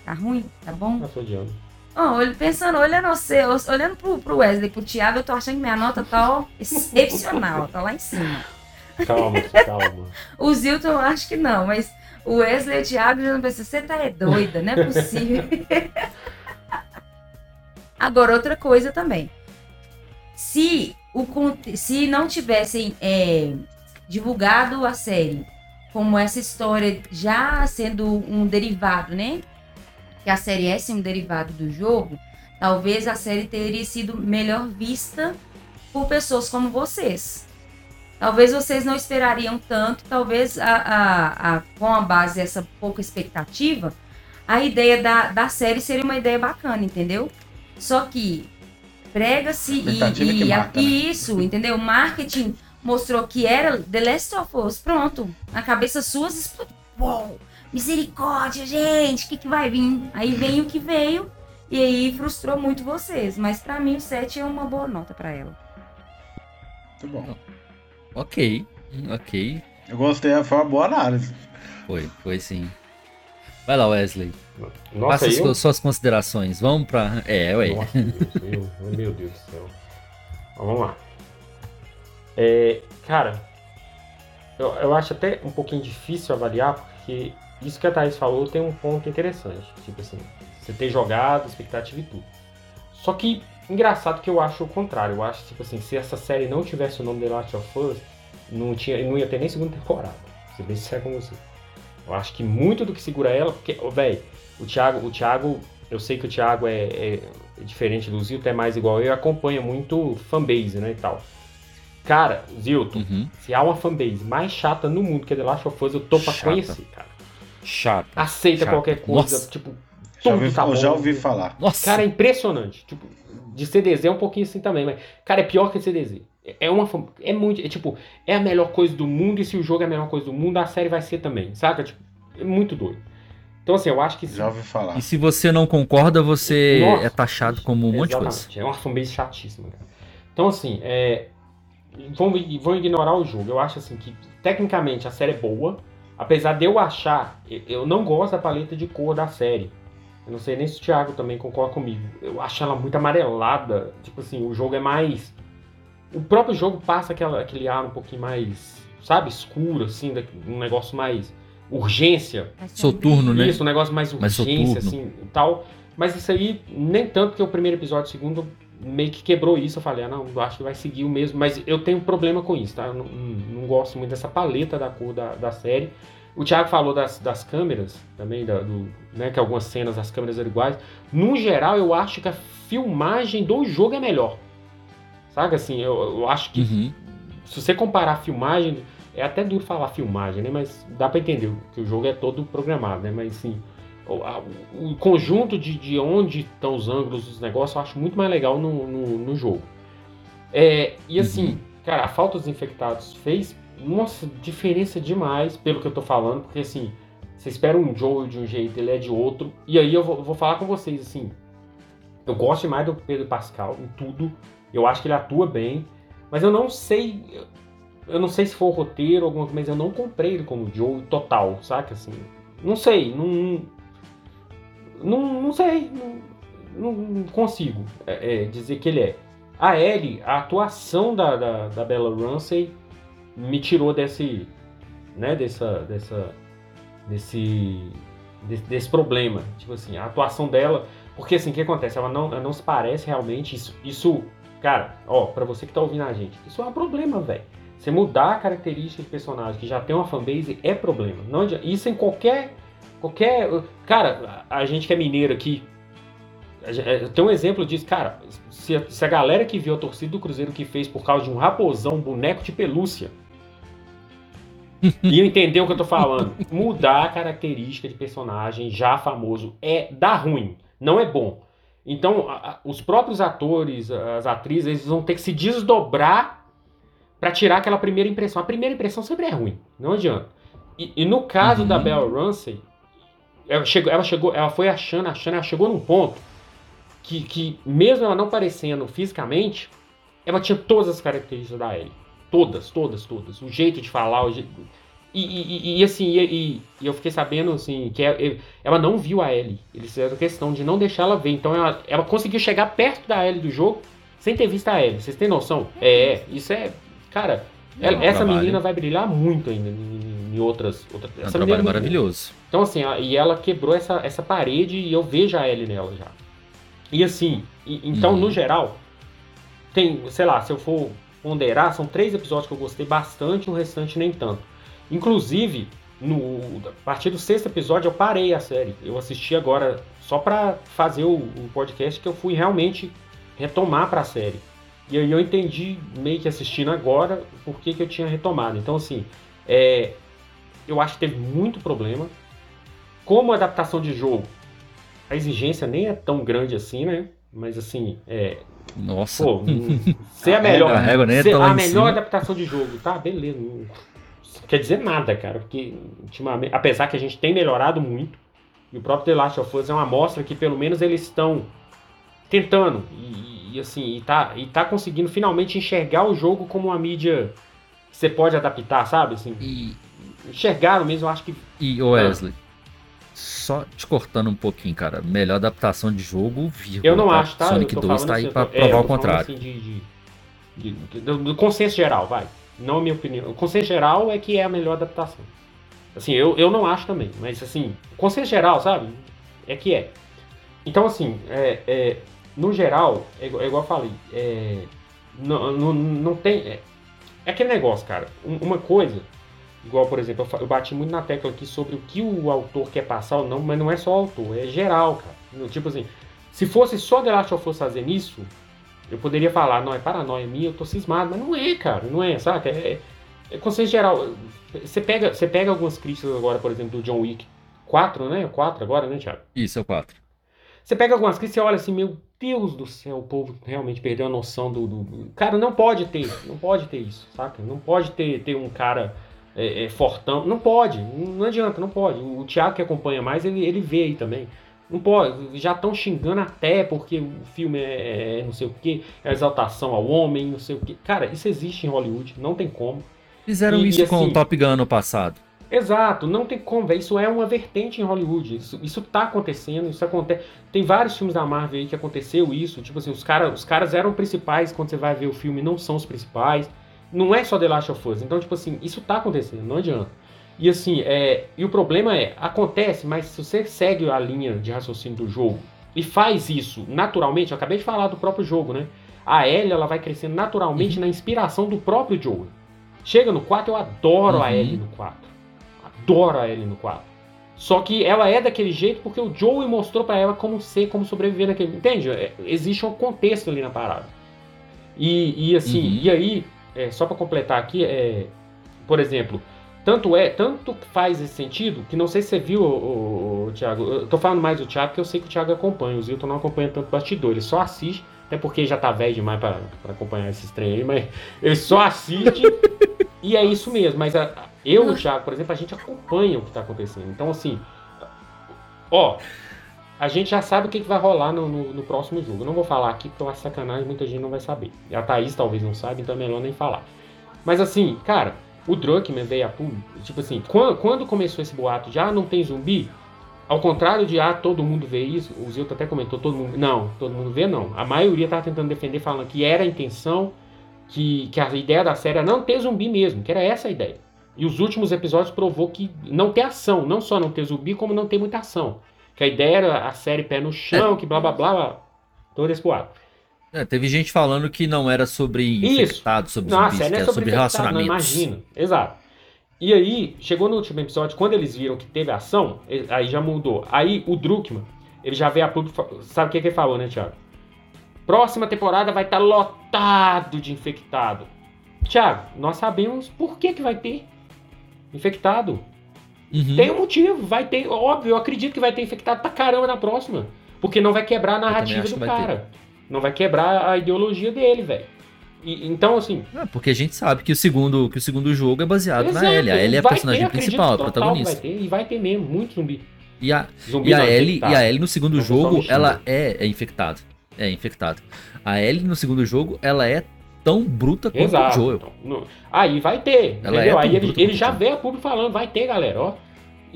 Tá ruim? Tá bom? Passou de ano. Ó, olh- pensando, olhando você, olhando pro, pro Wesley, pro Thiago, eu tô achando que minha nota tá ó, excepcional, tá lá em cima. Calma, calma. O Zilton eu acho que não, mas o Wesley o Thiago já não pensam, você tá é doida, não é possível. Agora, outra coisa também. Se, o, se não tivessem é, divulgado a série como essa história já sendo um derivado, né? Que a série é sim um derivado do jogo, talvez a série teria sido melhor vista por pessoas como vocês. Talvez vocês não esperariam tanto, talvez a, a, a- com a base dessa pouca expectativa, a ideia da, da série seria uma ideia bacana, entendeu? Só que prega-se e, que e, a- mata, né? e isso, entendeu? O marketing mostrou que era The Last of Us, pronto. Na cabeça suas explodiu. Uou, misericórdia, gente, o que, que vai vir? Aí vem o que veio e aí frustrou muito vocês. Mas pra mim o 7 é uma boa nota pra ela. Muito bom. Ok, ok. Eu gostei, foi uma boa análise. Foi, foi sim. Vai lá, Wesley. Nossa, Faça eu... suas, considerações. Vamos pra. É, ué. Nossa, Deus, meu, meu Deus do céu. Vamos lá. É, cara, eu, eu acho até um pouquinho difícil avaliar, porque isso que a Thaís falou tem um ponto interessante. Tipo assim, você ter jogado, expectativa e tudo. Só que, engraçado que eu acho o contrário. Eu acho, tipo assim, se essa série não tivesse o nome The Last of Us, não, tinha, não ia ter nem segunda temporada. Ser bem sincero com você. Eu acho que muito do que segura ela, porque, ô, velho, o Thiago, o Thiago, eu sei que o Thiago é, é diferente do Zilton, é mais igual eu, acompanha muito fanbase, né, e tal. Cara, Zilton, Uhum. se há uma fanbase mais chata no mundo que a The Last of Us, eu tô pra Chata. conhecer, cara. Chato. Aceita Chata. qualquer coisa, Nossa. tipo, Já tudo ouvi, tá eu bom. já ouvi falar. Nossa. Cara, é impressionante. Tipo, de CDZ é um pouquinho assim também, mas, cara, é pior que CDZ. É uma. É muito. É tipo, é a melhor coisa do mundo, e se o jogo é a melhor coisa do mundo, a série vai ser também, saca? Tipo, é muito doido. Então, assim, eu acho que. Já ouvi falar. E se você não concorda, você Nossa. é taxado como um monte de coisa. É uma fanbase chatíssima, cara. Então, assim, é. Vamos, vamos ignorar o jogo. Eu acho assim que, tecnicamente, a série é boa. Apesar de eu achar. Eu não gosto da paleta de cor da série. Eu não sei nem se o Thiago também concorda comigo. Eu acho ela muito amarelada. Tipo assim, o jogo é mais. O próprio jogo passa aquela, aquele ar um pouquinho mais. Sabe, escuro, assim, um negócio mais. Urgência. Soturno, né? Isso, um negócio mais Mais urgência, soturno. assim, e tal. Mas isso aí, nem tanto que o primeiro episódio, o segundo, meio que quebrou isso. Eu falei, ah, não, acho que vai seguir o mesmo. Mas eu tenho problema com isso, tá? Eu não, não- não gosto muito dessa paleta da cor da, da série. O Thiago falou das, das câmeras também, da- do, né, que algumas cenas das câmeras eram iguais. No geral, eu acho que a filmagem do jogo é melhor. Sabe assim, eu, eu acho que Uhum. se você comparar a filmagem, é até duro falar filmagem, né? Mas dá pra entender que o jogo é todo programado, né? Mas assim, o, a- o conjunto de, de onde estão os ângulos dos negócios eu acho muito mais legal no, no, no jogo. É, e assim, Uhum. cara, a falta dos infectados fez, nossa, diferença demais pelo que eu tô falando, porque assim, você espera um Joel de um jeito, ele é de outro, e aí eu vou, vou falar com vocês, assim, eu gosto mais do Pedro Pascal em tudo, eu acho que ele atua bem, mas eu não sei, eu não sei se foi o roteiro alguma coisa, mas eu não comprei ele como Joe total, saca? Assim, não sei, não. Não, não sei, não, não consigo é, é, dizer que ele é. A Ellie, a atuação da, da, da Bella Ramsey me tirou desse. né, dessa. dessa desse, desse, desse problema. Tipo assim, a atuação dela. Porque assim, o que acontece? Ela não, ela não se parece realmente. Isso, isso cara, ó, pra você que tá ouvindo a gente, isso é um problema, velho. Você mudar a característica de personagem que já tem uma fanbase é problema. Não adianta- isso em qualquer. qualquer Cara, a gente que é mineiro aqui. é, Tem um exemplo disso, cara. Se a, se a galera que viu a torcida do Cruzeiro que fez por causa de um raposão, um boneco de pelúcia, e entender o que eu tô falando. Mudar a característica de personagem já famoso é dar ruim, não é bom. Então, a- a- os próprios atores, as atrizes, eles vão ter que se desdobrar pra tirar aquela primeira impressão. A primeira impressão sempre é ruim, não adianta. E, e no caso Uhum. da Bella Ramsey, ela chegou, ela chegou, ela foi achando, achando, ela chegou num ponto que, que mesmo ela não parecendo fisicamente, ela tinha todas as características da Ellie. Todas, todas, todas. O jeito de falar, jeito... E, e, e, assim, e, e, eu fiquei sabendo assim, que é, ela não viu a Ellie. Eles fizeram questão de não deixar ela ver. Então ela, ela conseguiu chegar perto da Ellie do jogo sem ter visto a Ellie. Vocês têm noção? É, isso é. Cara, É essa trabalho. menina vai brilhar muito ainda em, em outras. outras É um essa menina trabalho muito- maravilhoso. então, assim, e ela quebrou essa, essa parede e eu vejo a Ellie nela já. E assim, então, Uhum. no geral, tem, sei lá, se eu for ponderar, são três episódios que eu gostei bastante, o restante nem tanto. Inclusive, no, a partir do sexto episódio eu parei a série. Eu assisti agora só pra fazer o, o podcast que eu fui realmente retomar pra série. E aí eu entendi, meio que assistindo agora, por que, que eu tinha retomado. Então, assim, é, eu acho que teve muito problema. Como adaptação de jogo, a exigência nem é tão grande assim, né? Mas assim, é. Nossa. Pô, ser a melhor. A régua nem é ser a melhor adaptação de jogo, tá? Beleza. Não quer dizer nada, cara. Porque, ultimamente, apesar que a gente tem melhorado muito, e o próprio The Last of Us é uma amostra que pelo menos eles estão tentando. E, e, assim, e tá, e tá conseguindo finalmente enxergar o jogo como uma mídia que você pode adaptar, sabe? Assim, E, enxergaram mesmo, eu acho que e ô Wesley, só te cortando um pouquinho, cara. Melhor adaptação de jogo, vírgula. Eu não tá? acho, tá? Sonic Eu tô 2 falando tá aí assim, pra é, provar eu o contrário. assim de- de- de- do, do consenso geral, vai. Não a minha opinião. O consenso geral é que é a melhor adaptação. Assim, eu, eu não acho também, mas assim, o consenso geral, sabe? É que é. Então, assim, é, é, no geral, é, igual- é igual eu falei, é, não, não, não tem. É, é aquele negócio, cara. Um- uma coisa, igual, por exemplo, eu, bati muito na tecla aqui sobre o que o autor quer passar ou não, mas não é só o autor, é geral, cara. Tipo assim, se fosse só The Last of Us fazendo isso, eu poderia falar, não, é paranoia minha, eu tô cismado, mas não é, cara, não é, saca? É, é conceito geral. Você pega, você pega algumas críticas agora, por exemplo, do John Wick 4, né? 4 agora, né, Thiago? Isso, é o 4. Você pega algumas críticas e olha assim, meu Deus do céu, o povo realmente perdeu a noção do. do- do- Cara, não pode ter, não pode ter isso, saca? Não pode ter, ter um cara é, é, fortão. Não pode, não adianta, não pode. O, Thiago que acompanha mais, ele, ele vê aí também. Não pode, já estão xingando até porque o filme é, é não sei o que, é exaltação ao homem, não sei o que. Cara, isso existe em Hollywood, não tem como. Fizeram E- isso e com assim- o Top Gun ano passado. Exato, não tem como, velho. Isso é uma vertente em Hollywood. Isso, isso tá acontecendo, isso acontece. Tem vários filmes da Marvel aí que aconteceu isso. Tipo assim, os, cara, os caras eram principais quando você vai ver o filme, não são os principais. Não é só The Last of Us. Então, tipo assim, isso tá acontecendo, não adianta. E assim, é, e o problema é, acontece, mas se você segue a linha de raciocínio do jogo e faz isso naturalmente, eu acabei de falar do próprio jogo, né? A Ellie, ela vai crescendo naturalmente na inspiração do próprio Joel. Chega no 4, eu adoro a Uhum. Ellie no 4 adoro a Ellie no 4. Só que ela é daquele jeito porque o Joey mostrou pra ela como ser, como sobreviver naquele. Entende? É, existe um contexto ali na parada. E, e assim, Uhum. e aí, é, só pra completar aqui, é, por exemplo, tanto é, tanto faz esse sentido, que não sei se você viu, o, Thiago. Eu tô falando mais do Thiago, porque eu sei que o Thiago acompanha. O Zilton não acompanha tanto bastidor, ele só assiste, até porque já tá velho demais pra acompanhar esses trem aí, mas ele só assiste. e é isso mesmo, mas a- eu e o Thiago, por exemplo, a gente acompanha o que tá acontecendo. Então, assim, ó, a gente já sabe o que, que vai rolar no, no- no próximo jogo. Eu não vou falar aqui porque eu acho sacanagem, muita gente não vai saber. E a Thaís talvez não saiba, então é melhor nem falar. Mas assim, cara, o Druckmann veio a público. Tipo assim, quando, quando começou esse boato de ah, não tem zumbi, ao contrário de ah, todo mundo vê isso, o Zilton até comentou, todo mundo. Não, todo mundo vê não. A maioria tava tentando defender, falando que era a intenção, que, que a ideia da série era não ter zumbi mesmo, que era essa a ideia. E os últimos episódios provou que não ter ação, não só não ter zumbi, como não ter muita ação. Que a ideia era a série pé no chão, que blá blá blá, blá todo esse boato. É, teve gente falando que não era sobre Isso. infectados, sobre Não, a zumbis, que não é era sobre sobre infectado, não, relacionamentos. imagina. Exato. E aí, chegou no último episódio, quando eles viram que teve ação, aí já mudou. Aí o Druckmann, ele já veio a público, sabe o que, que ele falou, né, Thiago? Próxima temporada vai estar lotado de infectado. Thiago, nós sabemos por que, que vai ter infectado. Uhum. Tem um motivo, vai ter, óbvio, eu acredito que vai ter infectado pra caramba na próxima. Porque não vai quebrar a narrativa do cara. Não vai quebrar a ideologia dele, velho. Então, assim, É, porque a gente sabe que o segundo, que o segundo jogo é baseado Exato, na Ellie. A Ellie é a personagem ter, principal, a protagonista. Vai ter, e vai ter mesmo, muito zumbi. E a, Zumbi e a Ellie, e a Ellie no segundo Não, jogo, ela é, é infectada. É, infectado. A Ellie no segundo jogo, ela é tão bruta quanto Exato. o Joel. Aí vai ter, Ela entendeu? é aí ele, ele já vê a público falando, vai ter, galera, ó.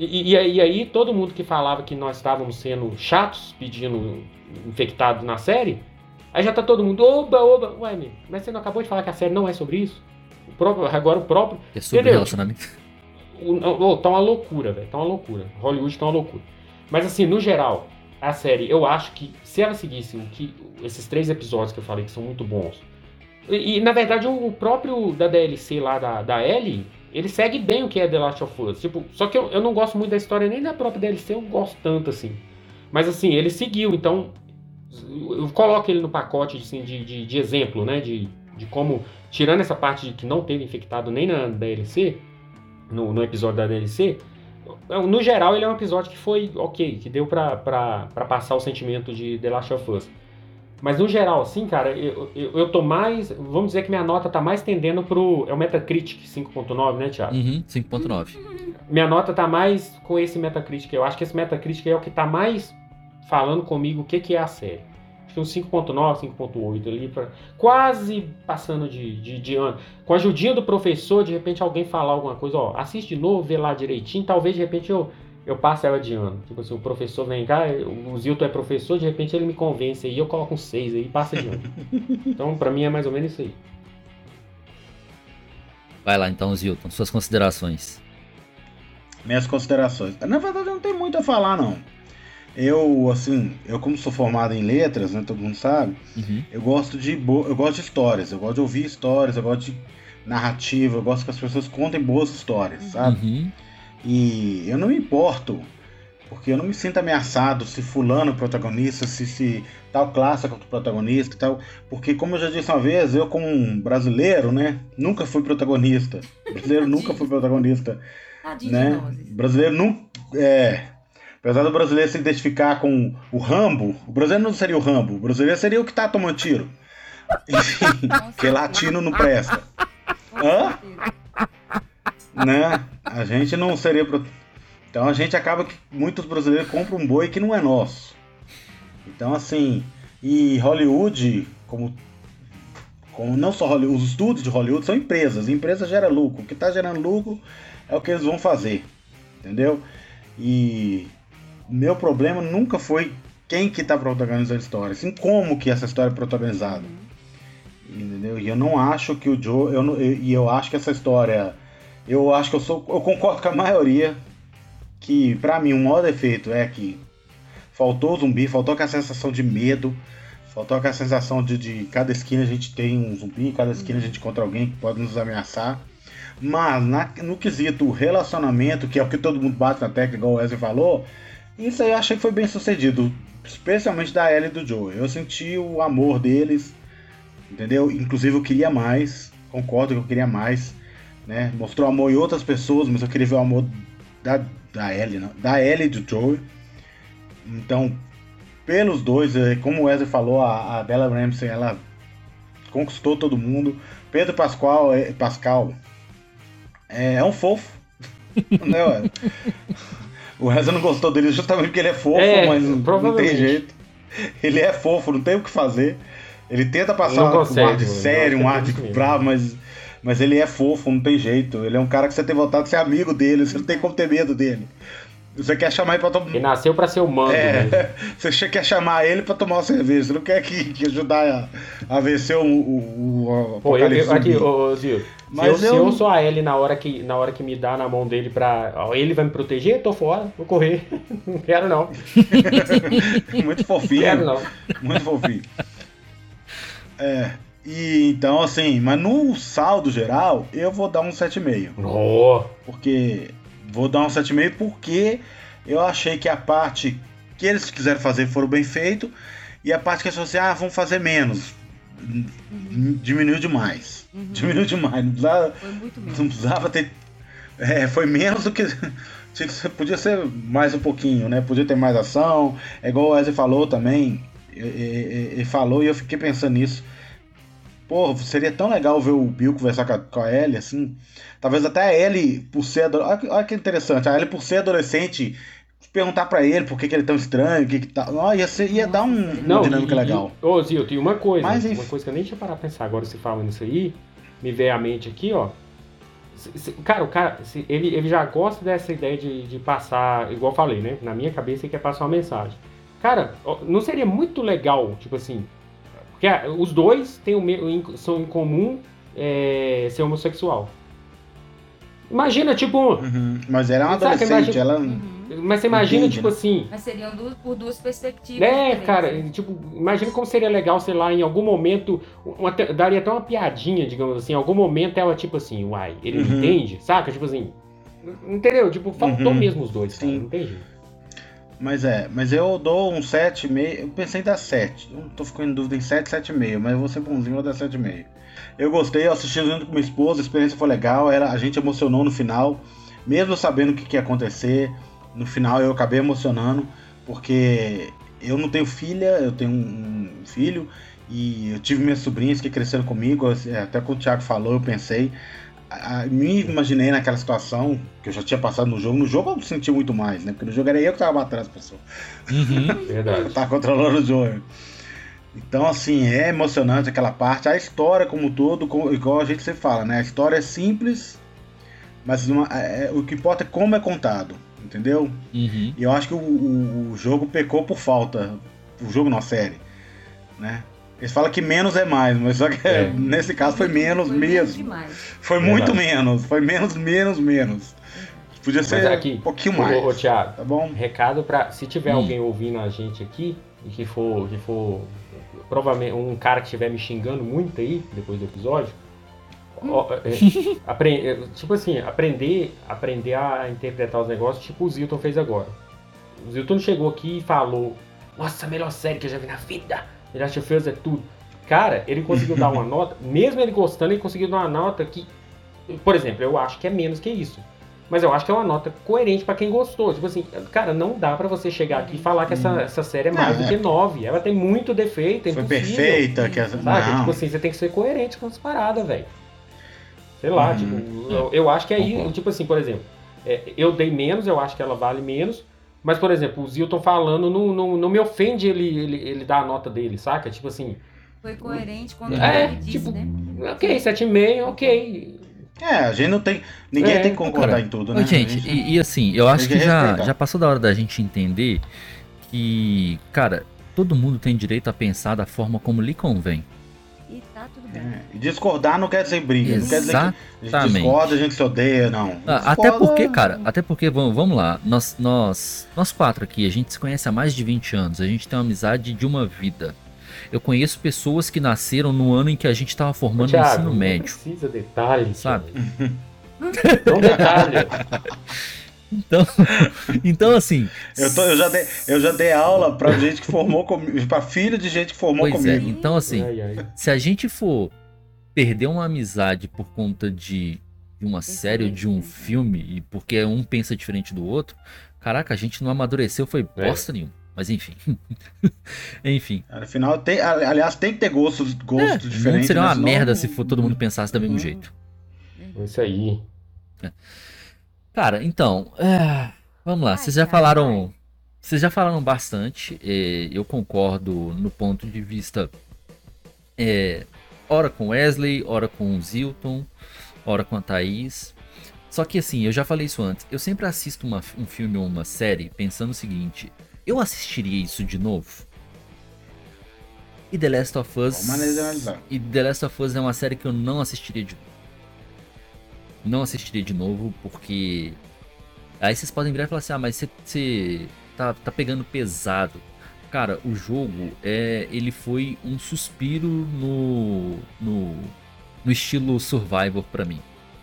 E, e- aí, aí todo mundo que falava que nós estávamos sendo chatos pedindo infectados na série, aí já tá todo mundo, oba, oba, ué, meu, mas você não acabou de falar que a série não é sobre isso? O próprio, agora o próprio. É sobre Entendeu? relacionamento. O, o- tá uma loucura, velho. Tá uma loucura. Hollywood tá uma loucura. Mas assim, no geral, a série, eu acho que se ela seguisse o que, esses três episódios que eu falei que são muito bons. E, e, na verdade o, o próprio da DLC lá da, da Ellie, ele segue bem o que é The Last of Us. Tipo, só que eu, eu não gosto muito da história nem da própria DLC, eu gosto tanto assim. Mas assim, ele seguiu, então eu coloco ele no pacote assim, de, de, de exemplo, né? De, de como, tirando essa parte de que não teve infectado nem na DLC, no, no episódio da DLC, no geral ele é um episódio que foi ok, que deu pra passar o sentimento de The Last of Us. Mas no geral, assim, cara, eu, eu, eu tô mais. Vamos dizer que minha nota tá mais tendendo pro. É o Metacritic 5.9, né, Thiago? Uhum, 5.9. Minha nota tá mais com esse Metacritic. Eu acho que esse Metacritic é o que tá mais falando comigo o que, que é a série. Acho que um 5.9, 5.8 ali, pra, quase passando de, de, de ano. Com a ajudinha do professor, de repente alguém falar alguma coisa, ó, assiste de novo, vê lá direitinho, talvez de repente eu, eu passe ela de ano. Tipo assim, o professor vem cá, o Zilton é professor, de repente ele me convence aí, eu coloco um 6 aí, passa de ano. então, pra mim é mais ou menos isso aí. Vai lá então, Zilton, suas considerações. Minhas considerações. Na verdade, não tem muito a falar, não. Eu, assim, eu como sou formado em letras, né, todo mundo sabe, Uhum. eu gosto de bo... eu gosto de histórias, eu gosto de ouvir histórias, eu gosto de narrativa, eu gosto que as pessoas contem boas histórias, sabe? Uhum. E eu não me importo, porque eu não me sinto ameaçado se fulano é o protagonista, se, se tal classe é o protagonista e tal. Porque, como eu já disse uma vez, eu como um brasileiro, né, nunca fui protagonista. Brasileiro nunca foi protagonista, Tadinho né? brasileiro não... É... Apesar do brasileiro se identificar com o Rambo, o brasileiro não seria o Rambo, o brasileiro seria o que tá tomando tiro. Enfim, que latino não presta. Hã? Né? A gente não seria. pro- Então a gente acaba que muitos brasileiros compram um boi que não é nosso. Então assim, e Hollywood, como, como não só Hollywood, os estúdios de Hollywood são empresas. Empresa gera lucro. O que está gerando lucro é o que eles vão fazer. Entendeu? E meu problema nunca foi quem que tá protagonizando a história, assim como que essa história é protagonizada. Entendeu? E eu não acho que o Joe. Eu- e eu acho que essa história. Eu acho que eu sou. Eu concordo com a maioria. Que pra mim o maior defeito é que faltou zumbi, faltou aquela sensação de medo. Faltou aquela sensação de, de cada esquina a gente tem um zumbi, cada esquina a gente encontra alguém que pode nos ameaçar. Mas na- no quesito relacionamento, que é o que todo mundo bate na tecla, igual o Wesley falou, isso aí eu achei que foi bem sucedido. Especialmente da Ellie e do Joe. Eu senti o amor deles, entendeu? Inclusive eu queria mais, concordo que eu queria mais, né? Mostrou amor em outras pessoas, mas eu queria ver o amor da, da Ellie, não, da Ellie e do Joe. Então, pelos dois, é, como o Wesley falou, a, a Bella Ramsey, ela conquistou todo mundo. Pedro Pascal, é, Pascal é, é um fofo, né, Wesley? O Wesley não gostou dele justamente porque ele é fofo, É, mas não- tem jeito. Ele é fofo, não tem o que fazer. Ele tenta passar um, consegue, ar de sério, um Não, ar de bravo, mas, mas ele é fofo, não tem jeito. Ele é um cara que você tem vontade de ser amigo dele, você não tem como ter medo dele. Você quer chamar ele pra tomar. Ele nasceu pra ser humano. É, você quer chamar ele pra tomar uma cerveja, você não quer que, que ajudar a, a vencer o, o, o Pô, eu, eu, aqui, ô, ô, Zil, se Mas eu, se eu- eu sou a Ellie na hora, que, na hora que me dá na mão dele pra. ó, ele vai me proteger, eu tô fora, vou correr. Não quero não. Muito fofinho. Quero não. Muito fofinho. É. E então, assim, mas no saldo geral, eu vou dar um 7,5. Oh, Porque. Vou dar um 7,5 porque eu achei que a parte que eles quiseram fazer foram bem feito. E a parte que eles falaram assim, ah, vamos fazer menos. Diminuiu demais. Diminuiu demais. Não precisava, Foi muito não precisava ter. É, foi menos do que. Podia ser mais um pouquinho, né? Podia ter mais ação. É igual o Wesley falou também. Ele falou e eu fiquei pensando nisso. Pô, seria tão legal ver o Bill conversar com a, Ellie, assim. Talvez até a Ellie, por ser. ado- Olha, que- interessante. A Ellie, por ser adolescente, perguntar pra ele por que, que ele é tão estranho, o que que tá. Ó, ia, ser, ia dar um, uma dinâmica e- legal. Ô, Zil, tem uma coisa. Mas, uma coisa que eu nem tinha parado pra pensar agora você falando isso aí. Me veio à mente aqui, ó. Se- se- Cara, o cara, se- ele, ele já gosta dessa ideia de, de passar, igual eu falei, né? Na minha cabeça ele quer passar uma mensagem. Cara, não seria muito legal, tipo assim. Porque ah, os dois têm o são em comum é, ser homossexual. Imagina, tipo. Uhum. Mas ela é uma Saca, adolescente, imagina- ela. Mas você imagina, Entende, tipo né? assim. Mas seriam duas, por duas perspectivas. É, diferentes, cara, né? tipo, imagina como seria legal, sei lá, em algum momento, uma daria até uma piadinha, digamos assim, em algum momento ela, tipo assim, uai, ele Uhum. entende, saca? Tipo assim, entendeu? Tipo, faltou Uhum. mesmo os dois, cara, Sim. não tem jeito. Mas é, mas eu dou um 7,5. Eu pensei em dar 7. Eu tô ficando em dúvida em 7, 7,5. Mas eu vou ser bonzinho, vou dar 7,5. Eu gostei, eu assisti junto com minha esposa, a experiência foi legal. A gente emocionou no final, mesmo sabendo o que, que ia acontecer. No final eu acabei emocionando, porque eu não tenho filha, eu tenho um, um filho. E eu tive minhas sobrinhas que cresceram comigo, até quando o Thiago falou, eu pensei. A- me imaginei naquela situação que eu já tinha passado no jogo. No jogo eu senti muito mais, né? Porque no jogo era eu que tava batendo as pessoas. Uhum. Verdade. tá controlando o jogo. Então, assim, é emocionante aquela parte. A história, como um todo, igual a gente sempre fala, né? A história é simples, mas uma- é- é- o que importa é como é contado, entendeu? Uhum. E eu acho que o, o- o jogo pecou por falta. O jogo não, a série, né? Eles falam que menos é mais, mas só que É. nesse caso foi menos Foi menos mesmo. demais. Foi Verdade. muito menos. Foi menos, menos, menos. Podia ser aqui, um pouquinho mais. Ô, ô, Thiago, Tá bom? recado pra, se tiver Hum. alguém ouvindo a gente aqui, e que for, que for, provavelmente, um cara que estiver me xingando muito aí, depois do episódio, ó, é, apre- é, tipo assim, aprender, aprender a interpretar os negócios, tipo o Zilton fez agora. O Zilton chegou aqui e falou, nossa, a melhor série que eu já vi na vida, Last of Us é tudo. Cara, ele conseguiu dar uma nota, mesmo ele gostando, ele conseguiu dar uma nota que, por exemplo, eu acho que é menos que isso. Mas eu acho que é uma nota coerente pra quem gostou. Tipo assim, cara, não dá pra você chegar aqui e falar que essa, essa série é mais Não, do é. que 9. Ela tem muito defeito, é Foi perfeita. Que essa... Sabe? Não. Tipo assim, você tem que ser coerente com as paradas, velho. Sei lá, Uhum. tipo, eu, eu acho que aí, tipo assim, por exemplo, é, eu dei menos, eu acho que ela vale menos. Mas, por exemplo, o Zilton falando, não, não, não me ofende ele, ele, ele dar a nota dele, saca? Tipo assim, Foi coerente quando É, ele disse, tipo, né? ok, 7,5, ok. É, a gente não tem. Ninguém É, tem que concordar cara, em tudo, né? gente, gente- e, e assim, eu acho que que já, respeitar. já passou da hora da gente entender que, cara, todo mundo tem direito a pensar da forma como lhe convém. E tá tudo bem. É, discordar não quer dizer briga. Não quer dizer que a gente Exatamente. discorda, a gente se odeia, não. Ah, Até Discorda- porque, cara, até porque, vamos, vamos lá, nós, nós, nós quatro aqui, a gente se conhece há mais de 20 anos, a gente tem uma amizade de uma vida. Eu conheço pessoas que nasceram no ano em que a gente tava formando o Thiago, ensino não médio. precisa detalhes. Sabe? Não detalhe. Então, então assim. Eu, tô- eu já dei, eu já dei aula pra gente que formou comigo, pra filho de gente que formou Pois é, comigo. então assim, Ai, ai. se a gente for perder uma amizade por conta de uma série ou de um filme, e porque um pensa diferente do outro, caraca, a gente não amadureceu, foi É. bosta nenhuma. Mas enfim. enfim. Afinal, tem, ali- aliás, tem que ter gostos, gostos É, o mundo diferentes. seria né? uma Senão- merda se for todo mundo pensasse do mesmo Uhum. jeito. Isso aí. Cara, então, é, vamos lá. Vocês já cara, falaram, vocês já falaram bastante. é, eu concordo no ponto de vista, é, ora com Wesley, ora com o Zilton, ora com a Thaís. Só que assim, eu já falei isso antes. Eu sempre assisto uma- um filme ou uma série pensando o seguinte: eu assistiria isso de novo? E The Last of Us. Boa maneira de analisar. E The Last of Us é uma série que eu não assistiria de novo. Não assistiria de novo porque. Aí vocês podem virar e falar assim: ah, mas você, você tá, tá pegando pesado. Cara, o jogo é, ele foi um suspiro no, no, no estilo Survivor pra mim.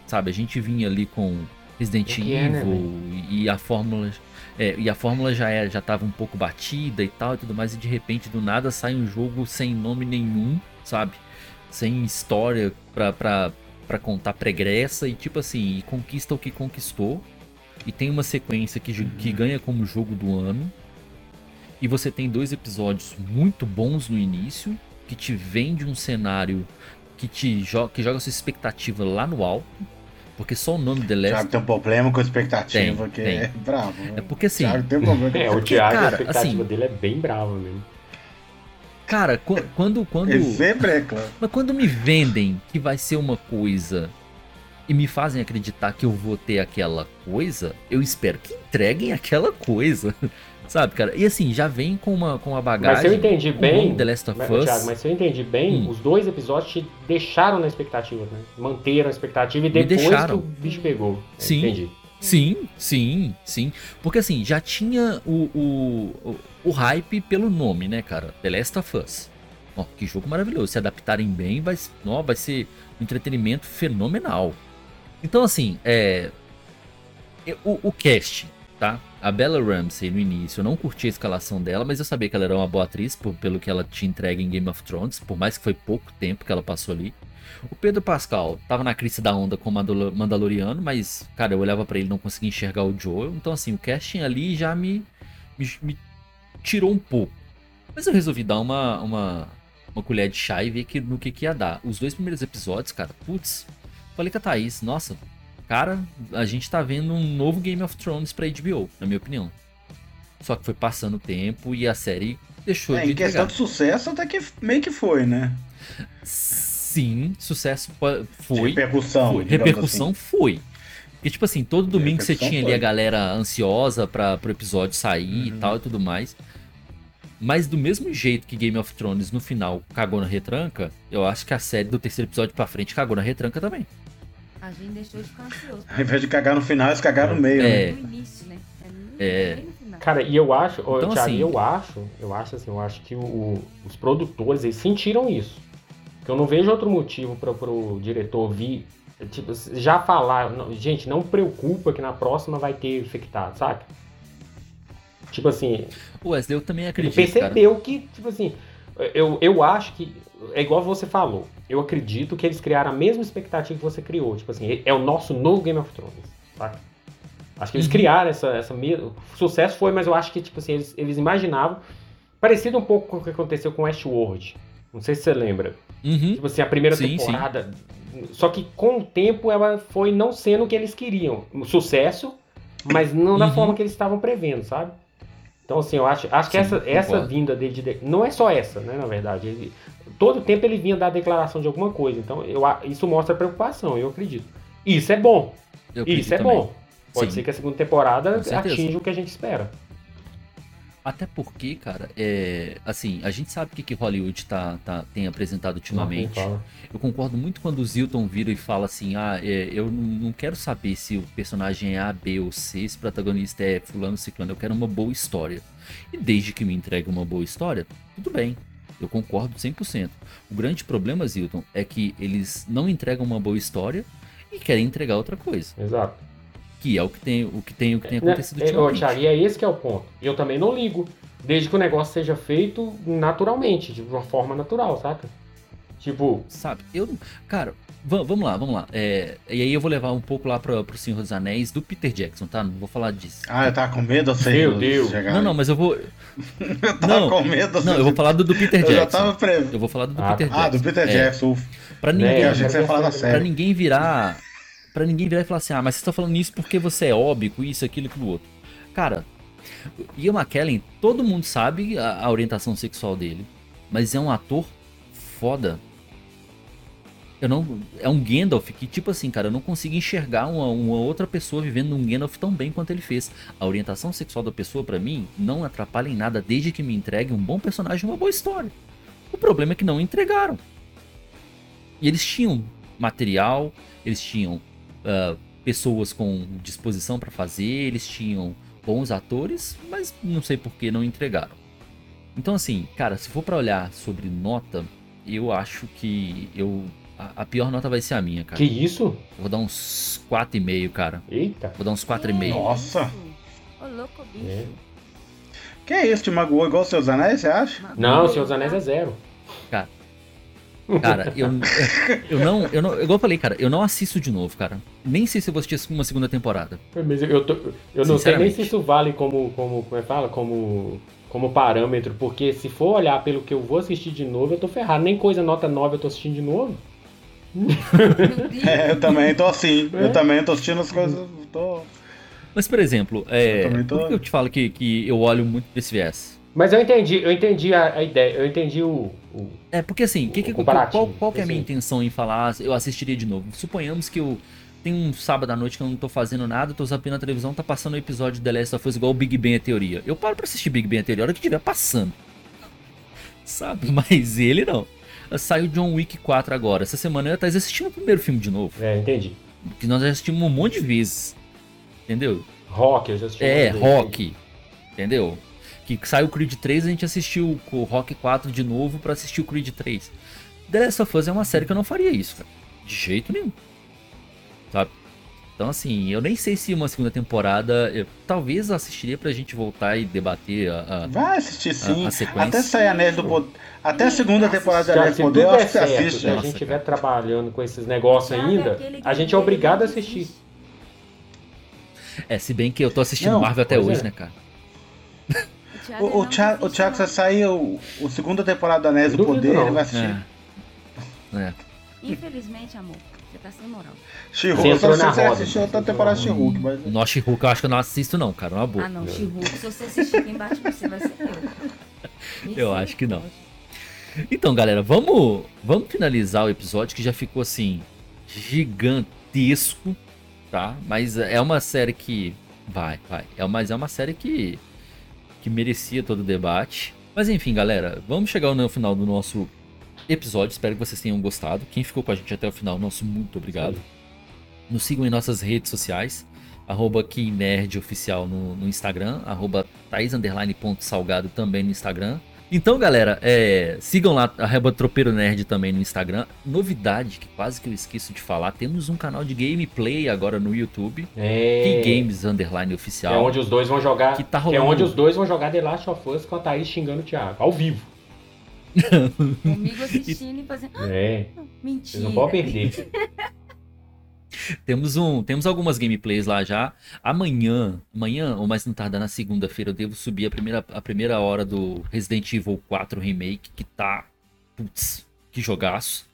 Sabe, a gente vinha ali com Resident É é, né, Evil e a fórmula é, e a fórmula já era, já tava um pouco batida e tal e tudo mais e de repente do nada sai um jogo sem nome nenhum, sabe? Sem história pra, pra, pra contar pregressa e tipo assim, e conquista o que conquistou e tem uma sequência que, ju- que ganha como jogo do ano e você tem dois episódios muito bons no início que te vende um cenário que te joga, que joga sua expectativa lá no alto Porque só o nome The Last. Thiago tem um problema com a expectativa Tem, que tem. é bravo. É porque assim. Thiago tem um problema com É, o Thiago, cara, a expectativa assim- dele é bem brava mesmo. Cara, qu- quando. quando Ele sempre reclama. Mas quando me vendem que vai ser uma coisa e me fazem acreditar que eu vou ter aquela coisa, eu espero que entreguem aquela coisa. Sabe, cara? E assim, já vem com uma, com uma bagagem. Mas se eu entendi bem. The Last of mas, Us. Thiago, mas se eu entendi bem, Hum. os dois episódios te deixaram na expectativa, né? Manteram a expectativa e depois deixaram. que o bicho pegou. É, Sim. Entendi. Sim, sim, sim. Porque assim, já tinha o, o, o, o hype pelo nome, né, cara? The Last of Us. Ó, que jogo maravilhoso. Se adaptarem bem, vai, ó, vai ser um entretenimento fenomenal. Então, assim, é. eu- O, o cast, tá? A Bella Ramsey no início, eu não curti a escalação dela, mas eu sabia que ela era uma boa atriz, por- pelo que ela te entrega em Game of Thrones, por mais que foi pouco tempo que ela passou ali. O Pedro Pascal tava na crise da onda com o Mandalo- Mandaloriano, mas, cara, eu olhava pra ele não conseguia enxergar o Joel. Então, assim, o casting ali já me, me, me tirou um pouco. Mas eu resolvi dar uma, uma, uma colher de chá e ver que, no que, que ia dar. Os dois primeiros episódios, cara, putz, falei com a Thaís, nossa, cara, a gente tá vendo um novo Game of Thrones pra HBO, na minha opinião. Só que foi passando o tempo e a série deixou É, de em questão entregar. de sucesso, até que meio que foi, né? Sim, sucesso foi. repercussão, Foi. Repercussão foi. Porque, tipo assim, todo domingo você tinha ali foi. a galera ansiosa para pro episódio sair e Uhum. tal e tudo mais. Mas do mesmo jeito que Game of Thrones no final cagou na retranca, eu acho que a série do terceiro episódio pra frente cagou na retranca também. A gente deixou de ficar ansioso. Ao invés de cagar no final, eles cagaram no meio, É. né? No início, né? É no, É. no final. Cara, e eu acho, Então, Thiago, assim- eu acho, eu acho assim, eu acho que o- o- os produtores, eles sentiram isso. Que eu não vejo outro motivo para pro diretor vir, tipo, já falar, não, gente, não preocupa que na próxima vai ter infectado, saca? Tipo assim, O Wesley, eu também ele acredito, cara. percebeu que, tipo assim, eu, eu acho que, é igual você falou, eu acredito que eles criaram a mesma expectativa que você criou, tipo assim, é o nosso novo Game of Thrones, saca? Acho que eles Uhum. criaram essa, essa mesma. Sucesso foi, mas eu acho que, tipo assim, eles, eles imaginavam. Parecido um pouco com o que aconteceu com Westworld. Não sei se você lembra. Uhum. Tipo assim, a primeira Sim, temporada. Só que com o tempo ela foi não sendo o que eles queriam. Sucesso, mas não da Uhum. forma que eles estavam prevendo, sabe? Então, assim, eu acho, acho que Sim, essa, essa vinda dele de. Não é só essa, né, na verdade. Ele- todo tempo ele vinha dar declaração de alguma coisa. Então, eu, isso mostra preocupação, eu acredito. Isso é bom. Eu Isso é também. bom. Pode Sim. ser que a segunda temporada atinja o que a gente espera. Até porque, cara, é. Assim, a gente sabe o que, que Hollywood tá, tá, tem apresentado ultimamente. Não, não fala. Eu concordo muito quando o Zilton vira e fala assim: ah, é, eu não não quero saber se o personagem é A, B ou C, se o protagonista é Fulano Ciclano, eu quero uma boa história. E desde que me entregue uma boa história, tudo bem. Eu concordo 100%. O grande problema, Zilton, é que eles não entregam uma boa história e querem entregar outra coisa. Exato. Que é o que tem, o que tem, o que tem Né? acontecido É, ultimamente. Thiago, e é esse que é o ponto. Eu também não ligo. Desde que o negócio seja feito naturalmente, de uma forma natural, saca? Tipo, Sabe? Eu. Cara, va- vamos lá, vamos lá. É, e aí eu vou levar um pouco lá pra, pro Senhor dos Anéis do Peter Jackson, tá? Não vou falar disso. Ah, eu tava com medo, eu sei. Meu de Deus. chegar Não, não, mas eu vou. Eu tava não, com medo. Não, eu vou falar do, do Peter Eu já Jackson. tava preso. Eu vou falar do, do Ah, Peter Jackson. Ah, do Peter É, Jackson. ufa. Pra Né, ninguém, Eu achei que você ia falar da pra série. ninguém virar. Pra ninguém virar e falar assim, ah, mas você tá falando isso porque você é óbico, isso, aquilo, aquilo outro. Cara, Ian McKellen, todo mundo sabe a, a orientação sexual dele, mas é um ator foda. Eu não. É um Gandalf que, tipo assim, cara, eu não consigo enxergar uma, uma outra pessoa vivendo um Gandalf tão bem quanto ele fez. A orientação sexual da pessoa, pra mim, não atrapalha em nada desde que me entregue um bom personagem e uma boa história. O problema é que não entregaram. E eles tinham material, eles tinham ah, pessoas com disposição pra fazer, eles tinham bons atores, mas não sei por que não entregaram. Então assim, cara, se for pra olhar sobre nota, eu acho que eu a, a pior nota vai ser a minha, cara. que isso? Eu vou dar uns 4,5, cara. Eita. Vou dar uns 4,5. Nossa. Ô, louco, bicho. É. Que é isso? Te magoou igual os seus anéis, você acha? Não, Senhor dos Anéis é zero. Cara, eu, eu não, eu não, igual eu falei, cara, eu não assisto de novo, cara. Nem sei se eu vou assistir uma segunda temporada. Mas eu, tô- eu não sei nem se isso vale como, como, como é que fala? Como, como parâmetro, porque se for olhar pelo que eu vou assistir de novo, eu tô ferrado. Nem coisa nota 9 eu tô assistindo de novo. É, eu também tô assim. É. Eu também tô assistindo as coisas. Tô... Mas, por exemplo, é, Eu tô- por que eu te falo que, que eu olho muito desse viés? Mas eu entendi, eu entendi a, a ideia, eu entendi o. o- É, porque assim, que que- O qual, qual que é a minha intenção em falar, eu assistiria de novo? Suponhamos que eu tem um sábado à noite que eu não tô fazendo nada, tô zapeando a televisão, tá passando um episódio de The Last of Us igual o Big Bang a Teoria. Eu paro pra assistir Big Bang a Teoria a hora que estiver passando. Sabe? Mas ele não. Saiu John Wick 4 agora. Essa semana eu estar assistindo o primeiro filme de novo. É, entendi. Que nós já assistimos um monte de vezes. Entendeu? Rock, eu já assisti. É. Rock. Entendeu? Que saiu o Creed 3, a gente assistiu o Rock 4 de novo pra assistir o Creed 3. The Last of Us é uma série que eu não faria isso, cara. De jeito nenhum. Sabe? Então, assim, eu nem sei se uma segunda temporada. Eu, talvez eu assistiria pra gente voltar e debater a. a- Vai assistir sim. A- a sequência. Até sair Anéis do Poder. Até a segunda temporada de Cara, Anéis do Poder, eu acho que assiste. se a Nossa, gente estiver trabalhando com esses negócios ainda, a gente é obrigado a assistir. É, se bem que eu tô assistindo Não, Marvel até hoje, é. né, cara? Thiago O, o, não Thiago, o Thiago, não. se sair o, o segunda temporada do Anéis do Poder, não. ele vai assistir. É. É. Infelizmente, amor, você tá sem moral. She-Hulk, Você se você roda, assistiu você outra temporada de. She-Hulk, mas... O Noshi Hulk eu acho que eu não assisto, não, cara. Uma boa. Ah, não, She-Hulk, se você assistir quem bate você vai ser eu. Eu acho que não. Então, galera, vamos, vamos finalizar o episódio que já ficou assim gigantesco, tá? Mas é uma série que vai, vai. É, mas é uma série que que merecia todo o debate. Mas enfim, galera, vamos chegar no final do nosso episódio. Espero que vocês tenham gostado. Quem ficou com a gente até o final, nosso muito obrigado. Nos sigam em nossas redes sociais. Arroba KeyNerdOficial no, no Instagram. Arroba também no Instagram. Então, galera, é, sigam lá arroba Tropeiro Nerd também no Instagram. Novidade que quase que eu esqueço de falar. Temos um canal de gameplay agora no YouTube. É, Key Games Underline Oficial. é onde os dois vão jogar. Que tá que é rolando. onde os dois vão jogar The Last of Us com a Thaís xingando o Thiago. Ao vivo. Comigo assistindo e fazendo. Ah, É. mentira. Vocês não podem perder. Temos um, temos algumas gameplays lá já. Amanhã, amanhã ou mais não tarda na segunda-feira, eu devo subir a primeira, a primeira hora do Resident Evil 4 Remake, que tá, putz, que jogaço.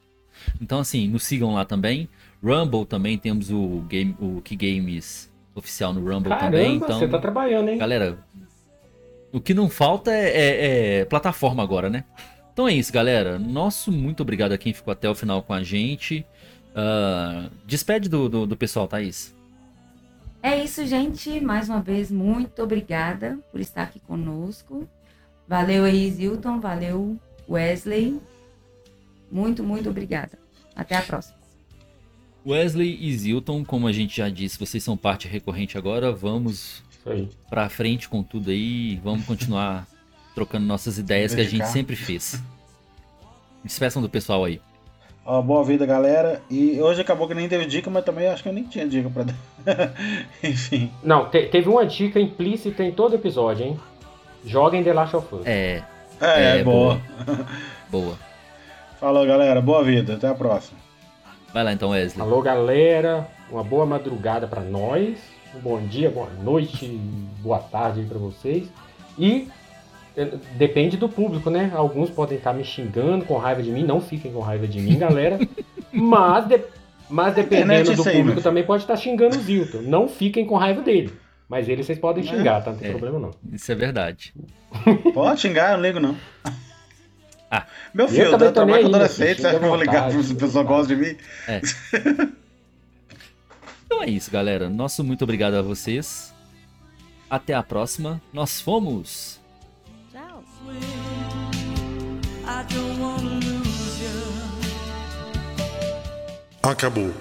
Então assim, nos sigam lá também. Rumble também temos o game, o Key Games oficial no Rumble Caramba, também. Então, você tá trabalhando, hein? galera, o que não falta é, é- é plataforma agora, né? Então é isso, galera. Nosso muito obrigado a quem ficou até o final com a gente. Ah, despede do, do, do pessoal, Thaís. É isso, gente. Mais uma vez, muito obrigada por estar aqui conosco. Valeu aí, Zilton. Valeu, Wesley. Muito, muito obrigada. Até a próxima. Wesley e Zilton, como a gente já disse, vocês são parte recorrente agora. Vamos pra frente com tudo aí. Vamos continuar trocando nossas ideias que a gente sempre fez. Despeçam do pessoal aí. Ó, boa vida, galera. E hoje acabou que nem teve dica, mas também acho que eu nem tinha dica pra dar. Enfim. Não, te- teve uma dica implícita em todo episódio, hein? Joguem The Last of Us. É, É, É, boa. boa. Falou, galera. Boa vida. Até a próxima. Vai lá então, Wesley. Alô, galera. Uma boa madrugada pra nós. Um bom dia, boa noite, boa tarde aí pra vocês. E depende do público, né? Alguns podem estar me xingando com raiva de mim. Não fiquem com raiva de mim, galera. mas, de- mas dependendo é do aí, público meu também pode estar xingando o Zilton. Não fiquem com raiva dele. Mas ele vocês podem É. xingar, tá? Não tem É. problema não. Isso é verdade. Pode xingar, eu não ligo, não. Ah. Meu Eu filho, eu tô nem trabalho com adolescente, você acha que eu vou ligar vontade, se a pessoa fica à gosta de mim? Então é isso, galera. Nosso muito obrigado a vocês. Até a próxima. Nós fomos. Acabou.